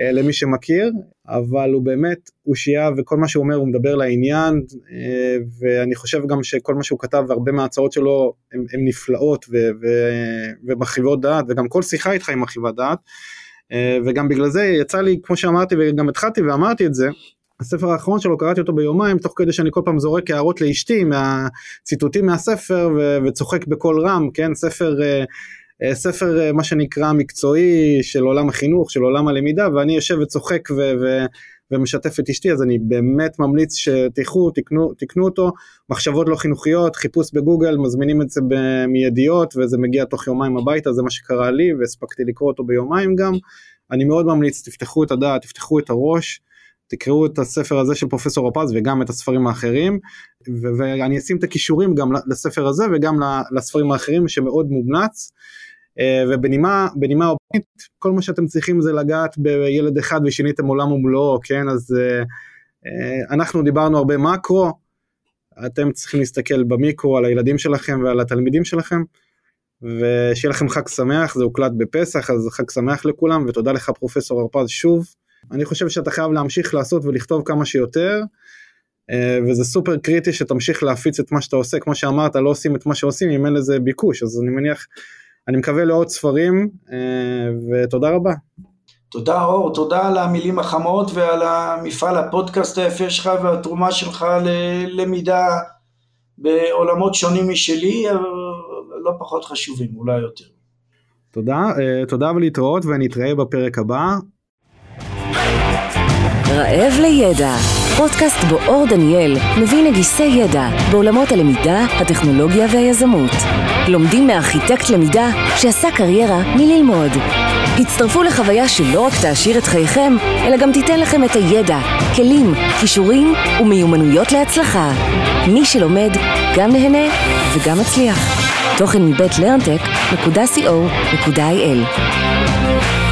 אה, למי שמכיר, אבל הוא באמת אושייה וכל מה שהוא אומר הוא מדבר לעניין, אה, ואני חושב גם שכל מה שהוא כתב והרבה מההצעות שלו הן נפלאות ומרחיבות דעת, וגם כל שיחה איתך היא מרחיבה דעת. אה, וגם בגלל זה יצא לי, כמו שאמרתי וגם התחלתי ואמרתי את זה, הספר האחרון שלו קראתי אותו ביומיים תוך כדי שאני כל פעם זורק הערות לאשתי מהציטוטים מהספר ו- וצוחק בקול רם כן? ספר אה, אה, ספר מה שנקרא מקצועי של עולם החינוך של עולם הלמידה ואני יושב וצוחק ו- ומשתף את אשתי אז אני באמת ממליץ שתיקחו תקנו, תקנו אותו. מחשבות לא חינוכיות חיפוש בגוגל מזמינים את זה במיידיות וזה מגיע תוך יומיים הביתה זה מה שקרה לי והספקתי לקרוא אותו ביומיים גם. אני מאוד ממליץ תפתחו את הדעת תפתחו את הראש תקראו את הספר הזה של פרופסור רפז וגם את הספרים האחרים. ו- ואני אשים את הכישורים גם לספר הזה וגם לספרים האחרים שמאוד מומלץ ובנימה בנימה אופנית כל מה שאתם צריכים זה לגעת בילד אחד ושיניתם עולם ומלואו כן? אז אה, אה, אנחנו דיברנו הרבה מקרו. אתם צריכים להסתכל במיקרו על הילדים שלכם ועל התלמידים שלכם ושיהיה לכם חג שמח זה הוקלט בפסח אז חג שמח לכולם ותודה לך פרופסור הרפז שוב. אני חושב שאתה חייב להמשיך לעשות ולכתוב כמה שיותר, אה, וזה סופר קריטי שתמשיך להפיץ את מה שאתה עושה, כמו שאמרת, לא עושים את מה שעושים אם אין לזה ביקוש, אז אני מניח, אני מקווה לעוד ספרים, אה, ותודה רבה. תודה אור, תודה על המילים החמות ועל המפעל הפודקאסט היפה שלך והתרומה שלך ללמידה בעולמות שונים משלי, אבל לא פחות חשובים, אולי יותר. תודה, אה, תודה ולהתראות ונתראה בפרק הבא. רעב לידע, פודקאסט בו אור דניאל מביא נגיסי ידע בעולמות הלמידה, הטכנולוגיה והיזמות. לומדים מארכיטקט למידה שעשה קריירה מללמוד. הצטרפו לחוויה שלא רק תעשיר את חייכם, אלא גם תיתן לכם את הידע, כלים, כישורים ומיומנויות להצלחה. מי שלומד, גם נהנה וגם מצליח. תוכן מבית learntech.co.il